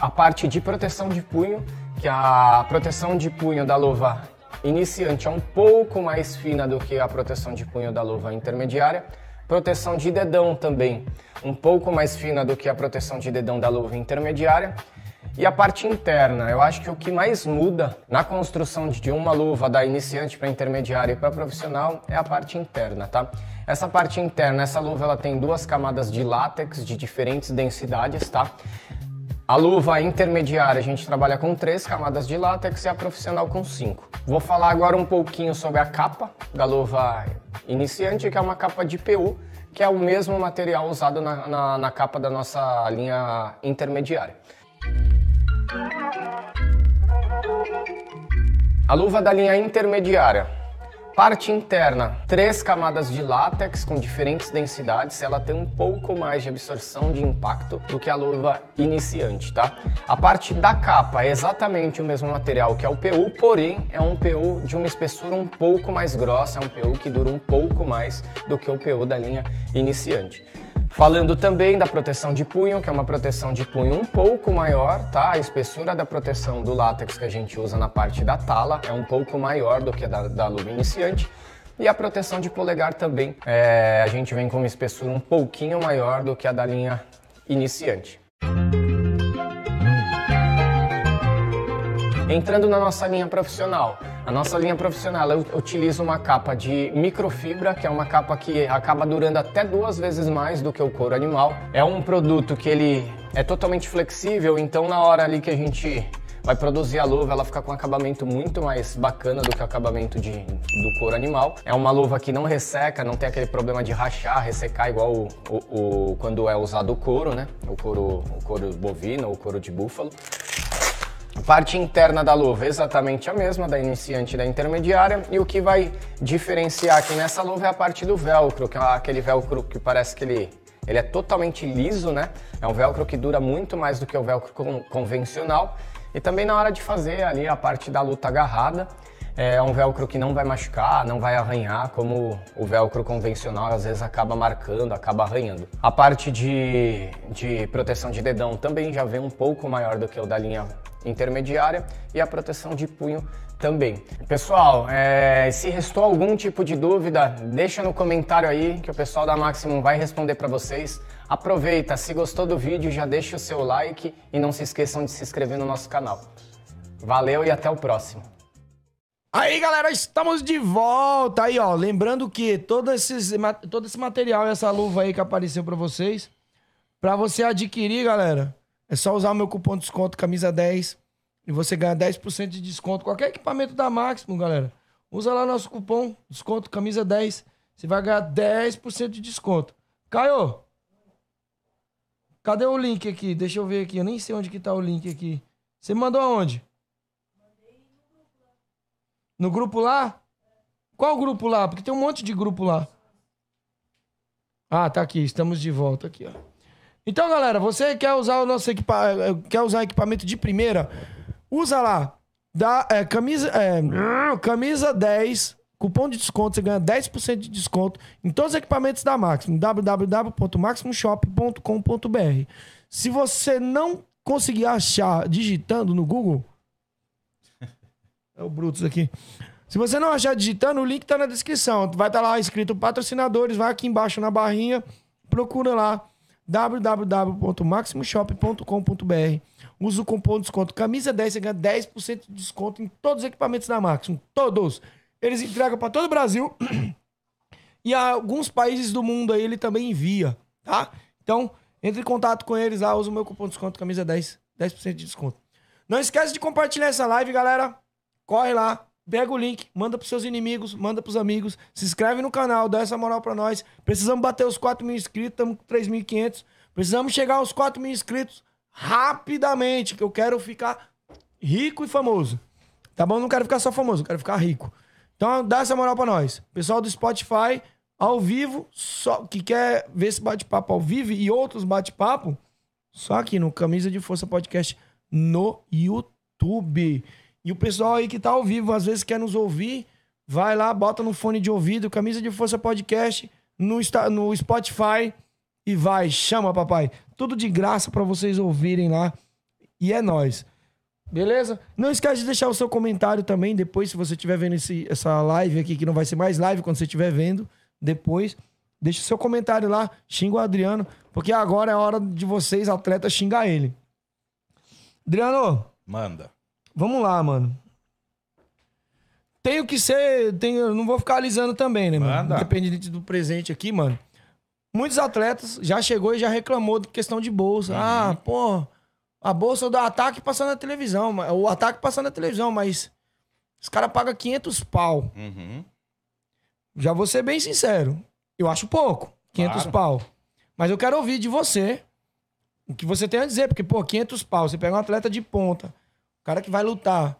A parte de proteção de punho, que a proteção de punho da luva iniciante é um pouco mais fina do que a proteção de punho da luva intermediária. Proteção de dedão também um pouco mais fina do que a proteção de dedão da luva intermediária. E a parte interna, eu acho que o que mais muda na construção de uma luva da iniciante para intermediária e para profissional é a parte interna, tá? Essa parte interna, essa luva ela tem duas camadas de látex de diferentes densidades, tá? A luva intermediária a gente trabalha com três camadas de látex e a profissional com cinco. Vou falar agora um pouquinho sobre a capa da luva iniciante, que é uma capa de PU, que é o mesmo material usado na, na, na capa da nossa linha intermediária. A luva da linha intermediária. Parte interna, três camadas de látex com diferentes densidades, ela tem um pouco mais de absorção de impacto do que a luva iniciante, tá? A parte da capa é exatamente o mesmo material que é o PU, porém é um PU de uma espessura um pouco mais grossa, é um PU que dura um pouco mais do que o PU da linha iniciante. Falando também da proteção de punho, que é uma proteção de punho um pouco maior, tá? A espessura da proteção do látex que a gente usa na parte da tala é um pouco maior do que a da, da luva iniciante. E a proteção de polegar também, é, a gente vem com uma espessura um pouquinho maior do que a da linha iniciante. Entrando na nossa linha profissional, a nossa linha profissional utiliza uma capa de microfibra, que é uma capa que acaba durando até duas vezes mais do que o couro animal. É um produto que ele é totalmente flexível, então na hora ali que a gente vai produzir a luva, ela fica com um acabamento muito mais bacana do que o acabamento de, do couro animal. É uma luva que não resseca, não tem aquele problema de rachar, ressecar igual o, o, o quando é usado o couro, né? O couro, o couro bovino ou couro de búfalo. Parte interna da luva exatamente a mesma, da iniciante e da intermediária, e o que vai diferenciar aqui nessa luva é a parte do velcro, que é aquele velcro que parece que ele, ele é totalmente liso, né? É um velcro que dura muito mais do que o velcro convencional. E também na hora de fazer ali a parte da luta agarrada, é um velcro que não vai machucar, não vai arranhar, como o velcro convencional às vezes acaba marcando, acaba arranhando. A parte de, de proteção de dedão também já vem um pouco maior do que o da linha intermediária e a proteção de punho também. Pessoal, é, se restou algum tipo de dúvida, deixa no comentário aí que o pessoal da Maximum vai responder para vocês. Aproveita, se gostou do vídeo, já deixa o seu like e não se esqueçam de se inscrever no nosso canal. Valeu e até o próximo. Aí, galera, estamos de volta. Aí, ó, lembrando que todo, esses, todo esse material e essa luva aí que apareceu para vocês, para você adquirir, galera, é só usar o meu cupom de desconto camisa 10 e você ganha 10% de desconto. Qualquer equipamento da Máximo, galera. Usa lá nosso cupom desconto camisa 10. Você vai ganhar 10% de desconto. Caio, cadê o link aqui? Deixa eu ver aqui. Eu nem sei onde que tá o link aqui. Você mandou aonde? No grupo lá? Qual grupo lá? Porque tem um monte de grupo lá. Ah, tá aqui. Estamos de volta aqui, ó. Então, galera, você quer usar o nosso equipa... Quer usar equipamento de primeira? Usa lá. Dá, é, camisa, é, camisa 10, cupom de desconto, você ganha 10% de desconto em todos os equipamentos da Maximum, www.maximumshop.com.br. Se você não conseguir achar digitando no Google, é o Brutus aqui. Se você não achar digitando, o link tá na descrição. Vai estar tá lá escrito patrocinadores, vai aqui embaixo na barrinha, procura lá www.maximoshop.com.br. Usa o cupom de desconto camisa 10, você ganha 10% de desconto em todos os equipamentos da Maximo. Todos. Eles entregam para todo o Brasil e alguns países do mundo aí ele também envia, tá? Então, entre em contato com eles lá, usa o meu cupom de desconto camisa 10, 10% de desconto. Não esquece de compartilhar essa live, galera. Corre lá, Pega o link, manda pros seus inimigos, manda pros amigos, se inscreve no canal, dá essa moral pra nós. Precisamos bater os 4 mil inscritos, estamos com 3.500. Precisamos chegar aos 4 mil inscritos rapidamente, que eu quero ficar rico e famoso. Tá bom? Não quero ficar só famoso, quero ficar rico. Então dá essa moral pra nós. Pessoal do Spotify, ao vivo, só que quer ver esse bate-papo ao vivo e outros bate-papo, só aqui no Camisa de Força Podcast no YouTube. E o pessoal aí que tá ao vivo, às vezes quer nos ouvir, vai lá, bota no fone de ouvido, Camisa de Força Podcast, no, no Spotify e vai, chama papai. Tudo de graça para vocês ouvirem lá. E é nós. Beleza? Não esquece de deixar o seu comentário também depois, se você estiver vendo esse, essa live aqui, que não vai ser mais live quando você estiver vendo depois. Deixa o seu comentário lá, xinga o Adriano, porque agora é hora de vocês, atletas, xingar ele. Adriano, Manda. Vamos lá, mano. Tenho que ser. Tenho, não vou ficar alisando também, né, mano? Independente do presente aqui, mano. Muitos atletas já chegou e já reclamou de questão de bolsa. Ah, pô, a bolsa do ataque passando na televisão. O ataque passando na televisão, mas os caras pagam 500 pau. Uhum. Já vou ser bem sincero. Eu acho pouco, 500 Claro. pau. Mas eu quero ouvir de você o que você tem a dizer. Porque, pô, 500 pau, você pega um atleta de ponta, cara que vai lutar,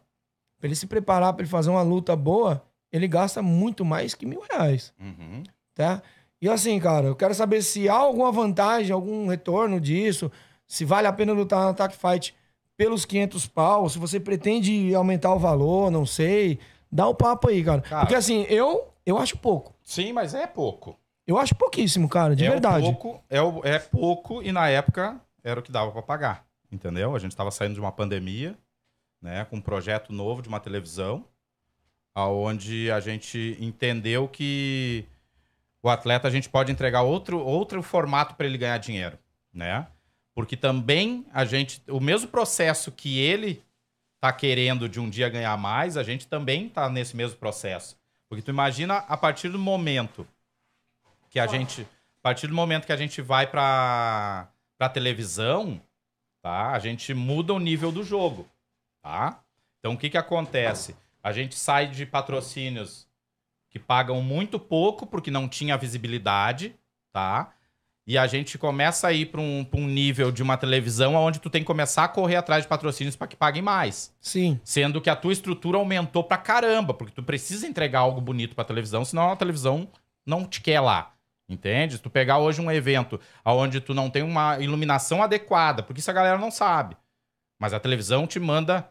pra ele se preparar pra ele fazer uma luta boa, ele gasta muito mais que mil reais, Uhum. tá? E assim, cara, eu quero saber se há alguma vantagem, algum retorno disso, se vale a pena lutar no Attack Fight pelos 500 pau, se você pretende aumentar o valor, não sei. Dá o papo aí, cara. Cara. Porque assim, eu, eu acho pouco. Sim, mas é pouco. Eu acho pouquíssimo, cara, de é verdade. Pouco, é, o- é pouco e na época era o que dava pra pagar. Entendeu? A gente tava saindo de uma pandemia, né? Com um projeto novo de uma televisão, aonde a gente entendeu que o atleta a gente pode entregar outro, outro formato para ele ganhar dinheiro, né? Porque também a gente, o mesmo processo que ele tá querendo de um dia ganhar mais, a gente também tá nesse mesmo processo. Porque tu imagina a partir do momento que a gente, a partir do momento que a gente vai para para televisão, tá? A gente muda o nível do jogo, tá? Então o que que acontece? A gente sai de patrocínios que pagam muito pouco porque não tinha visibilidade, tá? E a gente começa a ir para um, pra um nível de uma televisão onde tu tem que começar a correr atrás de patrocínios para que paguem mais. Sim. Sendo que a tua estrutura aumentou pra caramba, porque tu precisa entregar algo bonito pra televisão, senão a televisão não te quer lá. Entende? Se tu pegar hoje um evento onde tu não tem uma iluminação adequada, porque isso a galera não sabe. Mas a televisão te manda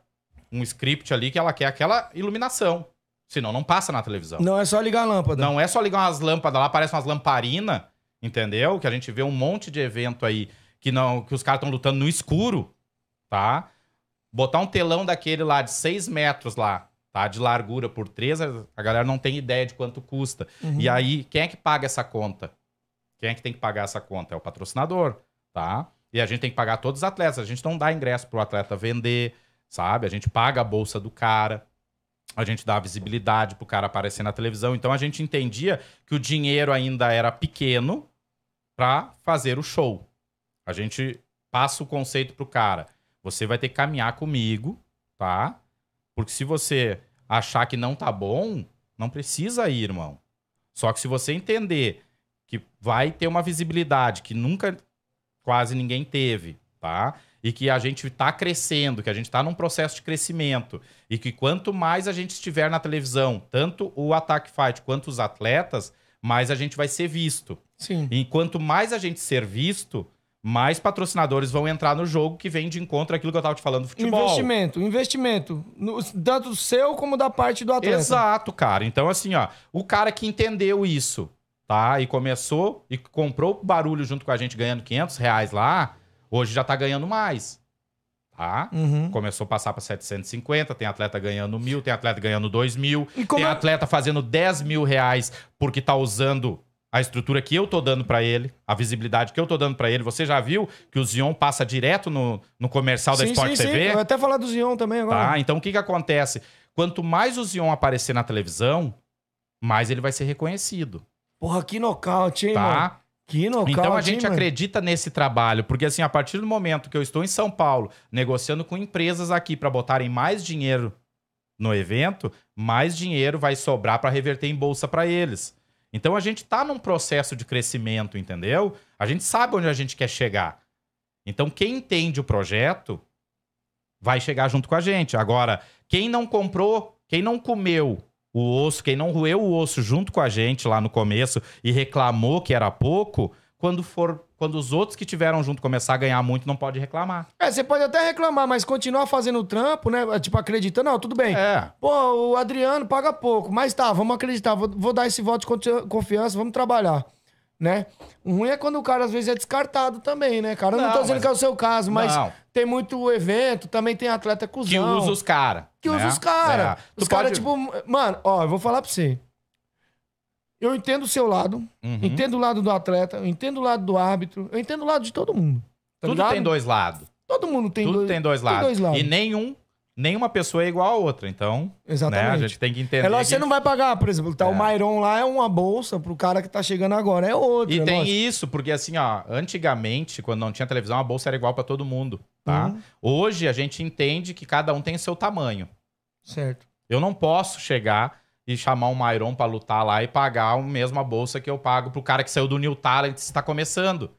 um script ali que ela quer aquela iluminação. Senão não passa na televisão. Não é só ligar a lâmpada. Não é só ligar umas lâmpadas lá, aparecem umas lamparinas, entendeu? Que a gente vê um monte de evento aí que não que os caras estão lutando no escuro, tá? Botar um telão daquele lá de 6 metros lá, tá? De largura por 3, a galera não tem ideia de quanto custa. Uhum. E aí, quem é que paga essa conta? Quem é que tem que pagar essa conta? É o patrocinador, tá? E a gente tem que pagar todos os atletas. A gente não dá ingresso pro atleta vender, sabe? A gente paga a bolsa do cara. A gente dá visibilidade pro cara aparecer na televisão. Então a gente entendia que o dinheiro ainda era pequeno para fazer o show. A gente passa o conceito pro cara. Você vai ter que caminhar comigo, tá? Porque se você achar que não tá bom, não precisa ir, irmão. Só que se você entender que vai ter uma visibilidade que nunca quase ninguém teve, tá? E que a gente tá crescendo, que a gente tá num processo de crescimento e que quanto mais a gente estiver na televisão, tanto o Attack Fight quanto os atletas, mais a gente vai ser visto. Sim. E quanto mais a gente ser visto, mais patrocinadores vão entrar no jogo que vem de encontro àquilo que eu tava te falando do futebol. Investimento, investimento. No- tanto seu como da parte do atleta. Exato, cara. Então, assim, ó, o cara que entendeu isso, tá? E começou e comprou barulho junto com a gente ganhando 500 reais lá, hoje já tá ganhando mais. Tá? Uhum. Começou a passar pra 750, tem atleta ganhando mil, tem atleta ganhando dois mil, E tem é- atleta fazendo 10 mil reais porque tá usando a estrutura que eu tô dando pra ele, a visibilidade que eu tô dando pra ele. Você já viu que o Zion passa direto no, no comercial da sim, Sport sim, sim. TV? Eu vou até falar do Zion também agora. Tá? Então o que que acontece? Quanto mais o Zion aparecer na televisão, mais ele vai ser reconhecido, Porra, que nocaute, hein, mano? tá? Que nocaute, Então a hein, gente mano? acredita nesse trabalho, porque assim, a partir do momento que eu estou em São Paulo, negociando com empresas aqui para botarem mais dinheiro no evento, mais dinheiro vai sobrar para reverter em bolsa para eles. Então a gente tá num processo de crescimento, entendeu? A gente sabe onde a gente quer chegar. Então quem entende o projeto vai chegar junto com a gente. Agora, quem não comprou, quem não comeu o osso, quem não roeu o osso junto com a gente lá no começo e reclamou que era pouco, quando for, quando os outros que tiveram junto começar a ganhar muito, não pode reclamar. É, você pode até reclamar, mas continuar fazendo o trampo, né? Tipo, acreditando, não, tudo bem. É. Pô, o Adriano paga pouco, mas tá, vamos acreditar, vou, vou dar esse voto de confiança, vamos trabalhar. Né? O ruim é quando o cara às vezes é descartado também, né, cara? Eu não, Não, tô dizendo mas- que é o seu caso, mas Não. tem muito evento, também tem atleta cuzão. Que usa os caras. Que usa os caras. Os caras, tipo, mano, ó, eu vou falar pra você. Eu entendo o seu lado, Uhum. entendo o lado do atleta, eu entendo o lado do árbitro, eu entendo o lado de todo mundo. Tá Tudo ligado? tem dois lados. Todo mundo tem Tudo dois tem dois tem lados. dois lados. E nenhum, nenhuma pessoa é igual a outra. Então, Exatamente. né, a gente tem que entender. É lógico que você não vai pagar, por exemplo, tá o É. Mairon lá é uma bolsa pro cara que tá chegando agora, é outro. E é tem lógico. isso, porque assim, ó, antigamente, quando não tinha televisão, a bolsa era igual pra todo mundo, tá? Uhum. Hoje a gente entende que cada um tem o seu tamanho. Certo. Eu não posso chegar e chamar um Myron pra lutar lá e pagar a mesma bolsa que eu pago pro cara que saiu do New Talent e está começando.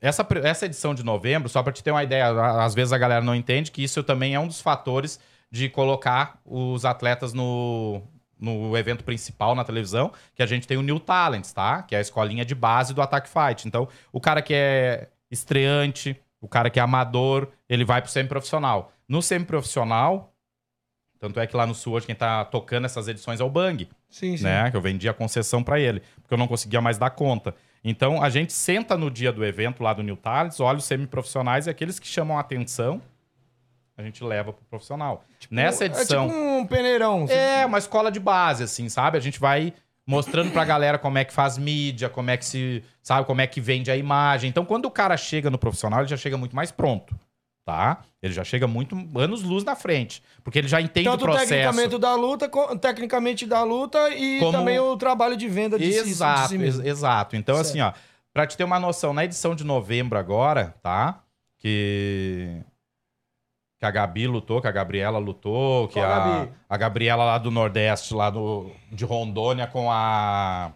Essa, essa edição de novembro, só pra te ter uma ideia, às vezes a galera não entende que isso também é um dos fatores de colocar os atletas no, no evento principal na televisão, que a gente tem o New Talents, tá? Que é a escolinha de base do Attack Fight. Então, o cara que é estreante, o cara que é amador, ele vai pro semiprofissional. No semiprofissional, tanto é que lá no Sul hoje quem tá tocando essas edições é o Bang, Sim, sim. né? Que eu vendi a concessão pra ele, porque eu não conseguia mais dar conta. Então a gente senta no dia do evento lá do New Talents, olha os semiprofissionais e aqueles que chamam a atenção, a gente leva pro profissional. Nessa edição. É tipo um peneirão. É, uma escola de base, assim, sabe? A gente vai mostrando pra galera como é que faz mídia, como é que se. Sabe, como é que vende a imagem. Então, quando o cara chega no profissional, ele já chega muito mais pronto. Tá? Ele já chega muito anos luz na frente. Porque ele já entende Tanto o processo. tecnicamente da luta, tecnicamente da luta e Como- também o trabalho de venda de si- de Exato, si mesmo. ex- exato. Então, Certo. assim, ó, pra te ter uma noção, na edição de novembro agora, tá? Que. Que a Gabi lutou, que a Gabriela lutou, que a, a Gabriela lá do Nordeste, lá do, de Rondônia, com a.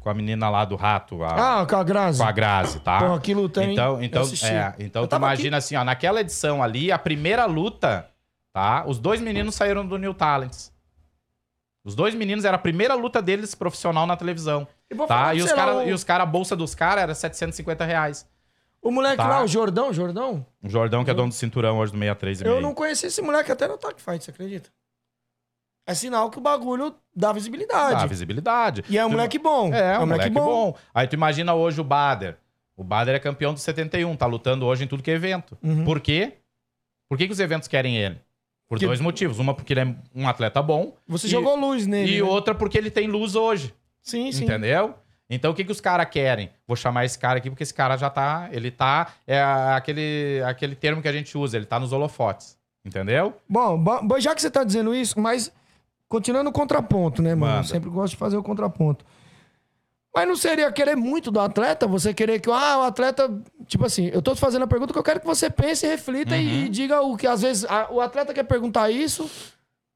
Com a menina lá do rato, a, Ah, com a Grazi. com a Grazi, tá? Pô, que luta, hein? Então, então, é, então tu imagina assim, ó, naquela edição ali, a primeira luta, tá? Os dois meninos saíram do New Talents. Os dois meninos era a primeira luta deles profissional na televisão. E Tá? E os cara, o- e os cara, a bolsa dos caras era 750 reais. O moleque Tá. lá, o Jordão, Jordão, O Jordão, que é dono do cinturão hoje do 63 e eu meio. não conheci esse moleque até no Attack Fight, você acredita? É sinal que o bagulho dá visibilidade. Dá visibilidade. E é um Tu- moleque bom. É, um moleque, bom. Aí tu imagina hoje o Bader. O Bader é campeão do 71, tá lutando hoje em tudo que é evento. Uhum. Por quê? Por que, que os eventos querem ele? Por Porque- dois motivos. Uma, porque ele é um atleta bom. Você e- jogou luz nele. E né? outra, porque ele tem luz hoje. Sim, sim. Entendeu? Então o que, que os caras querem? Vou chamar esse cara aqui porque esse cara já tá. Ele tá. É aquele, aquele termo que a gente usa, ele tá nos holofotes. Entendeu? Bom, bo- bom, já que você tá dizendo isso, mas continuando o contraponto, né, mano? Sempre gosto de fazer o contraponto. Mas não seria querer muito do atleta? Você querer que, ah, o atleta. Tipo assim, eu tô te fazendo a pergunta que eu quero que você pense, reflita e, e Uhum. diga o que às vezes a- o atleta quer perguntar isso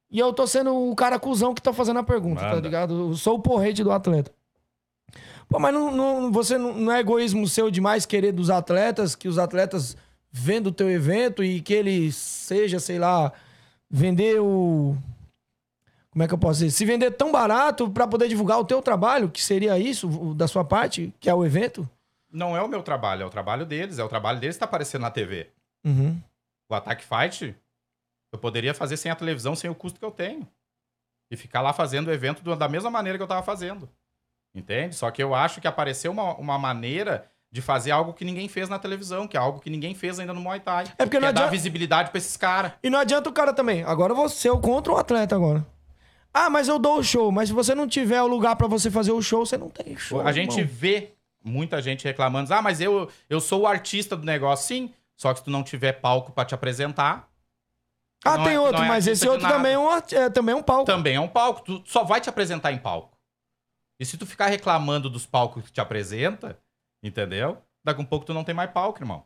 e eu tô sendo o cara cuzão que tá fazendo a pergunta, tá Manda. ligado? Eu sou o porrete do atleta. Pô, mas não, não- você não, não é egoísmo seu demais querer dos atletas, que os atletas vendam o teu evento e que ele seja, sei lá, vender o. Como é que eu posso dizer? Se vender tão barato pra poder divulgar o teu trabalho, que seria isso da sua parte, que é o evento? Não é o meu trabalho, é o trabalho deles. É o trabalho deles que tá aparecendo na TV. Uhum. O Attack Fight, eu poderia fazer sem a televisão, sem o custo que eu tenho. E ficar lá fazendo o evento da mesma maneira que eu tava fazendo. Entende? Só que eu acho que apareceu uma, uma maneira de fazer algo que ninguém fez na televisão, que é algo que ninguém fez ainda no Muay Thai. É porque que não é dar adianta- visibilidade pra esses caras. E não adianta o cara também. Agora você eu contra o atleta agora. Ah, mas eu dou o show. Mas se você não tiver o lugar pra você fazer o show, você não tem show. A gente irmão. vê muita gente reclamando, ah, mas eu, eu sou o artista do negócio. Sim, só que se tu não tiver palco pra te apresentar, Ah, não tem é- outro, é mas esse outro também é, um, é, também é um palco. também é um palco. Tu só vai te apresentar em palco. E se tu ficar reclamando dos palcos que te apresenta, entendeu? Daqui um pouco tu não tem mais palco, irmão.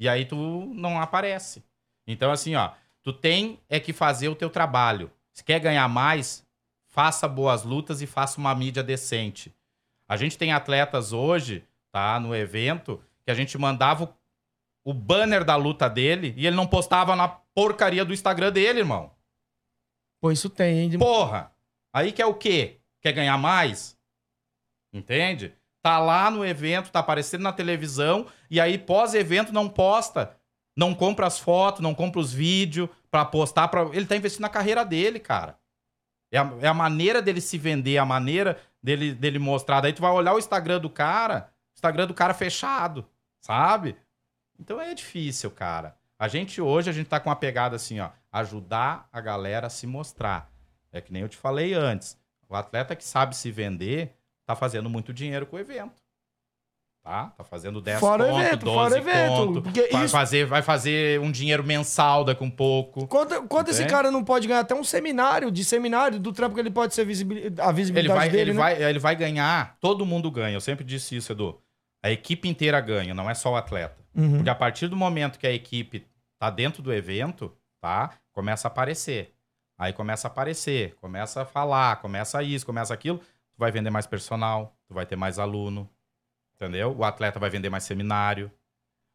E aí tu não aparece. Então, assim, ó, tu tem é que fazer o teu trabalho. Se quer ganhar mais, faça boas lutas e faça uma mídia decente. A gente tem atletas hoje, tá, no evento, que a gente mandava o, banner da luta dele e ele não postava na porcaria do Instagram dele, irmão. Pô, isso tem, hein? Porra! Aí quer o quê? Quer ganhar mais? Entende? Tá lá no evento, tá aparecendo na televisão, e aí pós-evento não posta. Não compra as fotos, não compra os vídeos pra postar. Pra... Ele tá investindo na carreira dele, cara. É a, é a maneira dele se vender, a maneira dele, dele mostrar. Daí tu vai olhar o Instagram do cara, Instagram do cara fechado, sabe? Então é difícil, cara. A gente hoje, a gente tá com uma pegada assim, ó, ajudar a galera a se mostrar. É que nem eu te falei antes. O atleta que sabe se vender tá fazendo muito dinheiro com o evento. Tá? Tá fazendo 10 Fora o conto, evento, 12 fora o evento, conto. porque vai, isso- fazer, vai fazer um dinheiro mensal daqui um pouco. Quanto, quanto esse cara não pode ganhar até um seminário de seminário do trampo que ele pode ser visibili- a Ele visibilidade vai, dele, ele, né? vai, ele vai ganhar, todo mundo ganha. Eu sempre disse isso, Edu. A equipe inteira ganha, não é só o atleta. Uhum. Porque a partir do momento que a equipe tá dentro do evento, tá? Começa a aparecer. Aí começa a aparecer, começa a falar, começa isso, começa aquilo. Tu vai vender mais personal, tu vai ter mais aluno, entendeu? O atleta vai vender mais seminário,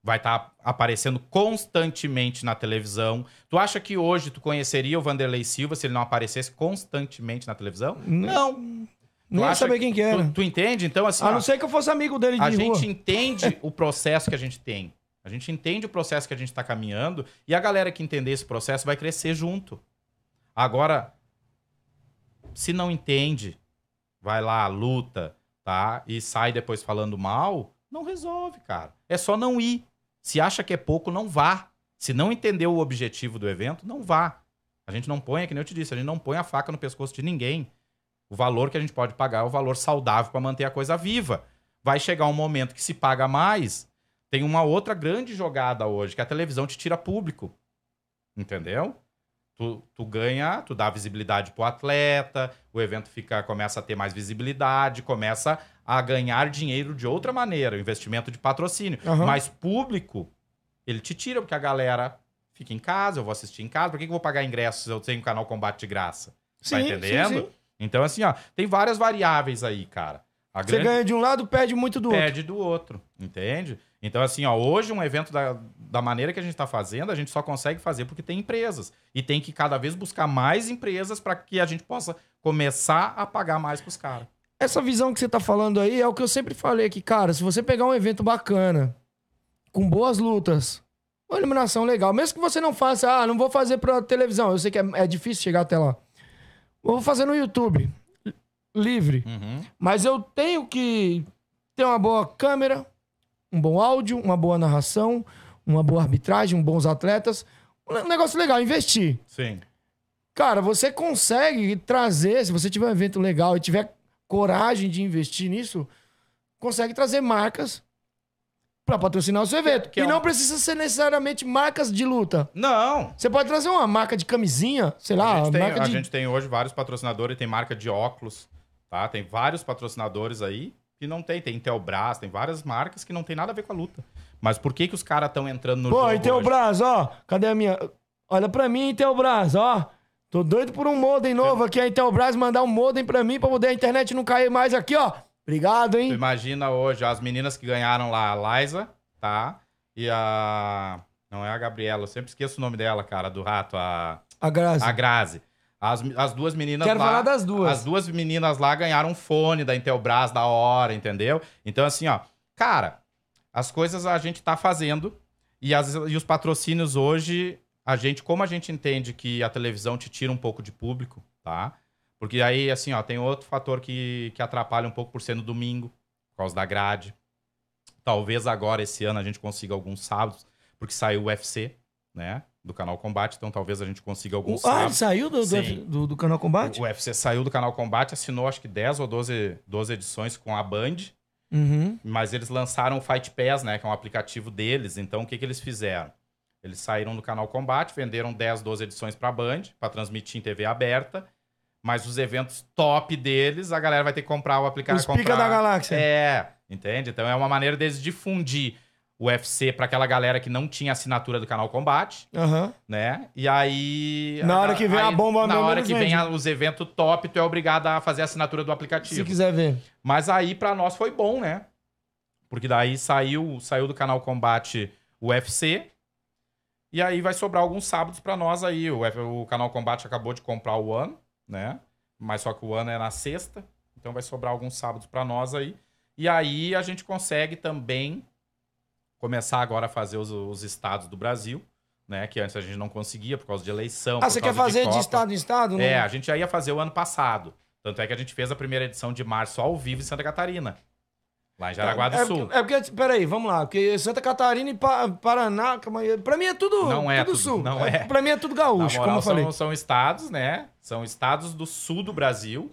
vai estar aparecendo constantemente na televisão. Tu acha que hoje tu conheceria o Vanderlei Silva se ele não aparecesse constantemente na televisão? Não. Ia acha saber quem que era. Tu, tu entende? Então, assim, A ó, não ser que eu fosse amigo dele de a rua. gente entende o processo que a gente tem. A gente entende o processo que a gente está caminhando e a galera que entender esse processo vai crescer junto. Agora, se não entende, vai lá, luta, tá? E sai depois falando mal, não resolve, cara. É só não ir. Se acha que é pouco, não vá. Se não entendeu o objetivo do evento, não vá. A gente não põe, é que nem eu te disse, a gente não põe a faca no pescoço de ninguém. O valor que a gente pode pagar é o valor saudável para manter a coisa viva. Vai chegar um momento que se paga mais. Tem uma outra grande jogada hoje, que a televisão te tira público. Entendeu? Tu, tu ganha, tu dá visibilidade pro atleta, o evento fica, começa a ter mais visibilidade, começa a ganhar dinheiro de outra maneira, o investimento de patrocínio. Aham. Mas público, ele te tira, porque a galera fica em casa, eu vou assistir em casa, por que, que eu vou pagar ingressos se eu tenho um canal Combate de graça? tá Sim, entendendo? sim, sim. Então, assim, ó, tem várias variáveis aí, cara. Você ganha de um lado, perde muito do outro. perde do outro, entende? Então, assim, ó, hoje um evento da, da maneira que a gente tá fazendo, a gente só consegue fazer porque tem empresas. E tem que cada vez buscar mais empresas para que a gente possa começar a pagar mais pros caras. Essa visão que você tá falando aí é o que eu sempre falei aqui, cara. Se você pegar um evento bacana, com boas lutas, uma eliminação legal, mesmo que você não faça, ah, não vou fazer pra televisão, eu sei que é, é difícil chegar até lá. Eu vou fazer no YouTube, li- livre. Mas eu tenho que ter uma boa câmera, um bom áudio, uma boa narração, uma boa arbitragem, um bons atletas. Um negócio legal, investir. Sim. Cara, você consegue trazer, se você tiver um evento legal e tiver coragem de investir nisso, consegue trazer marcas pra patrocinar o seu evento. que é e não um- precisa ser necessariamente marcas de luta. Não. Você pode trazer uma marca de camisinha, sei lá, a, gente tem, a de... gente tem hoje vários patrocinadores, tem marca de óculos, tá? Tem vários patrocinadores aí que não tem. Tem Intelbras, tem várias marcas que não tem nada a ver com a luta. Mas por que que os caras estão entrando no Pô, jogo Intelbras, ó. Cadê a minha? Olha pra mim, Intelbras, ó. Tô doido por um modem novo aqui, a Intelbras mandar um modem pra mim pra poder a internet não cair mais aqui, ó. Obrigado, Tu hein? imagina hoje as meninas que ganharam lá, a Liza, tá? E a. Não é a Gabriela, eu sempre esqueço o nome dela, cara, do rato, a. A Grazi. A Grazi. As, as duas meninas Quero lá. falar das duas. As duas meninas lá ganharam fone da Intelbras da hora, entendeu? Então, assim, ó. Cara, as coisas a gente tá fazendo e, as, e os patrocínios hoje, a gente, como a gente entende que a televisão te tira um pouco de público, tá? Porque aí, assim, ó, tem outro fator que, que atrapalha um pouco por ser no domingo, por causa da grade. Talvez agora, esse ano, a gente consiga alguns sábados, porque saiu o UFC, né? Do canal Combate, então talvez a gente consiga alguns Ah, ele saiu do, do, do- do canal Combate? O UFC saiu do canal Combate, assinou acho que 10 ou 12, 12 edições com a Band, Uhum. mas eles lançaram o Fight Pass, né? Que é um aplicativo deles. Então o que, que eles fizeram? Eles saíram do canal Combate, venderam 10, 12 edições pra Band, pra transmitir em TV aberta. Mas os eventos top deles, a galera vai ter que comprar o aplicativo. Os pica da galáxia. É, entende? Então é uma maneira deles difundir o UFC pra aquela galera que não tinha assinatura do canal Combate Aham. né? E aí. Na hora que vem a bomba Na hora que vem a- os eventos top, tu é obrigado a fazer a assinatura do aplicativo. Se quiser ver. Mas aí pra nós foi bom, né? Porque daí saiu, saiu do canal Combate o UFC. E aí vai sobrar alguns sábados pra nós aí. O, o canal Combate acabou de comprar o ano, né? Mas só que o ano é na sexta. Então vai sobrar alguns sábados pra nós aí. E aí a gente consegue também começar agora a fazer os, os estados do Brasil, né? Que antes a gente não conseguia por causa de eleição. Ah, você quer fazer de Copa. estado em estado? É, Não? a gente já ia fazer o ano passado. Tanto é que a gente fez a primeira edição de março ao vivo em Santa Catarina. Lá em Jaraguá do é, Sul. porque- É porque, peraí, vamos lá. Porque Santa Catarina e Pa- Paraná, pra mim é tudo, Não é tudo tudo, sul. não é. Pra mim é tudo gaúcho, como moral, eu falei. são, são estados, né? São estados do sul do Brasil,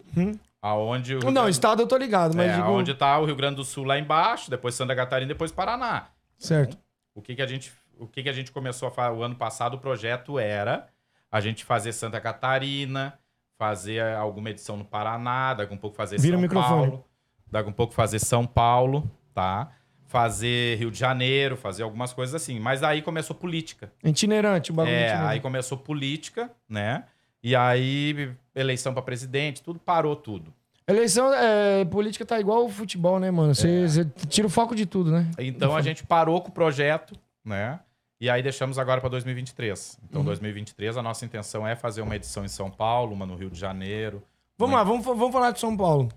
aonde Hum. Não, Grande- estado eu tô ligado, mas é, digo... onde tá o Rio Grande do Sul lá embaixo, depois Santa Catarina, depois Paraná. Certo. O que que a gente, o que que a gente começou a fazer o ano passado? O projeto era a gente fazer Santa Catarina, fazer alguma edição no Paraná, daqui um pouco fazer Vira São. Paulo, daqui um pouco fazer São Paulo, tá? Fazer Rio de Janeiro, fazer algumas coisas assim. Mas aí começou política. Itinerante, o bagulho É, itinerante. aí começou política, né? E aí eleição pra presidente, tudo parou tudo. Eleição, é, política tá igual o futebol, né, mano? Você É. tira o foco de tudo, né? Então a gente parou com o projeto, né? E aí deixamos agora para 2023. Então, Uhum. 2023, a nossa intenção é fazer uma edição em São Paulo, uma no Rio de Janeiro. Vamos lá, vamos, vamos falar de São Paulo.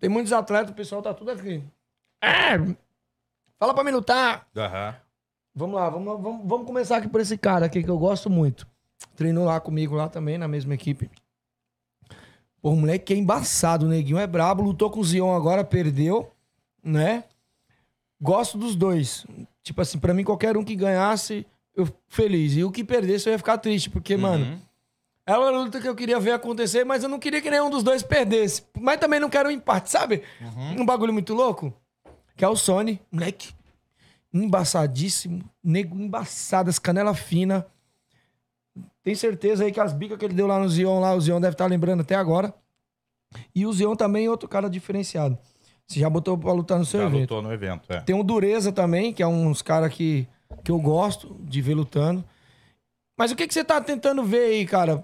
Tem muitos atletas, o pessoal tá tudo aqui. É! Fala pra mim lutar! Aham. Vamos lá, vamos, vamos, vamos começar aqui por esse cara aqui que eu gosto muito. Treinou lá comigo, lá também, na mesma equipe. Pô, o moleque é embaçado, o neguinho é brabo, lutou com o Zion agora, perdeu, né? Gosto dos dois. Tipo assim, pra mim, qualquer um que ganhasse, eu feliz. E o que perdesse, eu ia ficar triste, porque, Uhum. mano, era uma luta que eu queria ver acontecer, mas eu não queria que nenhum dos dois perdesse. Mas também não quero um empate, sabe? Um bagulho muito louco. Que é o Sony, moleque embaçadíssimo, nego embaçado, as canela fina. Tem certeza aí que as bicas que ele deu lá no Zion, lá, o Zion deve estar lembrando até agora. E o Zion também é outro cara diferenciado. Você já botou pra lutar no seu Já evento. lutou no evento, é. Tem o Dureza também, que é uns caras que, que eu gosto de ver lutando. Mas o que, que você tá tentando ver aí, cara?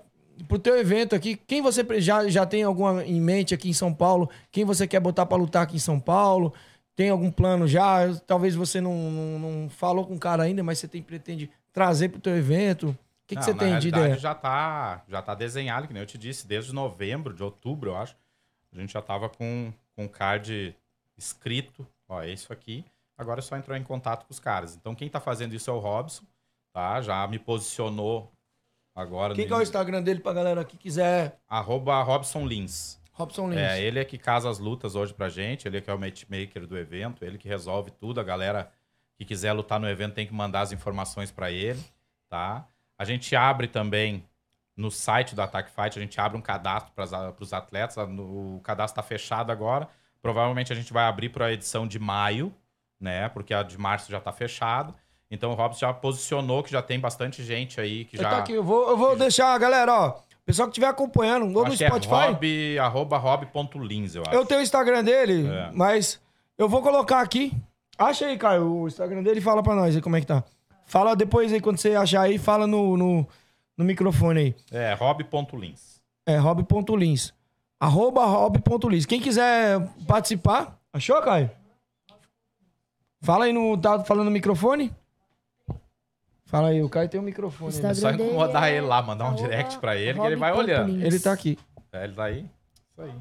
Pro teu evento aqui, quem você já, já tem alguma em mente aqui em São Paulo? Quem você quer botar pra lutar aqui em São Paulo? Tem algum plano já? Talvez você não, não, não falou com o cara ainda, mas você tem, pretende trazer pro teu evento. O que, que você tem de ideia? Já tá, já tá desenhado, que nem eu te disse, desde novembro, de outubro, eu acho. A gente já tava com, o card escrito. Ó, é isso aqui. Agora é só entrar em contato com os caras. Então, quem tá fazendo isso é o Robson, tá? Já me posicionou agora Quem no que é o Instagram dele pra galera que quiser? arroba Robson Lins. Robson Lins. É, ele é que casa as lutas hoje pra gente, ele é que é o matchmaker do evento, ele que resolve tudo. A galera que quiser lutar no evento tem que mandar as informações pra ele, tá? A gente abre também no site do Attack Fight, a gente abre um cadastro para os atletas. O cadastro está fechado agora. Provavelmente a gente vai abrir para a edição de maio, né? Porque a de março já está fechada. Então o Robson já posicionou que já tem bastante gente aí que Eu já. aqui, eu vou, eu vou deixar, galera, ó. Pessoal que estiver acompanhando, ou no que Spotify. é rob, arroba rob.lins, eu acho. Eu tenho o Instagram dele, É. mas eu vou colocar aqui. Acha aí, Caio, o Instagram dele e fala pra nós aí como é que tá. Fala depois aí, quando você achar aí, fala no, no, no microfone aí. É, rob.lins. É, rob.lins. Arroba rob.lins. Quem quiser participar... Achou, Caio? Fala aí no... Tá falando no microfone? Fala aí, o Caio tem um microfone. É aí. só incomodar ele lá, mandar um direct pra ele que ele vai olhando. Ele tá aqui. É, ele tá aí? Isso aí.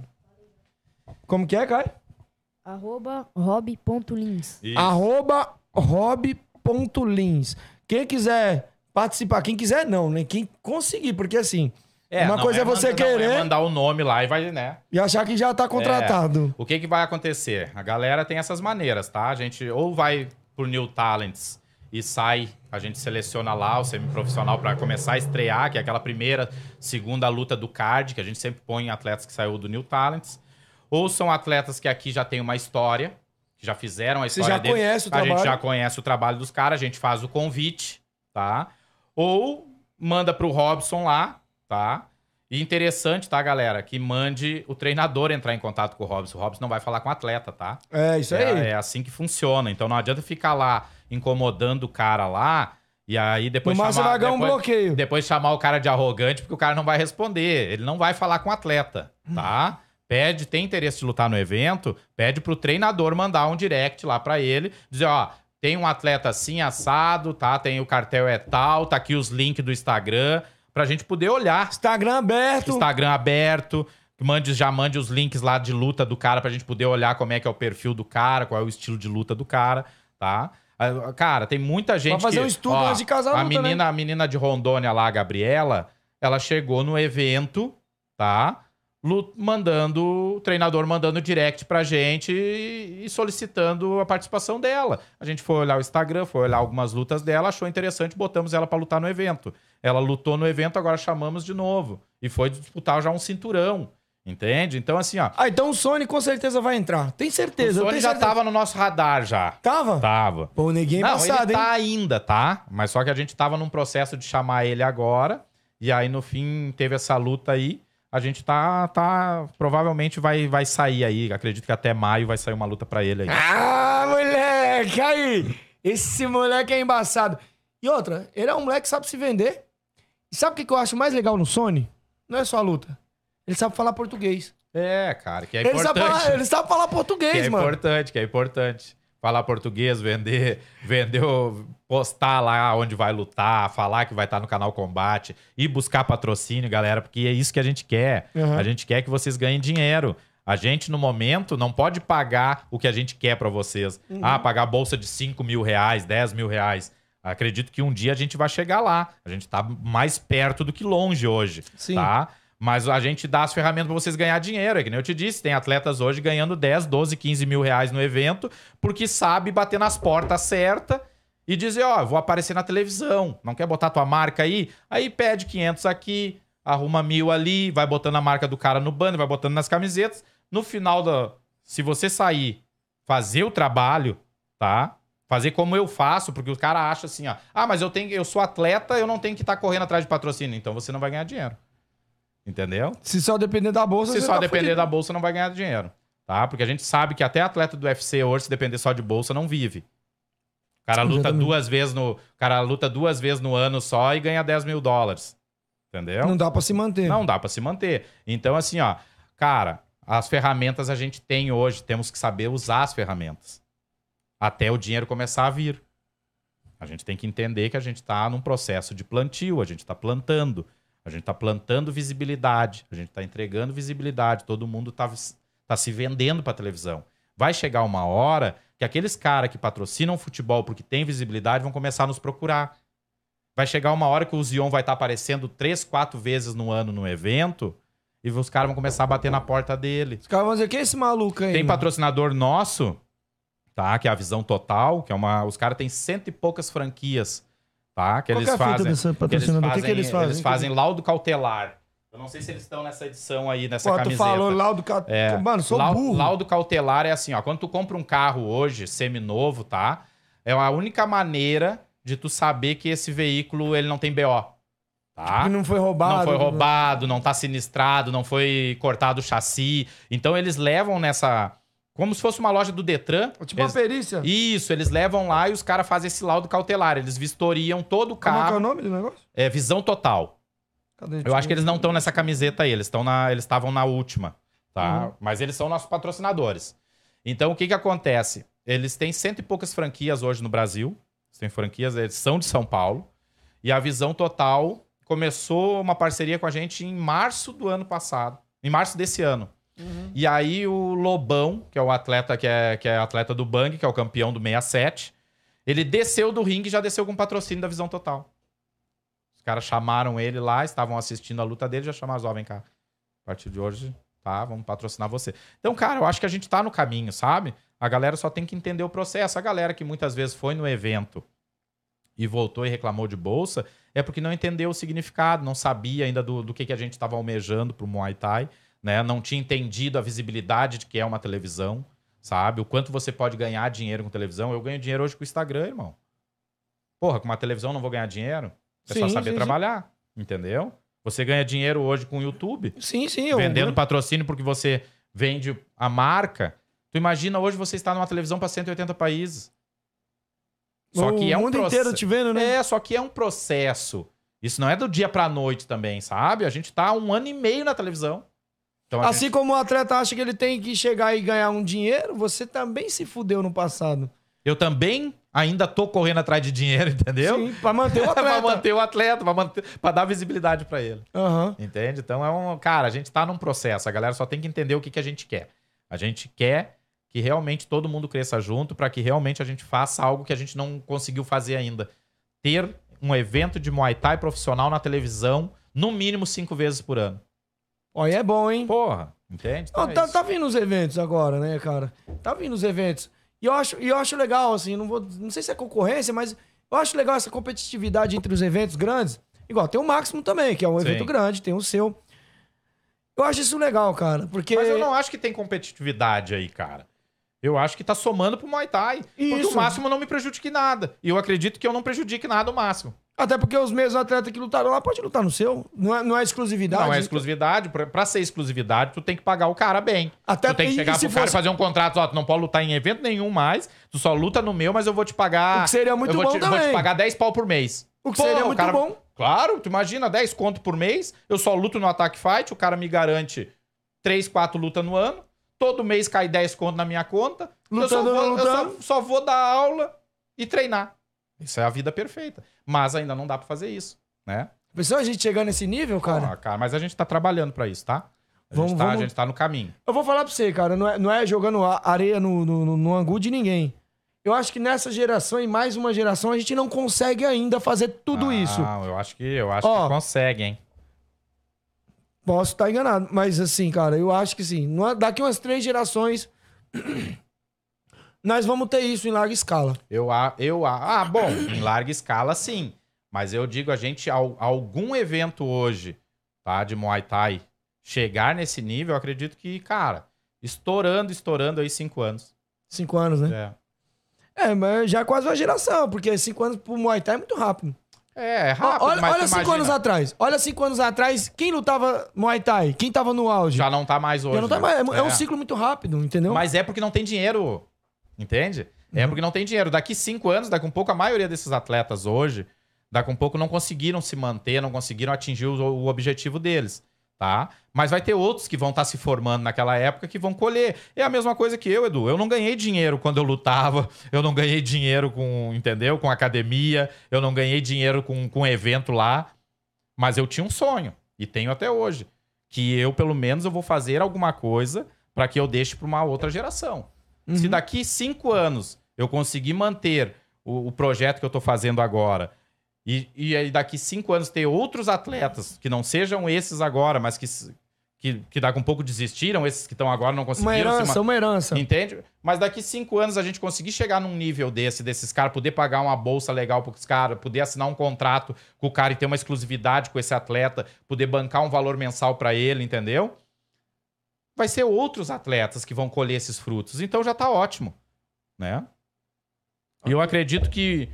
Como que é, Caio? Arroba rob.lins. Isso. Arroba rob.lins. Quem quiser participar, quem quiser não, né? Quem conseguir, porque assim, uma não coisa é, você manda- não querer é mandar o nome lá e vai, né? e achar que já tá contratado. É. O que, que vai acontecer? A galera tem essas maneiras, tá? A gente ou vai por New Talents e sai, a gente seleciona lá o semiprofissional para começar a estrear, que é aquela primeira, segunda luta do card, que a gente sempre põe em atletas que saiu do New Talents. Ou são atletas que aqui já tem uma história, que já fizeram a Você história já deles. conhece o A gente trabalho. já conhece o trabalho dos caras, a gente faz o convite, tá? Ou manda pro Robson lá, tá? E interessante, tá, galera? Que mande o treinador entrar em contato com o Robson. O Robson não vai falar com o atleta, tá? É, isso aí. É, é assim que funciona. Então não adianta ficar lá incomodando o cara lá e aí depois No chamar... ganhar um depois, bloqueio. Depois chamar o cara de arrogante porque o cara não vai responder. Ele não vai falar com o atleta, tá? Pede, tem interesse de lutar no evento, pede pro treinador mandar um direct lá pra ele, dizer, ó, tem um atleta assim, assado, tá? Tem o cartel é tal, tá aqui os links do Instagram, pra gente poder olhar. Instagram aberto. Instagram aberto. Mande, já mande os links lá de luta do cara pra gente poder olhar como é que é o perfil do cara, qual é o estilo de luta do cara, tá? Ah, Cara, tem muita gente fazer que... um estudo antes de casar a né? menina, a menina de Rondônia lá, a Gabriela, ela chegou no evento, tá? Mandando, o treinador mandando direct pra gente e, e solicitando a participação dela. A gente foi olhar o Instagram, foi olhar algumas lutas dela, achou interessante, botamos ela pra lutar no evento. Ela lutou no evento, agora chamamos de novo. E foi disputar já um cinturão. Entende? Então, assim, ó. Ah, então o Sony com certeza vai entrar. Tem certeza. o Sony já certeza. tava no nosso radar já. Tava? Tava. Pô, é Não, embaçado, ele hein? tá ainda, tá? Mas só que a gente tava num processo de chamar ele agora. E aí, no fim, teve essa luta aí. A gente tá, tá provavelmente vai, vai sair aí. Acredito que até maio vai sair uma luta pra ele aí. Ah, moleque, aí. Esse moleque é embaçado. E outra, ele é um moleque que sabe se vender. E sabe o que que eu acho mais legal no Sony? Não é só a luta. Ele sabe falar português. É, cara, que é ele, importante. sabe falar, ele sabe falar português, que é mano. importante, que é importante. Falar português, vender, vender, postar lá onde vai lutar, falar que vai estar no canal Combate, ir buscar patrocínio, galera, porque é isso que a gente quer. Uhum. A gente quer que vocês ganhem dinheiro. A gente, no momento, não pode pagar o que a gente quer pra vocês. Uhum. Ah, pagar bolsa de 5 mil reais, 10 mil reais. Acredito que um dia a gente vai chegar lá. A gente tá mais perto do que longe hoje. Sim. Tá? Mas a gente dá as ferramentas pra vocês ganhar dinheiro. É que nem eu te disse, tem atletas hoje ganhando 10, 12, 15 mil reais no evento, porque sabe bater nas portas certas e dizer, ó, eu vou aparecer na televisão, não quer botar tua marca aí? Aí pede 500 aqui, arruma mil ali, vai botando a marca do cara no banner, vai botando nas camisetas. No final da... Se você sair, fazer o trabalho, tá? Fazer como eu faço, porque o cara acha assim, ó, ah, mas eu tenho, eu sou atleta, eu não tenho que estar correndo atrás de patrocínio, então você não vai ganhar dinheiro. Entendeu? Se só depender da bolsa, Se só tá depender fudido. da bolsa, não vai ganhar dinheiro. Tá? Porque a gente sabe que até atleta do UFC hoje, se depender só de bolsa, não vive. O cara luta Exatamente. duas vezes no. Cara luta duas vezes no ano só e ganha 10 mil dólares. Entendeu? Não dá pra se manter. Não dá pra se manter. Então, assim, ó, cara, as ferramentas a gente tem hoje, temos que saber usar as ferramentas. Até o dinheiro começar a vir. A gente tem que entender que a gente está num processo de plantio, a gente está plantando. A gente está plantando visibilidade, a gente está entregando visibilidade, todo mundo está tá se vendendo para televisão. Vai chegar uma hora que aqueles caras que patrocinam futebol porque tem visibilidade vão começar a nos procurar. Vai chegar uma hora que o Zion vai estar aparecendo três, quatro vezes no ano no evento e os caras vão começar a bater na porta dele. Os caras vão dizer, quem é esse maluco aí? Tem mano?" patrocinador nosso, tá? Que é a Visão Total, que é uma. Os caras têm cento e poucas franquias, tá? Que Qual eles que é fazem. que eles patrocinador? O que que fazem, eles fazem? Eles fazem laudo cautelar. Eu não sei se eles estão nessa edição aí, nessa Pô, tu camiseta. falou laudo ca- É, Mano, sou burro. Laudo cautelar é assim, ó. Quando tu compra um carro hoje, seminovo, tá? É a única maneira de tu saber que esse veículo ele não tem BO. Tá? Que não foi roubado. Não foi roubado, não tá sinistrado, não foi cortado o chassi. Então eles levam nessa. Como se fosse uma loja do Detran. Tipo eles... uma perícia. Isso, eles levam lá e os caras fazem esse laudo cautelar. Eles vistoriam todo o Como é que é carro. o nome do negócio? É visão total. Cadê? Eu acho que eles não estão nessa camiseta aí, eles estão na, eles estavam na última, tá? Uhum. Mas eles são nossos patrocinadores. Então o que que acontece? Eles têm cento e poucas franquias hoje no Brasil. Eles têm franquias, eles são de São Paulo. E a Visão Total começou uma parceria com a gente em março do ano passado, em março desse ano. E aí o Lobão, que é o atleta que é, que é atleta do Bang, que é o campeão do 67, ele desceu do ringue e já desceu com patrocínio da Visão Total. Os caras chamaram ele lá, estavam assistindo a luta dele, já chamaram, ó, vem cá. A partir de hoje, tá, vamos patrocinar você. Então, cara, eu acho que a gente tá no caminho, sabe? A galera só tem que entender o processo. A galera que muitas vezes foi no evento e voltou e reclamou de bolsa, é porque não entendeu o significado, não sabia ainda do, do que, que a gente estava almejando pro Muay Thai, né? Não tinha entendido a visibilidade de que é uma televisão, sabe? O quanto você pode ganhar dinheiro com televisão. Eu ganho dinheiro hoje com o Instagram, irmão. Porra, com uma televisão eu não vou ganhar dinheiro? É só Sim, saber sim, sim. trabalhar, entendeu? Você ganha dinheiro hoje com o YouTube, Sim, sim. eu- vendendo patrocínio porque você vende a marca. Tu imagina hoje você está numa televisão para 180 países. Só O que é um mundo proce- inteiro te vendo, né? É, só que é um processo. Isso não é do dia pra noite também, sabe? A gente tá um ano e meio na televisão. Então Assim como o atleta acha que ele tem que chegar e ganhar um dinheiro, você também se fudeu no passado. Eu também ainda tô correndo atrás de dinheiro, entendeu? Sim, pra manter o pra atleta. manter o atleta, pra, manter, pra dar visibilidade pra ele. Aham. Entende? Então é um. Cara, a gente tá num processo. A galera só tem que entender o que, que a gente quer. A gente quer que realmente todo mundo cresça junto pra que realmente a gente faça algo que a gente não conseguiu fazer ainda. Ter um evento de Muay Thai profissional na televisão, no mínimo cinco vezes por ano. Aí é bom, hein? Porra, entende? Então tá, isso. tá vindo os eventos agora, né, cara? Tá vindo os eventos. E eu acho, e eu acho legal, assim, não, vou, não sei se é concorrência, mas eu acho legal essa competitividade entre os eventos grandes. Igual, tem o Máximo também, que é um Sim. evento grande, tem o seu. Eu acho isso legal, cara, porque... Mas eu não acho que tem competitividade aí, cara. Eu acho que tá somando pro Muay Thai. Porque Isso. o máximo não me prejudique nada. E eu acredito que eu não prejudique nada o máximo. Até porque os mesmos atletas que lutaram lá podem lutar no seu. Não é, não é exclusividade. Não é exclusividade. Pra, pra ser exclusividade, tu tem que pagar o cara bem. Até tu tem que chegar pro cara e fosse- fazer um contrato, ó, tu não pode lutar em evento nenhum mais, tu só luta no meu, mas eu vou te pagar... O que seria muito eu bom te, Vou te também. pagar 10 pau por mês. O que seria muito bom. Claro, tu imagina, 10 conto por mês, eu só luto no Attack Fight, o cara me garante 3, 4 lutas no ano, todo mês cai 10 conto na minha conta, eu, só Lutando, vou, eu só- lutando. só vou dar aula e treinar. Isso é a vida perfeita. Mas ainda não dá pra fazer isso, né? Pensou a gente chegar nesse nível, cara? Ah, cara, mas a gente tá trabalhando pra isso, tá? A, Vamos- gente tá, vamos- a gente tá no caminho. Eu vou falar pra você, cara, não é, não é jogando areia no, no, no- angu de ninguém. Eu acho que nessa geração e mais uma geração a gente não consegue ainda fazer tudo isso. Não, eu acho que eu acho Ó. que consegue, hein? Posso estar enganado, mas assim, cara, eu acho que sim. Daqui umas três gerações, nós vamos ter isso em larga escala. Eu, a- eu, a- ah, bom, em larga escala, sim. Mas eu digo, a gente, al- algum evento hoje, tá, de Muay Thai, chegar nesse nível, eu acredito que, cara, estourando, estourando aí cinco anos. Cinco anos, né? É. É, mas já é quase uma geração, porque cinco anos pro Muay Thai é muito rápido. É, é rápido, olha olha cinco imagina, anos atrás. Olha cinco anos atrás, quem lutava Muay Thai? Quem tava no auge? Já não tá mais hoje. Já não tá mais. É, é um ciclo muito rápido, entendeu? Mas é porque não tem dinheiro. Entende? Uhum. É porque não tem dinheiro. Daqui cinco anos, daqui um pouco, a maioria desses atletas hoje, daqui um pouco não conseguiram se manter, não conseguiram atingir o, o objetivo deles. Tá? Mas vai ter outros que vão estar se formando naquela época que vão colher. É a mesma coisa que eu, Edu. Eu não ganhei dinheiro quando eu lutava, eu não ganhei dinheiro com, entendeu? Com academia, eu não ganhei dinheiro com, com evento lá. Mas eu tinha um sonho, e tenho até hoje, que eu, pelo menos, eu vou fazer alguma coisa para que eu deixe para uma outra geração. Se daqui cinco anos eu conseguir manter o, o projeto que eu tô fazendo agora, e, e aí daqui cinco anos ter outros atletas, que não sejam esses agora, mas que, que, que daqui um pouco desistiram, esses que estão agora não conseguiram Uma herança, ma- uma herança. Entende? Mas daqui cinco anos a gente conseguir chegar num nível desse, desses caras, poder pagar uma bolsa legal para os caras, poder assinar um contrato com o cara e ter uma exclusividade com esse atleta, poder bancar um valor mensal para ele, entendeu? Vai ser outros atletas que vão colher esses frutos. Então já tá ótimo, né? E eu acredito que,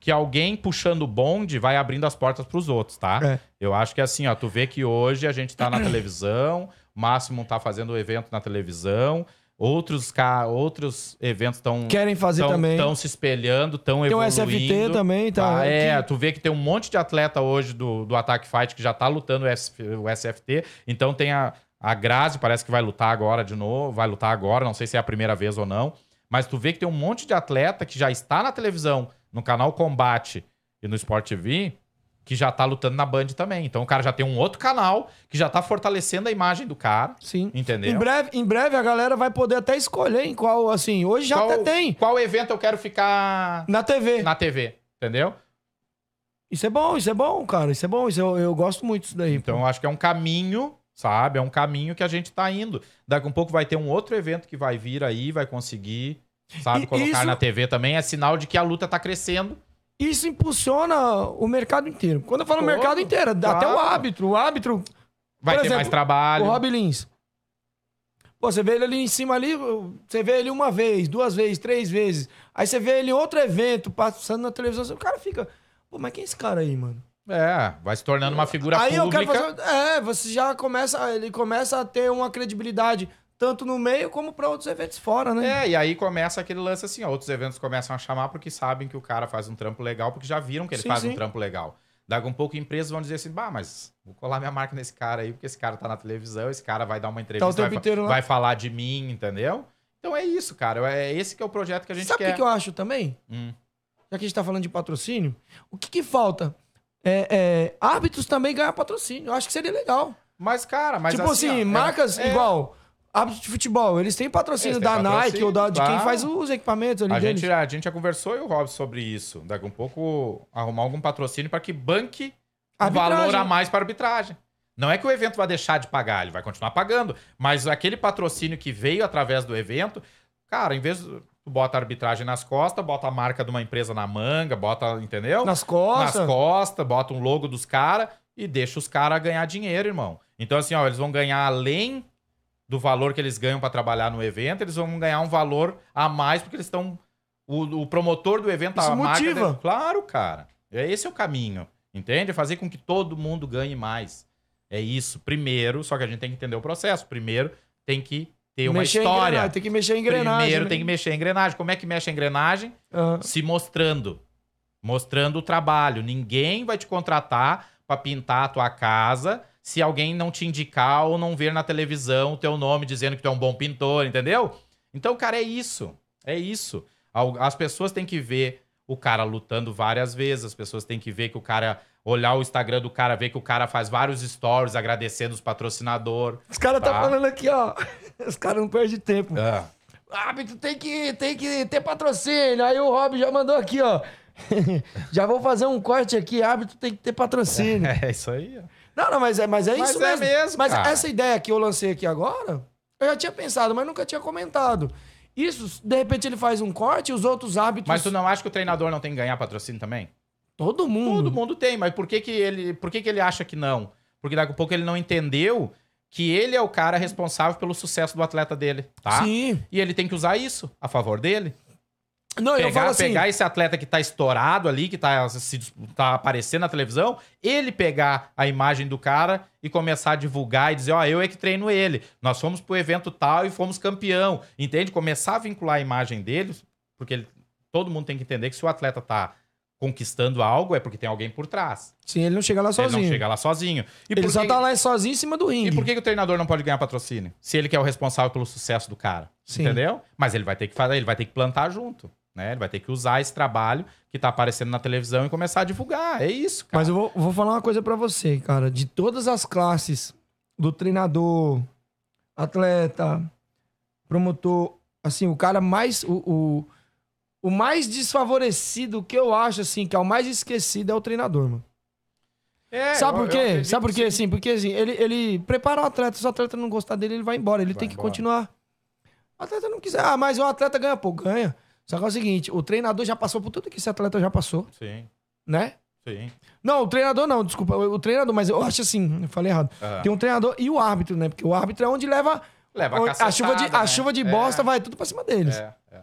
que alguém puxando o bonde vai abrindo as portas para os outros, tá? É. Eu acho que assim, ó, tu vê que hoje a gente tá na televisão, o Máximo tá fazendo o evento na televisão, outros, outros eventos estão Querem fazer também. Estão se espelhando, estão Tem o evoluindo. SFT também, tá? Ah, é, tu vê que tem um monte de atleta hoje do, do Attack Fight que já tá lutando o SFT. Então tem a, a Grazi, parece que vai lutar agora de novo, vai lutar agora, não sei se é a primeira vez ou não. Mas tu vê que tem um monte de atleta que já está na televisão, no canal Combate e no Sport TV, que já tá lutando na Band também. Então o cara já tem um outro canal que já tá fortalecendo a imagem do cara. Sim. Entendeu? Em breve, em breve a galera vai poder até escolher em qual, assim, hoje já qual, até tem. Qual evento eu quero ficar Na TV. na TV? Entendeu? Isso é bom, isso é bom, cara. Isso é bom, isso eu, eu gosto muito disso daí. Então, eu acho que é um caminho, sabe? É um caminho que a gente tá indo. Daqui um pouco vai ter um outro evento que vai vir aí, vai conseguir, sabe, E colocar isso- na TV também. É sinal de que a luta tá crescendo. Isso impulsiona o mercado inteiro. Quando eu falo Todo, mercado inteiro, até claro. o árbitro. O árbitro. Vai ter exemplo, mais trabalho. O Rob Lins. Pô, você vê ele ali em cima ali, você vê ele uma vez, duas vezes, três vezes. Aí você vê ele em outro evento, passando na televisão, o cara fica. Pô, mas quem é esse cara aí, mano? É, vai se tornando uma figura aí eu pública. quero fazer. É, você já começa. Ele começa a ter uma credibilidade, tanto no meio como pra outros eventos fora, né? É, e aí começa aquele lance assim, ó, outros eventos começam a chamar porque sabem que o cara faz um trampo legal, porque já viram que ele Sim, faz sim. um trampo legal. Daqui um pouco empresas vão dizer assim, bah, mas vou colar minha marca nesse cara aí, porque esse cara tá na televisão, esse cara vai dar uma entrevista, Tá vai, inteiro vai falar de mim, entendeu? Então é isso, cara. É esse que é o projeto que a gente Sabe o quer. que, que eu acho também? Hum. Já que a gente tá falando de patrocínio, o que, que falta? É, é, árbitros também ganhar patrocínio. Eu acho que seria legal. Mas, cara, mas tipo assim, ó, é- marcas é- igual. Árbitros de futebol, eles têm patrocínio Eles têm da Nike patrocínio, ou da, de quem faz os equipamentos ali A deles. gente, a gente já conversou, eu e o Rob, sobre isso. Daqui um pouco arrumar algum patrocínio para que banque um valor a mais para arbitragem. Não é que o evento vai deixar de pagar, ele vai continuar pagando. Mas aquele patrocínio que veio através do evento, cara, em vez tu bota a arbitragem nas costas, bota a marca de uma empresa na manga, bota, entendeu? Nas costas. Nas costas, bota um logo dos caras e deixa os caras ganhar dinheiro, irmão. Então, assim, ó, eles vão ganhar além do valor que eles ganham pra trabalhar no evento, eles vão ganhar um valor a mais porque eles estão. O, o promotor do evento, Isso a marca motiva. dele- Claro, cara. É esse é o caminho. Entende? Fazer com que todo mundo ganhe mais. É isso. Primeiro, só que a gente tem que entender o processo. Primeiro, tem que ter uma Mexer história. tem que mexer em engrenagem, Primeiro né? tem que mexer em engrenagem. Como é que mexe a engrenagem? Aham. Se mostrando. Mostrando o trabalho. Ninguém vai te contratar pra pintar a tua casa se alguém não te indicar ou não ver na televisão o teu nome dizendo que tu é um bom pintor, entendeu? Então, cara, é isso. É isso. As pessoas têm que ver o cara lutando várias vezes, as pessoas têm que ver que o cara olhar o Instagram do cara, ver que o cara faz vários stories agradecendo os patrocinadores. Os caras tá Tá. falando aqui, ó. Os caras não perdem tempo. Ah. Árbitro tem que, tem que ter patrocínio. Aí o Rob já mandou aqui, ó. já vou fazer um corte aqui. Árbitro tem que ter patrocínio. É isso aí. ó. Não, não, mas é, mas é Mas isso é mesmo. mesmo, Mas cara. essa ideia que eu lancei aqui agora, eu já tinha pensado, mas nunca tinha comentado. Isso, de repente ele faz um corte e os outros árbitros. Mas tu não acha que o treinador não tem que ganhar patrocínio também? Todo mundo. Todo mundo tem, mas por que, que ele, por que, que ele acha que não? Porque daqui a pouco ele não entendeu que ele é o cara responsável pelo sucesso do atleta dele, tá? Sim. E ele tem que usar isso a favor dele. Não, eu pegar, falo assim. pegar esse atleta que tá estourado ali, que tá, se, tá aparecendo na televisão, ele pegar a imagem do cara e começar a divulgar e dizer, ó, eu é que treino ele. Nós fomos pro evento tal e fomos campeão. Entende? Começar a vincular a imagem dele, porque ele- todo mundo tem que entender que se o atleta tá conquistando algo, é porque tem alguém por trás. Sim, ele não chega lá Ele sozinho. não chega lá sozinho. E ele só que- tá lá sozinho em cima do ringue. E por que, que o treinador não pode ganhar patrocínio? Se ele que é o responsável pelo sucesso do cara. Sim. Entendeu? Mas ele vai ter que fazer, ele vai ter que plantar junto. Né? Ele vai ter que usar esse trabalho que tá aparecendo na televisão e começar a divulgar. É isso, cara. Mas eu vou, vou falar uma coisa pra você, cara. De todas as classes, do treinador, atleta, promotor, assim, o cara mais. O, o, o mais desfavorecido que eu acho, assim, que é o mais esquecido é o treinador, mano. É, Sabe por quê? Sabe por quê? Assim, porque assim, ele, ele prepara o atleta, se o atleta não gostar dele, ele vai embora. Ele tem que embora. continuar. O atleta não quiser. Ah, mas o atleta ganha pouco, ganha. Só que é o seguinte, o treinador já passou por tudo que esse atleta já passou, Sim, né? sim. Não, o treinador não, desculpa. O o treinador, mas eu acho assim, eu falei errado. Aham. Tem um treinador e o árbitro, né? Porque o árbitro é onde leva. Leva a onde- a, chuva de, cacetada, a né? chuva de É. bosta vai tudo pra cima deles. É, é.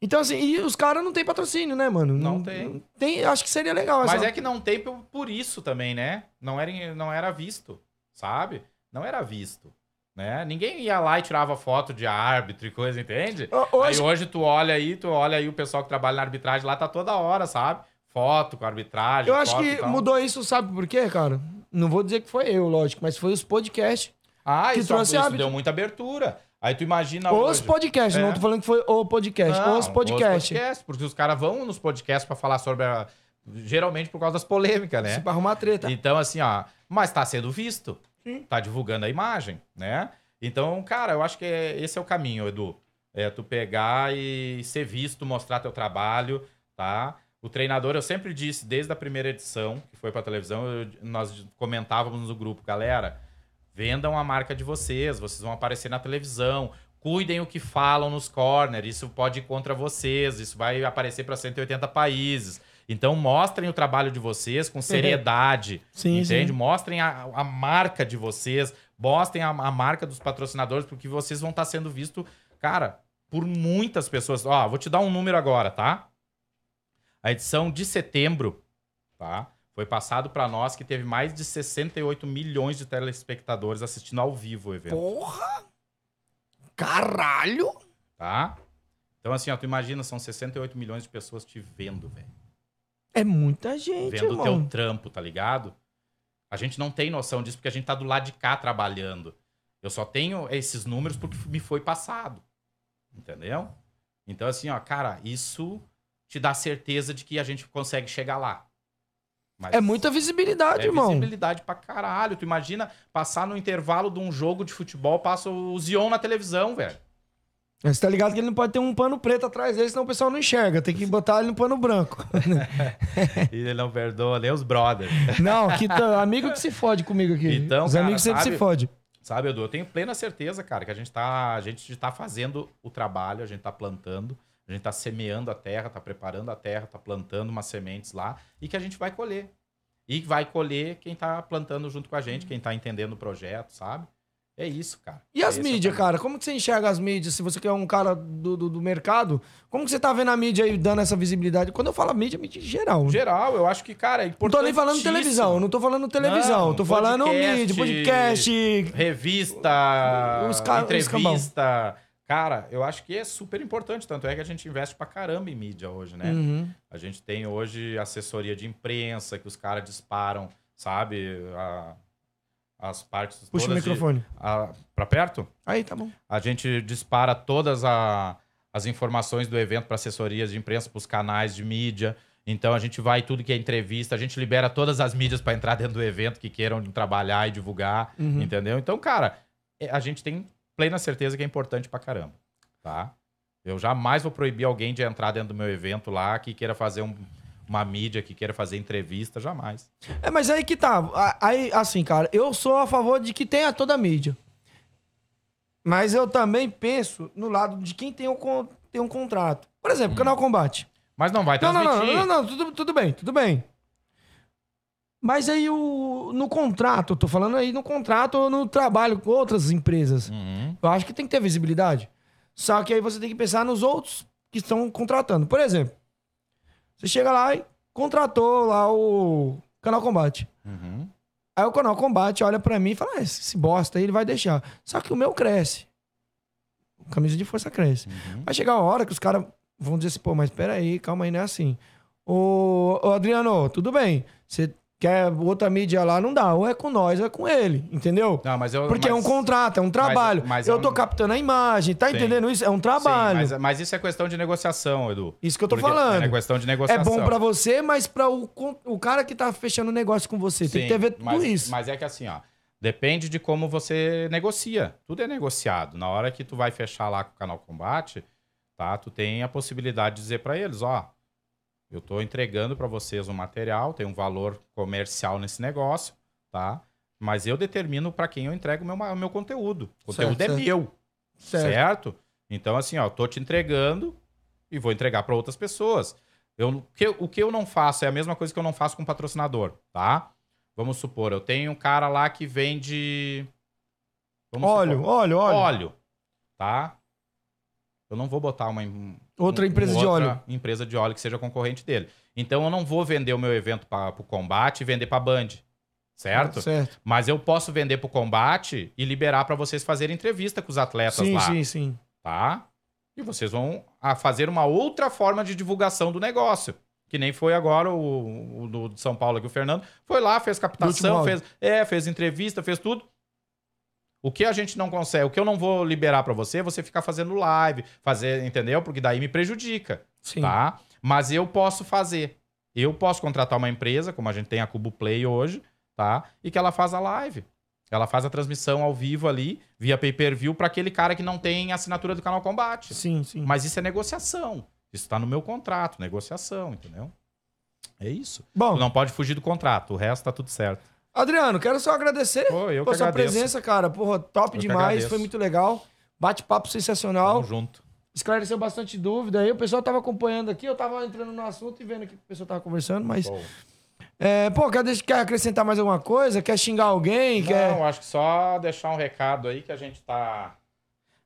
Então, assim, e os caras não tem patrocínio, né, mano? Não tem. tem. Acho que seria legal. Mas essa- é que não tem por, isso também, né? Não era, não era visto, sabe? Não era visto. Né? Ninguém ia lá e tirava foto de árbitro e coisa, entende? Ho- hoje- Aí hoje tu olha aí, tu olha aí o pessoal que trabalha na arbitragem lá, tá toda hora, sabe? Foto com arbitragem. Eu acho que mudou isso, sabe por quê, cara? Não vou dizer que foi eu, lógico, mas foi os podcasts. Ah, que isso, trouxe isso árbitro. deu muita abertura. Aí tu imagina Os hoje... podcasts, É. não tô falando que foi o podcast. Não, os podcasts. podcasts, porque os caras vão nos podcasts pra falar sobre a... Geralmente por causa das polêmicas, né? Pra arrumar treta. Então, assim, ó, mas tá sendo visto. Sim. Tá divulgando a imagem, né? Então, cara, eu acho que é- esse é o caminho, Edu. É tu pegar e ser visto, mostrar teu trabalho, tá? O treinador, eu sempre disse, desde a primeira edição, que foi pra televisão, eu- nós comentávamos no grupo, galera, vendam a marca de vocês, vocês vão aparecer na televisão, cuidem o que falam nos corners, isso pode ir contra vocês, isso vai aparecer para 180 países. Então mostrem o trabalho de vocês com seriedade, Sim, entende? sim. Mostrem a, a marca de vocês, mostrem a, a marca dos patrocinadores, porque vocês vão estar sendo vistos, cara, por muitas pessoas. Ó, vou te dar um número agora, tá? A edição de setembro, tá? Foi passado para nós que teve mais de 68 milhões de telespectadores assistindo ao vivo o evento, Porra! Caralho! tá? Então, assim, ó, tu imagina, são 68 milhões de pessoas te vendo, velho. É muita gente, Vendo o teu trampo, tá ligado? A gente não tem noção disso porque a gente tá do lado de cá trabalhando. Eu só tenho esses números porque me foi passado. Entendeu? Então, assim, ó, cara, isso te dá certeza de que a gente consegue chegar lá. Mas É muita visibilidade, é irmão. visibilidade pra caralho. Tu imagina passar no intervalo de um jogo de futebol, passa o Zion na televisão, velho. Mas tá ligado que ele não pode ter um pano preto atrás dele, senão o pessoal não enxerga. Tem que botar ele no pano branco. E ele não perdoa nem os brothers. não, que amigo que se fode comigo aqui. Então, Os cara, amigos sempre sabe- se fodem. Sabe, Edu, eu tenho plena certeza, cara, que a gente tá, a gente tá fazendo o trabalho, a gente tá plantando, a gente tá semeando a terra, tá preparando a terra, tá plantando umas sementes lá e que a gente vai colher. E vai colher quem tá plantando junto com a gente, quem tá entendendo o projeto, sabe? É isso, cara. E as é mídias, cara? Como que você enxerga as mídias? Se você quer um cara do, do, do mercado, como que você tá vendo a mídia aí dando essa visibilidade? Quando eu falo mídia, mídia em geral. Geral, eu acho que, cara, é Não tô nem falando televisão, não tô falando televisão, Não, tô falando podcast, mídia, podcast. Revista, Os ca- os entrevista. Cara, eu acho que é super importante. Tanto é que a gente investe pra caramba em mídia hoje, né? Uhum. A gente tem hoje assessoria de imprensa, que os caras disparam, sabe? A- as partes. Puxa o todas de- microfone. a- pra perto? Aí, tá bom. A gente dispara todas a- as informações do evento para assessorias de imprensa, para os canais de mídia. Então a gente vai tudo que é entrevista, a gente libera todas as mídias para entrar dentro do evento que queiram trabalhar e divulgar, Uhum. entendeu? Então, cara, é- a gente tem plena certeza que é importante pra caramba, tá? Eu jamais vou proibir alguém de entrar dentro do meu evento lá que queira fazer um- uma mídia, que queira fazer entrevista, jamais. É, mas aí que tá. Aí, assim, cara, eu sou a favor de que tenha toda a mídia. Mas eu também penso no lado de quem tem um, tem um contrato. Por exemplo, Hum. Canal Combate. Mas não vai Não, não, transmitir. não, não, não, tudo, tudo bem, tudo bem. Mas aí o, no contrato, eu tô falando aí no contrato ou no trabalho com outras empresas. Uhum. Eu acho que tem que ter visibilidade. Só que aí você tem que pensar nos outros que estão contratando. Por exemplo, você chega lá e contratou lá o Canal Combate. Uhum. Aí o Canal Combate olha pra mim e fala: ah, esse bosta aí ele vai deixar. Só que o meu cresce. Camisa de força cresce. Uhum. Vai chegar uma hora que os caras vão dizer assim: pô, mas pera aí, calma aí, não é assim. Ô, ô Adriano, tudo bem. Você quer outra mídia lá, não dá. Ou é com nós, ou é com ele, entendeu? Não, mas eu, Porque é um mas- contrato, é um trabalho. mas eu é tô um- captando a imagem, tá Sim. entendendo isso? É um trabalho. Sim, mas, mas isso é questão de negociação, Edu. Isso que eu tô Porque falando. É questão de É negociação. bom pra você, mas pra o, o cara que tá fechando o negócio com você. Tem que Sim, ter ver tudo mas, isso. Mas é que assim, ó. Depende de como você negocia. Tudo é negociado. Na hora que tu vai fechar lá com o canal Combate, tá? Tu tem a possibilidade de dizer pra eles, ó, eu tô entregando pra vocês um material, tem um valor comercial nesse negócio, tá? Mas eu determino pra quem eu entrego o meu, meu conteúdo. O conteúdo Certo, é certo. meu, Certo. certo. Então assim, ó, eu tô te entregando e vou entregar pra outras pessoas. Eu, o, que, eu- o que eu não faço é a mesma coisa que eu não faço com patrocinador, tá? Vamos supor, eu tenho um cara lá que vende. vamos Óleo, supor, óleo, óleo. Óleo, tá? Eu não vou botar uma. Outra um- empresa de outra óleo. empresa de óleo que seja concorrente dele. Então eu não vou vender o meu evento para o combate e vender para Band. Certo? Certo. Mas eu posso vender para o combate e liberar para vocês fazerem entrevista com os atletas Sim, lá sim, sim. tá? E vocês vão a fazer uma outra forma de divulgação do negócio. Que nem foi agora o, o do de São Paulo aqui, o Fernando. Foi lá, fez captação, fez, é, fez entrevista, fez tudo. O que a gente não consegue, o que eu não vou liberar pra você, é você ficar fazendo live, fazer, entendeu? Porque daí me prejudica, Sim. tá? Mas eu posso fazer. Eu posso contratar uma empresa, como a gente tem a Cubo Play hoje, tá? E que ela faz a live. Ela faz a transmissão ao vivo ali, via pay-per-view, para aquele cara que não tem assinatura do canal Combate. Sim, sim. Mas isso é negociação. Isso tá no meu contrato, negociação, entendeu? É isso. Bom, Tu não pode fugir do contrato, o resto tá tudo certo. Adriano, quero só agradecer Pô, eu por que sua agradeço. presença, cara. Porra, top Eu demais. Foi muito legal. Bate-papo sensacional. Tamo junto. Esclareceu bastante dúvida aí. O pessoal tava acompanhando aqui. Eu tava entrando no assunto e vendo aqui que o pessoal tava conversando, mas. Pô. É, pô, quer, quer acrescentar mais alguma coisa? Quer xingar alguém? Quer... Não, acho que só deixar um recado aí que a gente tá.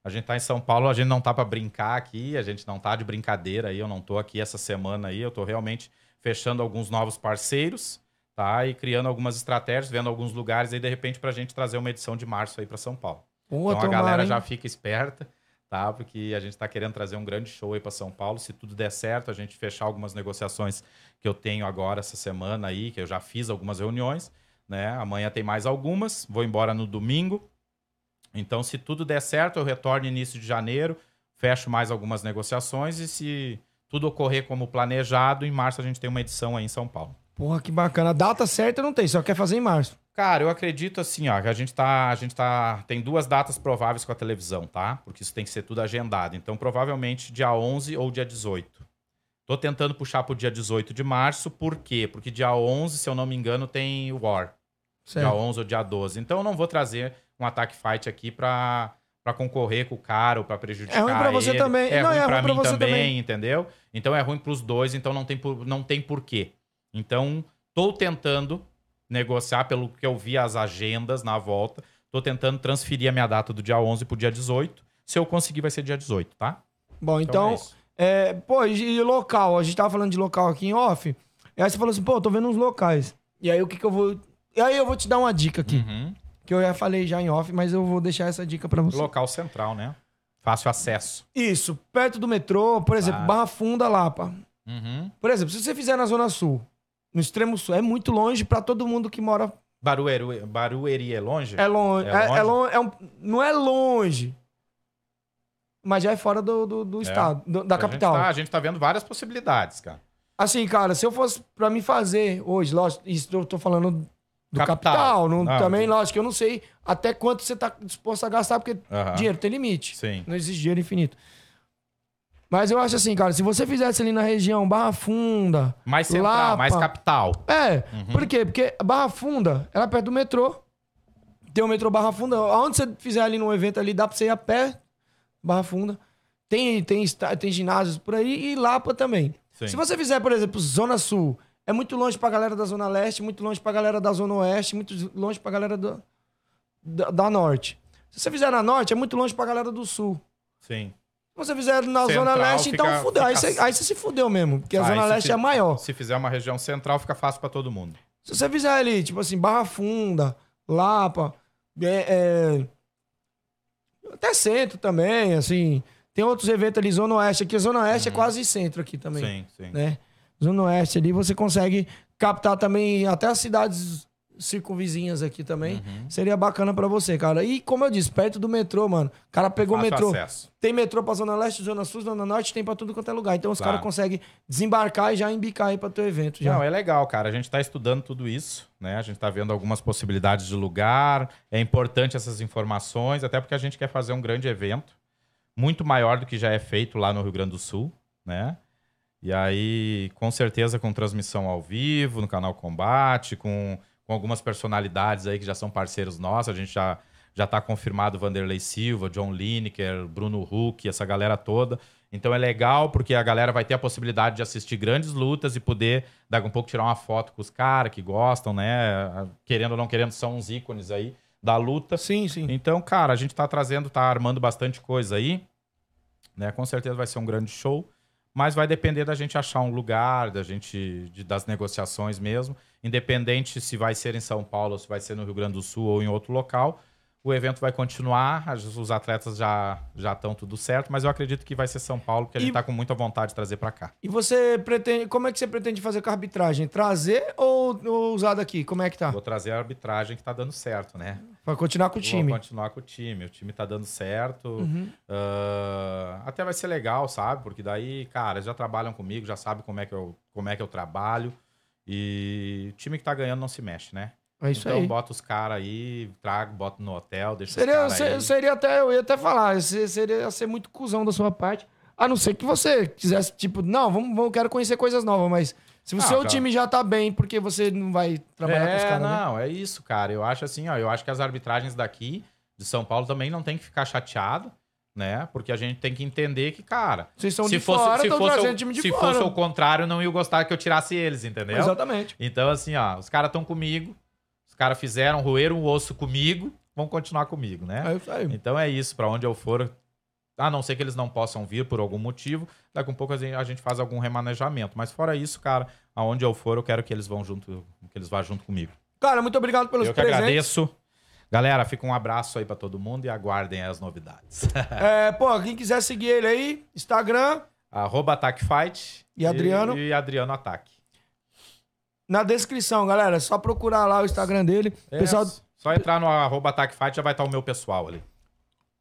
A gente tá em São Paulo, a gente não tá pra brincar aqui, a gente não tá de brincadeira aí, eu não tô aqui essa semana aí, eu tô realmente fechando alguns novos parceiros, tá? E criando algumas estratégias, vendo alguns lugares aí, de repente, pra gente trazer uma edição de março aí pra São Paulo. Pô, então a galera hein? já fica esperta, tá? Porque a gente tá querendo trazer um grande show aí pra São Paulo. Se tudo der certo, a gente fechar algumas negociações que eu tenho agora essa semana aí, que eu já fiz algumas reuniões, né? Amanhã tem mais algumas, vou embora no domingo. Então, se tudo der certo, eu retorno início de janeiro, fecho mais algumas negociações e se tudo ocorrer como planejado, em março a gente tem uma edição aí em São Paulo. Porra, que bacana. A data certa não tem, só quer fazer em março. Cara, eu acredito assim, ó, que a gente tá, a gente tá, tem duas datas prováveis com a televisão, tá? Porque isso tem que ser tudo agendado. Então, provavelmente dia 11 ou dia 18. Tô tentando puxar pro dia 18 de março, por quê? Porque dia 11, se eu não me engano, tem o War. Certo. Dia 11 ou dia 12. Então, eu não vou trazer um Attack Fight aqui pra, pra concorrer com o cara ou pra prejudicar É ruim pra você ele. também. É Não, ruim é pra ruim pra mim você também, também. entendeu? Então, é ruim pros dois, então não tem, por, não tem porquê. Então, tô tentando negociar pelo que eu vi as agendas na volta. Tô tentando transferir a minha data do dia 11 pro dia 18. Se eu conseguir, vai ser dia 18, tá? Bom, Então então, é é, pô, e local? A gente tava falando de local aqui em off. E aí você falou assim, pô, tô vendo uns locais. E aí o que que eu vou. E aí eu vou te dar uma dica aqui. Uhum. Que eu já falei já em off, mas eu vou deixar essa dica pra você. Local central, né? Fácil acesso. Isso, perto do metrô, por exemplo, Ah. Barra Funda, Lapa. Uhum. Por exemplo, se você fizer na Zona Sul, no extremo sul, é muito longe pra todo mundo que mora. Barueri, Barueri é longe? É longe. É É, longe? é longe. é um- não é longe. Mas já é fora do, do, do É. estado, do- da A gente capital. tá- a gente tá vendo várias possibilidades, cara. Assim, cara, se eu fosse pra me fazer hoje, lógico, isso eu tô falando do Capital. capital, não, Não, também, lógico, eu não sei até quanto você tá disposto a gastar, porque dinheiro tem limite. Sim. Não existe dinheiro infinito. Mas eu acho assim, cara, se você fizesse ali na região Barra Funda. Mais central, Lapa, mais capital. É, Uhum. por quê? Porque Barra Funda, ela é perto do metrô. Tem o metrô Barra Funda. Aonde você fizer ali num evento ali, dá pra você ir a pé, Barra Funda. Tem, tem, tem ginásios por aí e Lapa também. Sim. Se você fizer, por exemplo, Zona Sul, é muito longe pra galera da Zona Leste, muito longe pra galera da Zona Oeste, muito longe pra galera do- da, da Norte. Se você fizer na Norte, é muito longe pra galera do Sul. Sim. Se você fizer na Central Zona Leste, fica- então fudeu. Aí, fica- você, aí você se fudeu mesmo, porque a Aí, Zona se Leste fi- é maior. Se fizer uma região central, fica fácil pra todo mundo. Se você fizer ali, tipo assim, Barra Funda, Lapa, é, é, até centro também, assim. Tem outros eventos ali, Zona Oeste. Aqui, a Zona Oeste é quase centro aqui também. Sim, sim. Né? Zona Oeste ali, você consegue captar também até as cidades circunvizinhas aqui também. Uhum. Seria bacana pra você, cara. E como eu disse, perto do metrô, mano. O cara pegou o metrô. acesso. Tem metrô pra Zona Leste, Zona Sul, Zona Norte, tem pra tudo quanto é lugar. Então os Claro. caras conseguem desembarcar e já embicar aí pra teu evento. Já. Não, é legal, cara. A gente tá estudando tudo isso, né? A gente tá vendo algumas possibilidades de lugar. É importante essas informações, até porque a gente quer fazer um grande evento, muito maior do que já é feito lá no Rio Grande do Sul, né? E aí, com certeza, com transmissão ao vivo, no canal Combate, com, com algumas personalidades aí que já são parceiros nossos. A gente já, já tá confirmado Vanderlei Silva, John Lineker, Bruno Huck, essa galera toda. Então é legal porque a galera vai ter a possibilidade de assistir grandes lutas e poder, daqui a um pouco, tirar uma foto com os caras que gostam, né? Querendo ou não querendo, são uns ícones aí da luta. Sim, sim. Então, cara, a gente tá trazendo, tá armando bastante coisa aí. Né? Com certeza vai ser um grande show. Mas vai depender da gente achar um lugar, da gente de- das negociações mesmo. Independente se vai ser em São Paulo, se vai ser no Rio Grande do Sul ou em outro local, o evento vai continuar. Os atletas já já estão tudo certo, mas eu acredito que vai ser São Paulo, porque a gente E- tá com muita vontade de trazer para cá. E você pretende. Como é que você pretende fazer com a arbitragem? Trazer ou, ou usar daqui? Como é que tá? Vou trazer a arbitragem que tá dando certo, né? Pra continuar com o time. Vou continuar com o time. O time tá dando certo. Uhum. Ah, até vai ser legal, sabe? Porque daí, cara, eles já trabalham comigo, já sabem como é que eu, como é que eu trabalho. E o time que tá ganhando não se mexe, né? É isso então aí. bota os caras aí, trago, bota no hotel, deixa Seria, os caras se- aí. seria até, eu ia até falar, se- seria ser muito cuzão da sua parte. A não ser que você quisesse, tipo, não, vamos, vamos quero conhecer coisas novas, mas se o Ah, seu já. time já tá bem, porque você não vai trabalhar com os é, caras, né? não, é isso, cara. Eu acho assim, ó, eu acho que as arbitragens daqui de São Paulo também não tem que ficar chateado, né? Porque a gente tem que entender que, cara, Vocês são se de fosse, fora, se fosse, o, time de se fora. fosse o contrário, não ia gostar que eu tirasse eles, entendeu? Exatamente. Então, assim, ó, os caras estão comigo, os caras fizeram, roeram o osso comigo, vão continuar comigo, né? É isso aí. Então é isso, pra onde eu for, a não ser que eles não possam vir por algum motivo, daqui a um pouco a gente- faz algum remanejamento. Mas fora isso, cara, aonde eu for, eu quero que eles vão junto, que eles vá junto comigo. Cara, muito obrigado pelos eu que presentes. agradeço. Galera, fica um abraço aí pra todo mundo e aguardem as novidades. É, pô, quem quiser seguir ele aí, Instagram, Arroba Fight E Adriano? E, Adriano Ataque. na descrição, galera. É só procurar lá o Instagram dele. Pessoal, Só entrar no arroba Fight já vai estar o meu pessoal ali.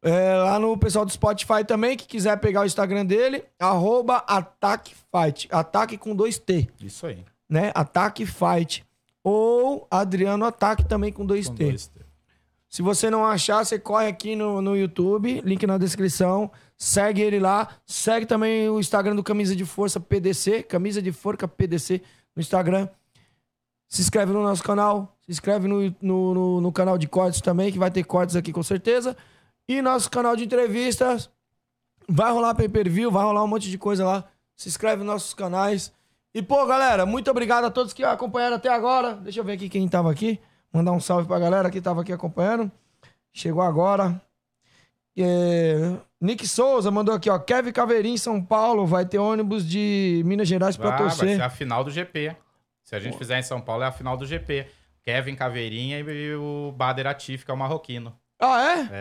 É, lá no pessoal do Spotify também, que quiser pegar o Instagram dele, arroba Ataque Fight. Ataque com dois T. Isso aí. né? Ataque Fight. ou Adriano Ataque também com dois Com T. dois T. Se você não achar, você corre aqui no, no YouTube, link na descrição. Segue ele lá. Segue também o Instagram do Camisa de Força PDC, Camisa de Forca PDC no Instagram. Se inscreve no nosso canal. Se inscreve no, no, no- no canal de cortes também, que vai ter cortes aqui com certeza. E nosso canal de entrevistas. Vai rolar pay per view, vai rolar um monte de coisa lá. Se inscreve nos nossos canais. E, pô, galera, muito obrigado a todos que acompanharam até agora. Deixa eu ver aqui quem tava aqui. Mandar um salve pra galera que tava aqui acompanhando. Chegou agora. É, Nick Souza mandou aqui, ó. Kevin Caveirinho, São Paulo. Vai ter ônibus de Minas Gerais pra Ah, vai torcer. ser a final do GP. Se a gente fizer em São Paulo, é a final do GP. Kevin Caveirinha e o Bader Atif, que é o marroquino. Ah, é?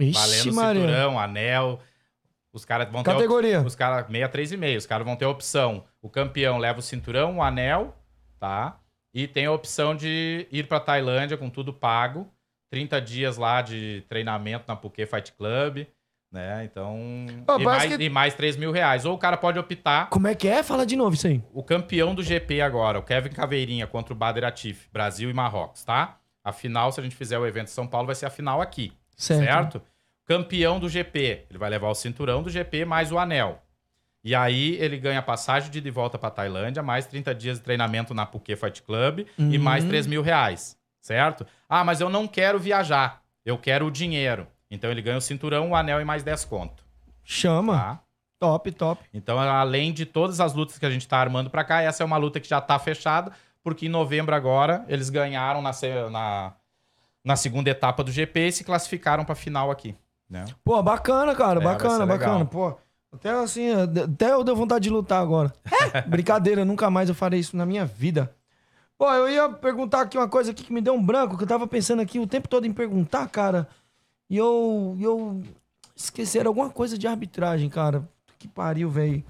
É. Ixi, Valendo Maria. cinturão, anel. Os caras vão ter. op- Categoria. Os caras, 63 e meio. Os caras vão ter a opção. O campeão leva o cinturão, o anel, tá? E tem a opção de ir pra Tailândia com tudo pago. 30 dias lá de treinamento na Phuket Fight Club. Né? Então. Ó, e, mais, que- e mais 3 mil reais. Ou o cara pode optar. Como é que é? Fala de novo isso aí. O campeão do GP agora, o Kevin Caveirinha contra o Bader Atif, Brasil e Marrocos, tá? A final, se a gente fizer o evento em São Paulo, vai ser a final aqui. Certo. Certo? Campeão do GP, ele vai levar o cinturão do GP mais o anel. E aí ele ganha passagem de ida e volta pra Tailândia, mais 30 dias de treinamento na Phuket Fight Club e Uhum. mais 3 mil reais. Certo? Ah, mas eu não quero viajar. Eu quero o dinheiro. Então ele ganha o cinturão, o anel e mais 10 conto. Chama. Tá? Top, top. Então, além de todas as lutas que a gente tá armando pra cá, essa é uma luta que já tá fechada, porque em novembro agora eles ganharam na, na, na segunda etapa do GP e se classificaram pra final aqui. Né? Pô, bacana, cara. É, bacana, bacana. Pô, até assim, até eu deu vontade de lutar agora. Brincadeira, nunca mais eu farei isso na minha vida. Pô, eu ia perguntar aqui uma coisa aqui que me deu um branco, que eu tava pensando aqui o tempo todo em perguntar, cara. E eu. eu esqueci, era alguma coisa de arbitragem, cara. Que pariu, velho.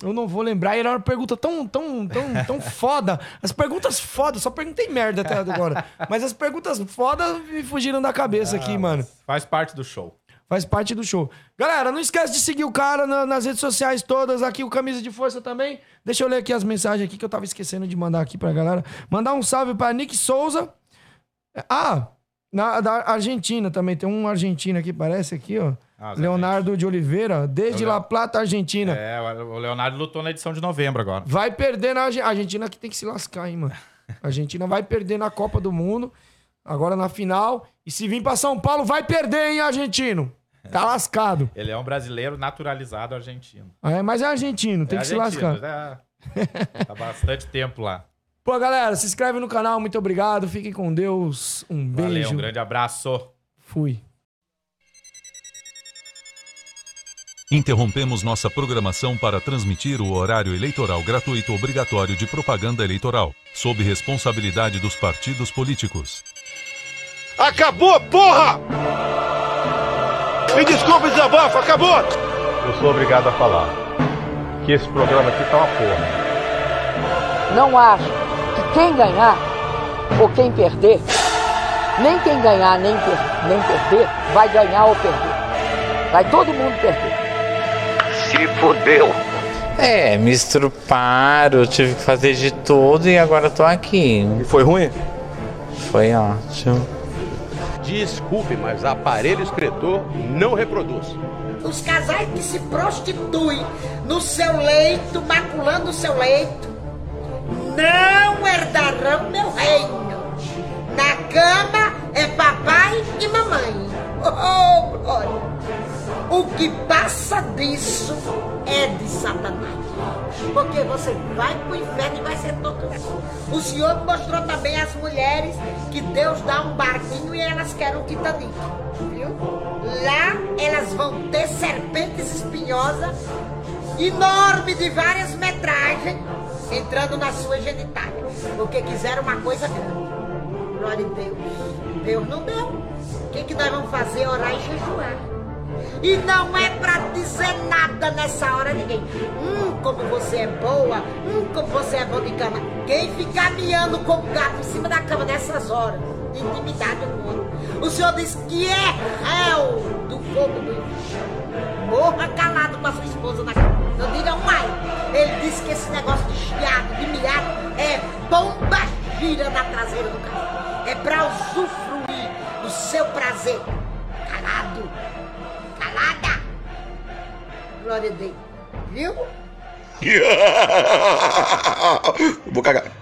Eu não vou lembrar. E era uma pergunta tão, tão, tão, tão foda. As perguntas foda, só perguntei merda até agora. Mas as perguntas foda me fugiram da cabeça aqui, mano. Faz parte do show. Faz parte do show. Galera, não esquece de seguir o cara na- nas redes sociais todas, aqui o Camisa de Força também. Deixa eu ler aqui as mensagens aqui que eu tava esquecendo de mandar aqui pra galera. Mandar um salve pra Nick Souza. Ah, na, da Argentina também. Tem um argentino aqui, parece aqui, ó. Ah, Leonardo de Oliveira, desde Eu- La Plata, Argentina. É, o Leonardo lutou na edição de novembro agora. Vai perder na Argentina. A Argentina que tem que se lascar, hein, mano. A Argentina vai perder na Copa do Mundo, agora na final. E se vir pra São Paulo, vai perder, hein, argentino. Tá lascado. Ele é um brasileiro naturalizado argentino. É, mas é argentino, tem É que se argentino, lascar. É, tá bastante tempo lá. Pô, galera, se inscreve no canal, muito obrigado. Fiquem com Deus. Um Valeu, beijo. um grande abraço. Fui. Interrompemos nossa programação para transmitir o horário eleitoral gratuito obrigatório de propaganda eleitoral, sob responsabilidade dos partidos políticos. Acabou, porra! Me desculpe, desabafo, acabou! Eu sou obrigado a falar que esse programa aqui tá uma porra. Não acho que quem ganhar ou quem perder, nem quem ganhar nem, per- nem perder, vai ganhar ou perder. Vai todo mundo perder. Se fudeu. É, me estruparam, tive que fazer de tudo e agora tô aqui. E foi ruim? Foi ótimo. Desculpe, mas aparelho escritor não reproduz. Os casais que se prostituem no seu leito, maculando o seu leito, não herdarão meu reino. Na cama é papai e mamãe. Oh, glória! O que passa disso é de Satanás. Porque você vai pro inferno e vai ser torturado. O Senhor mostrou também às mulheres que Deus dá um barquinho e elas querem um Titanic. Viu? Lá elas vão ter serpentes espinhosas, enorme de várias metragens, entrando na sua genitália. Porque quiseram uma coisa grande. Glória a Deus. Deus não deu. O que, que nós vamos fazer? Orar e jejuar. E não é pra dizer nada nessa hora ninguém. Hum, como você é boa. Hum, como você é bom de cama. Quem ficar miando como gato em cima da cama nessas horas, intimidade com o outro. O Senhor diz que é réu do fogo do inferno. Morra calado com a sua esposa na cama. Não diga mais. Ele disse que esse negócio de chiado, de miado, é bomba vira na traseira do carro. É pra usufruir do seu prazer. Calado. Calada. Glória a Deus. Viu? Vou cagar.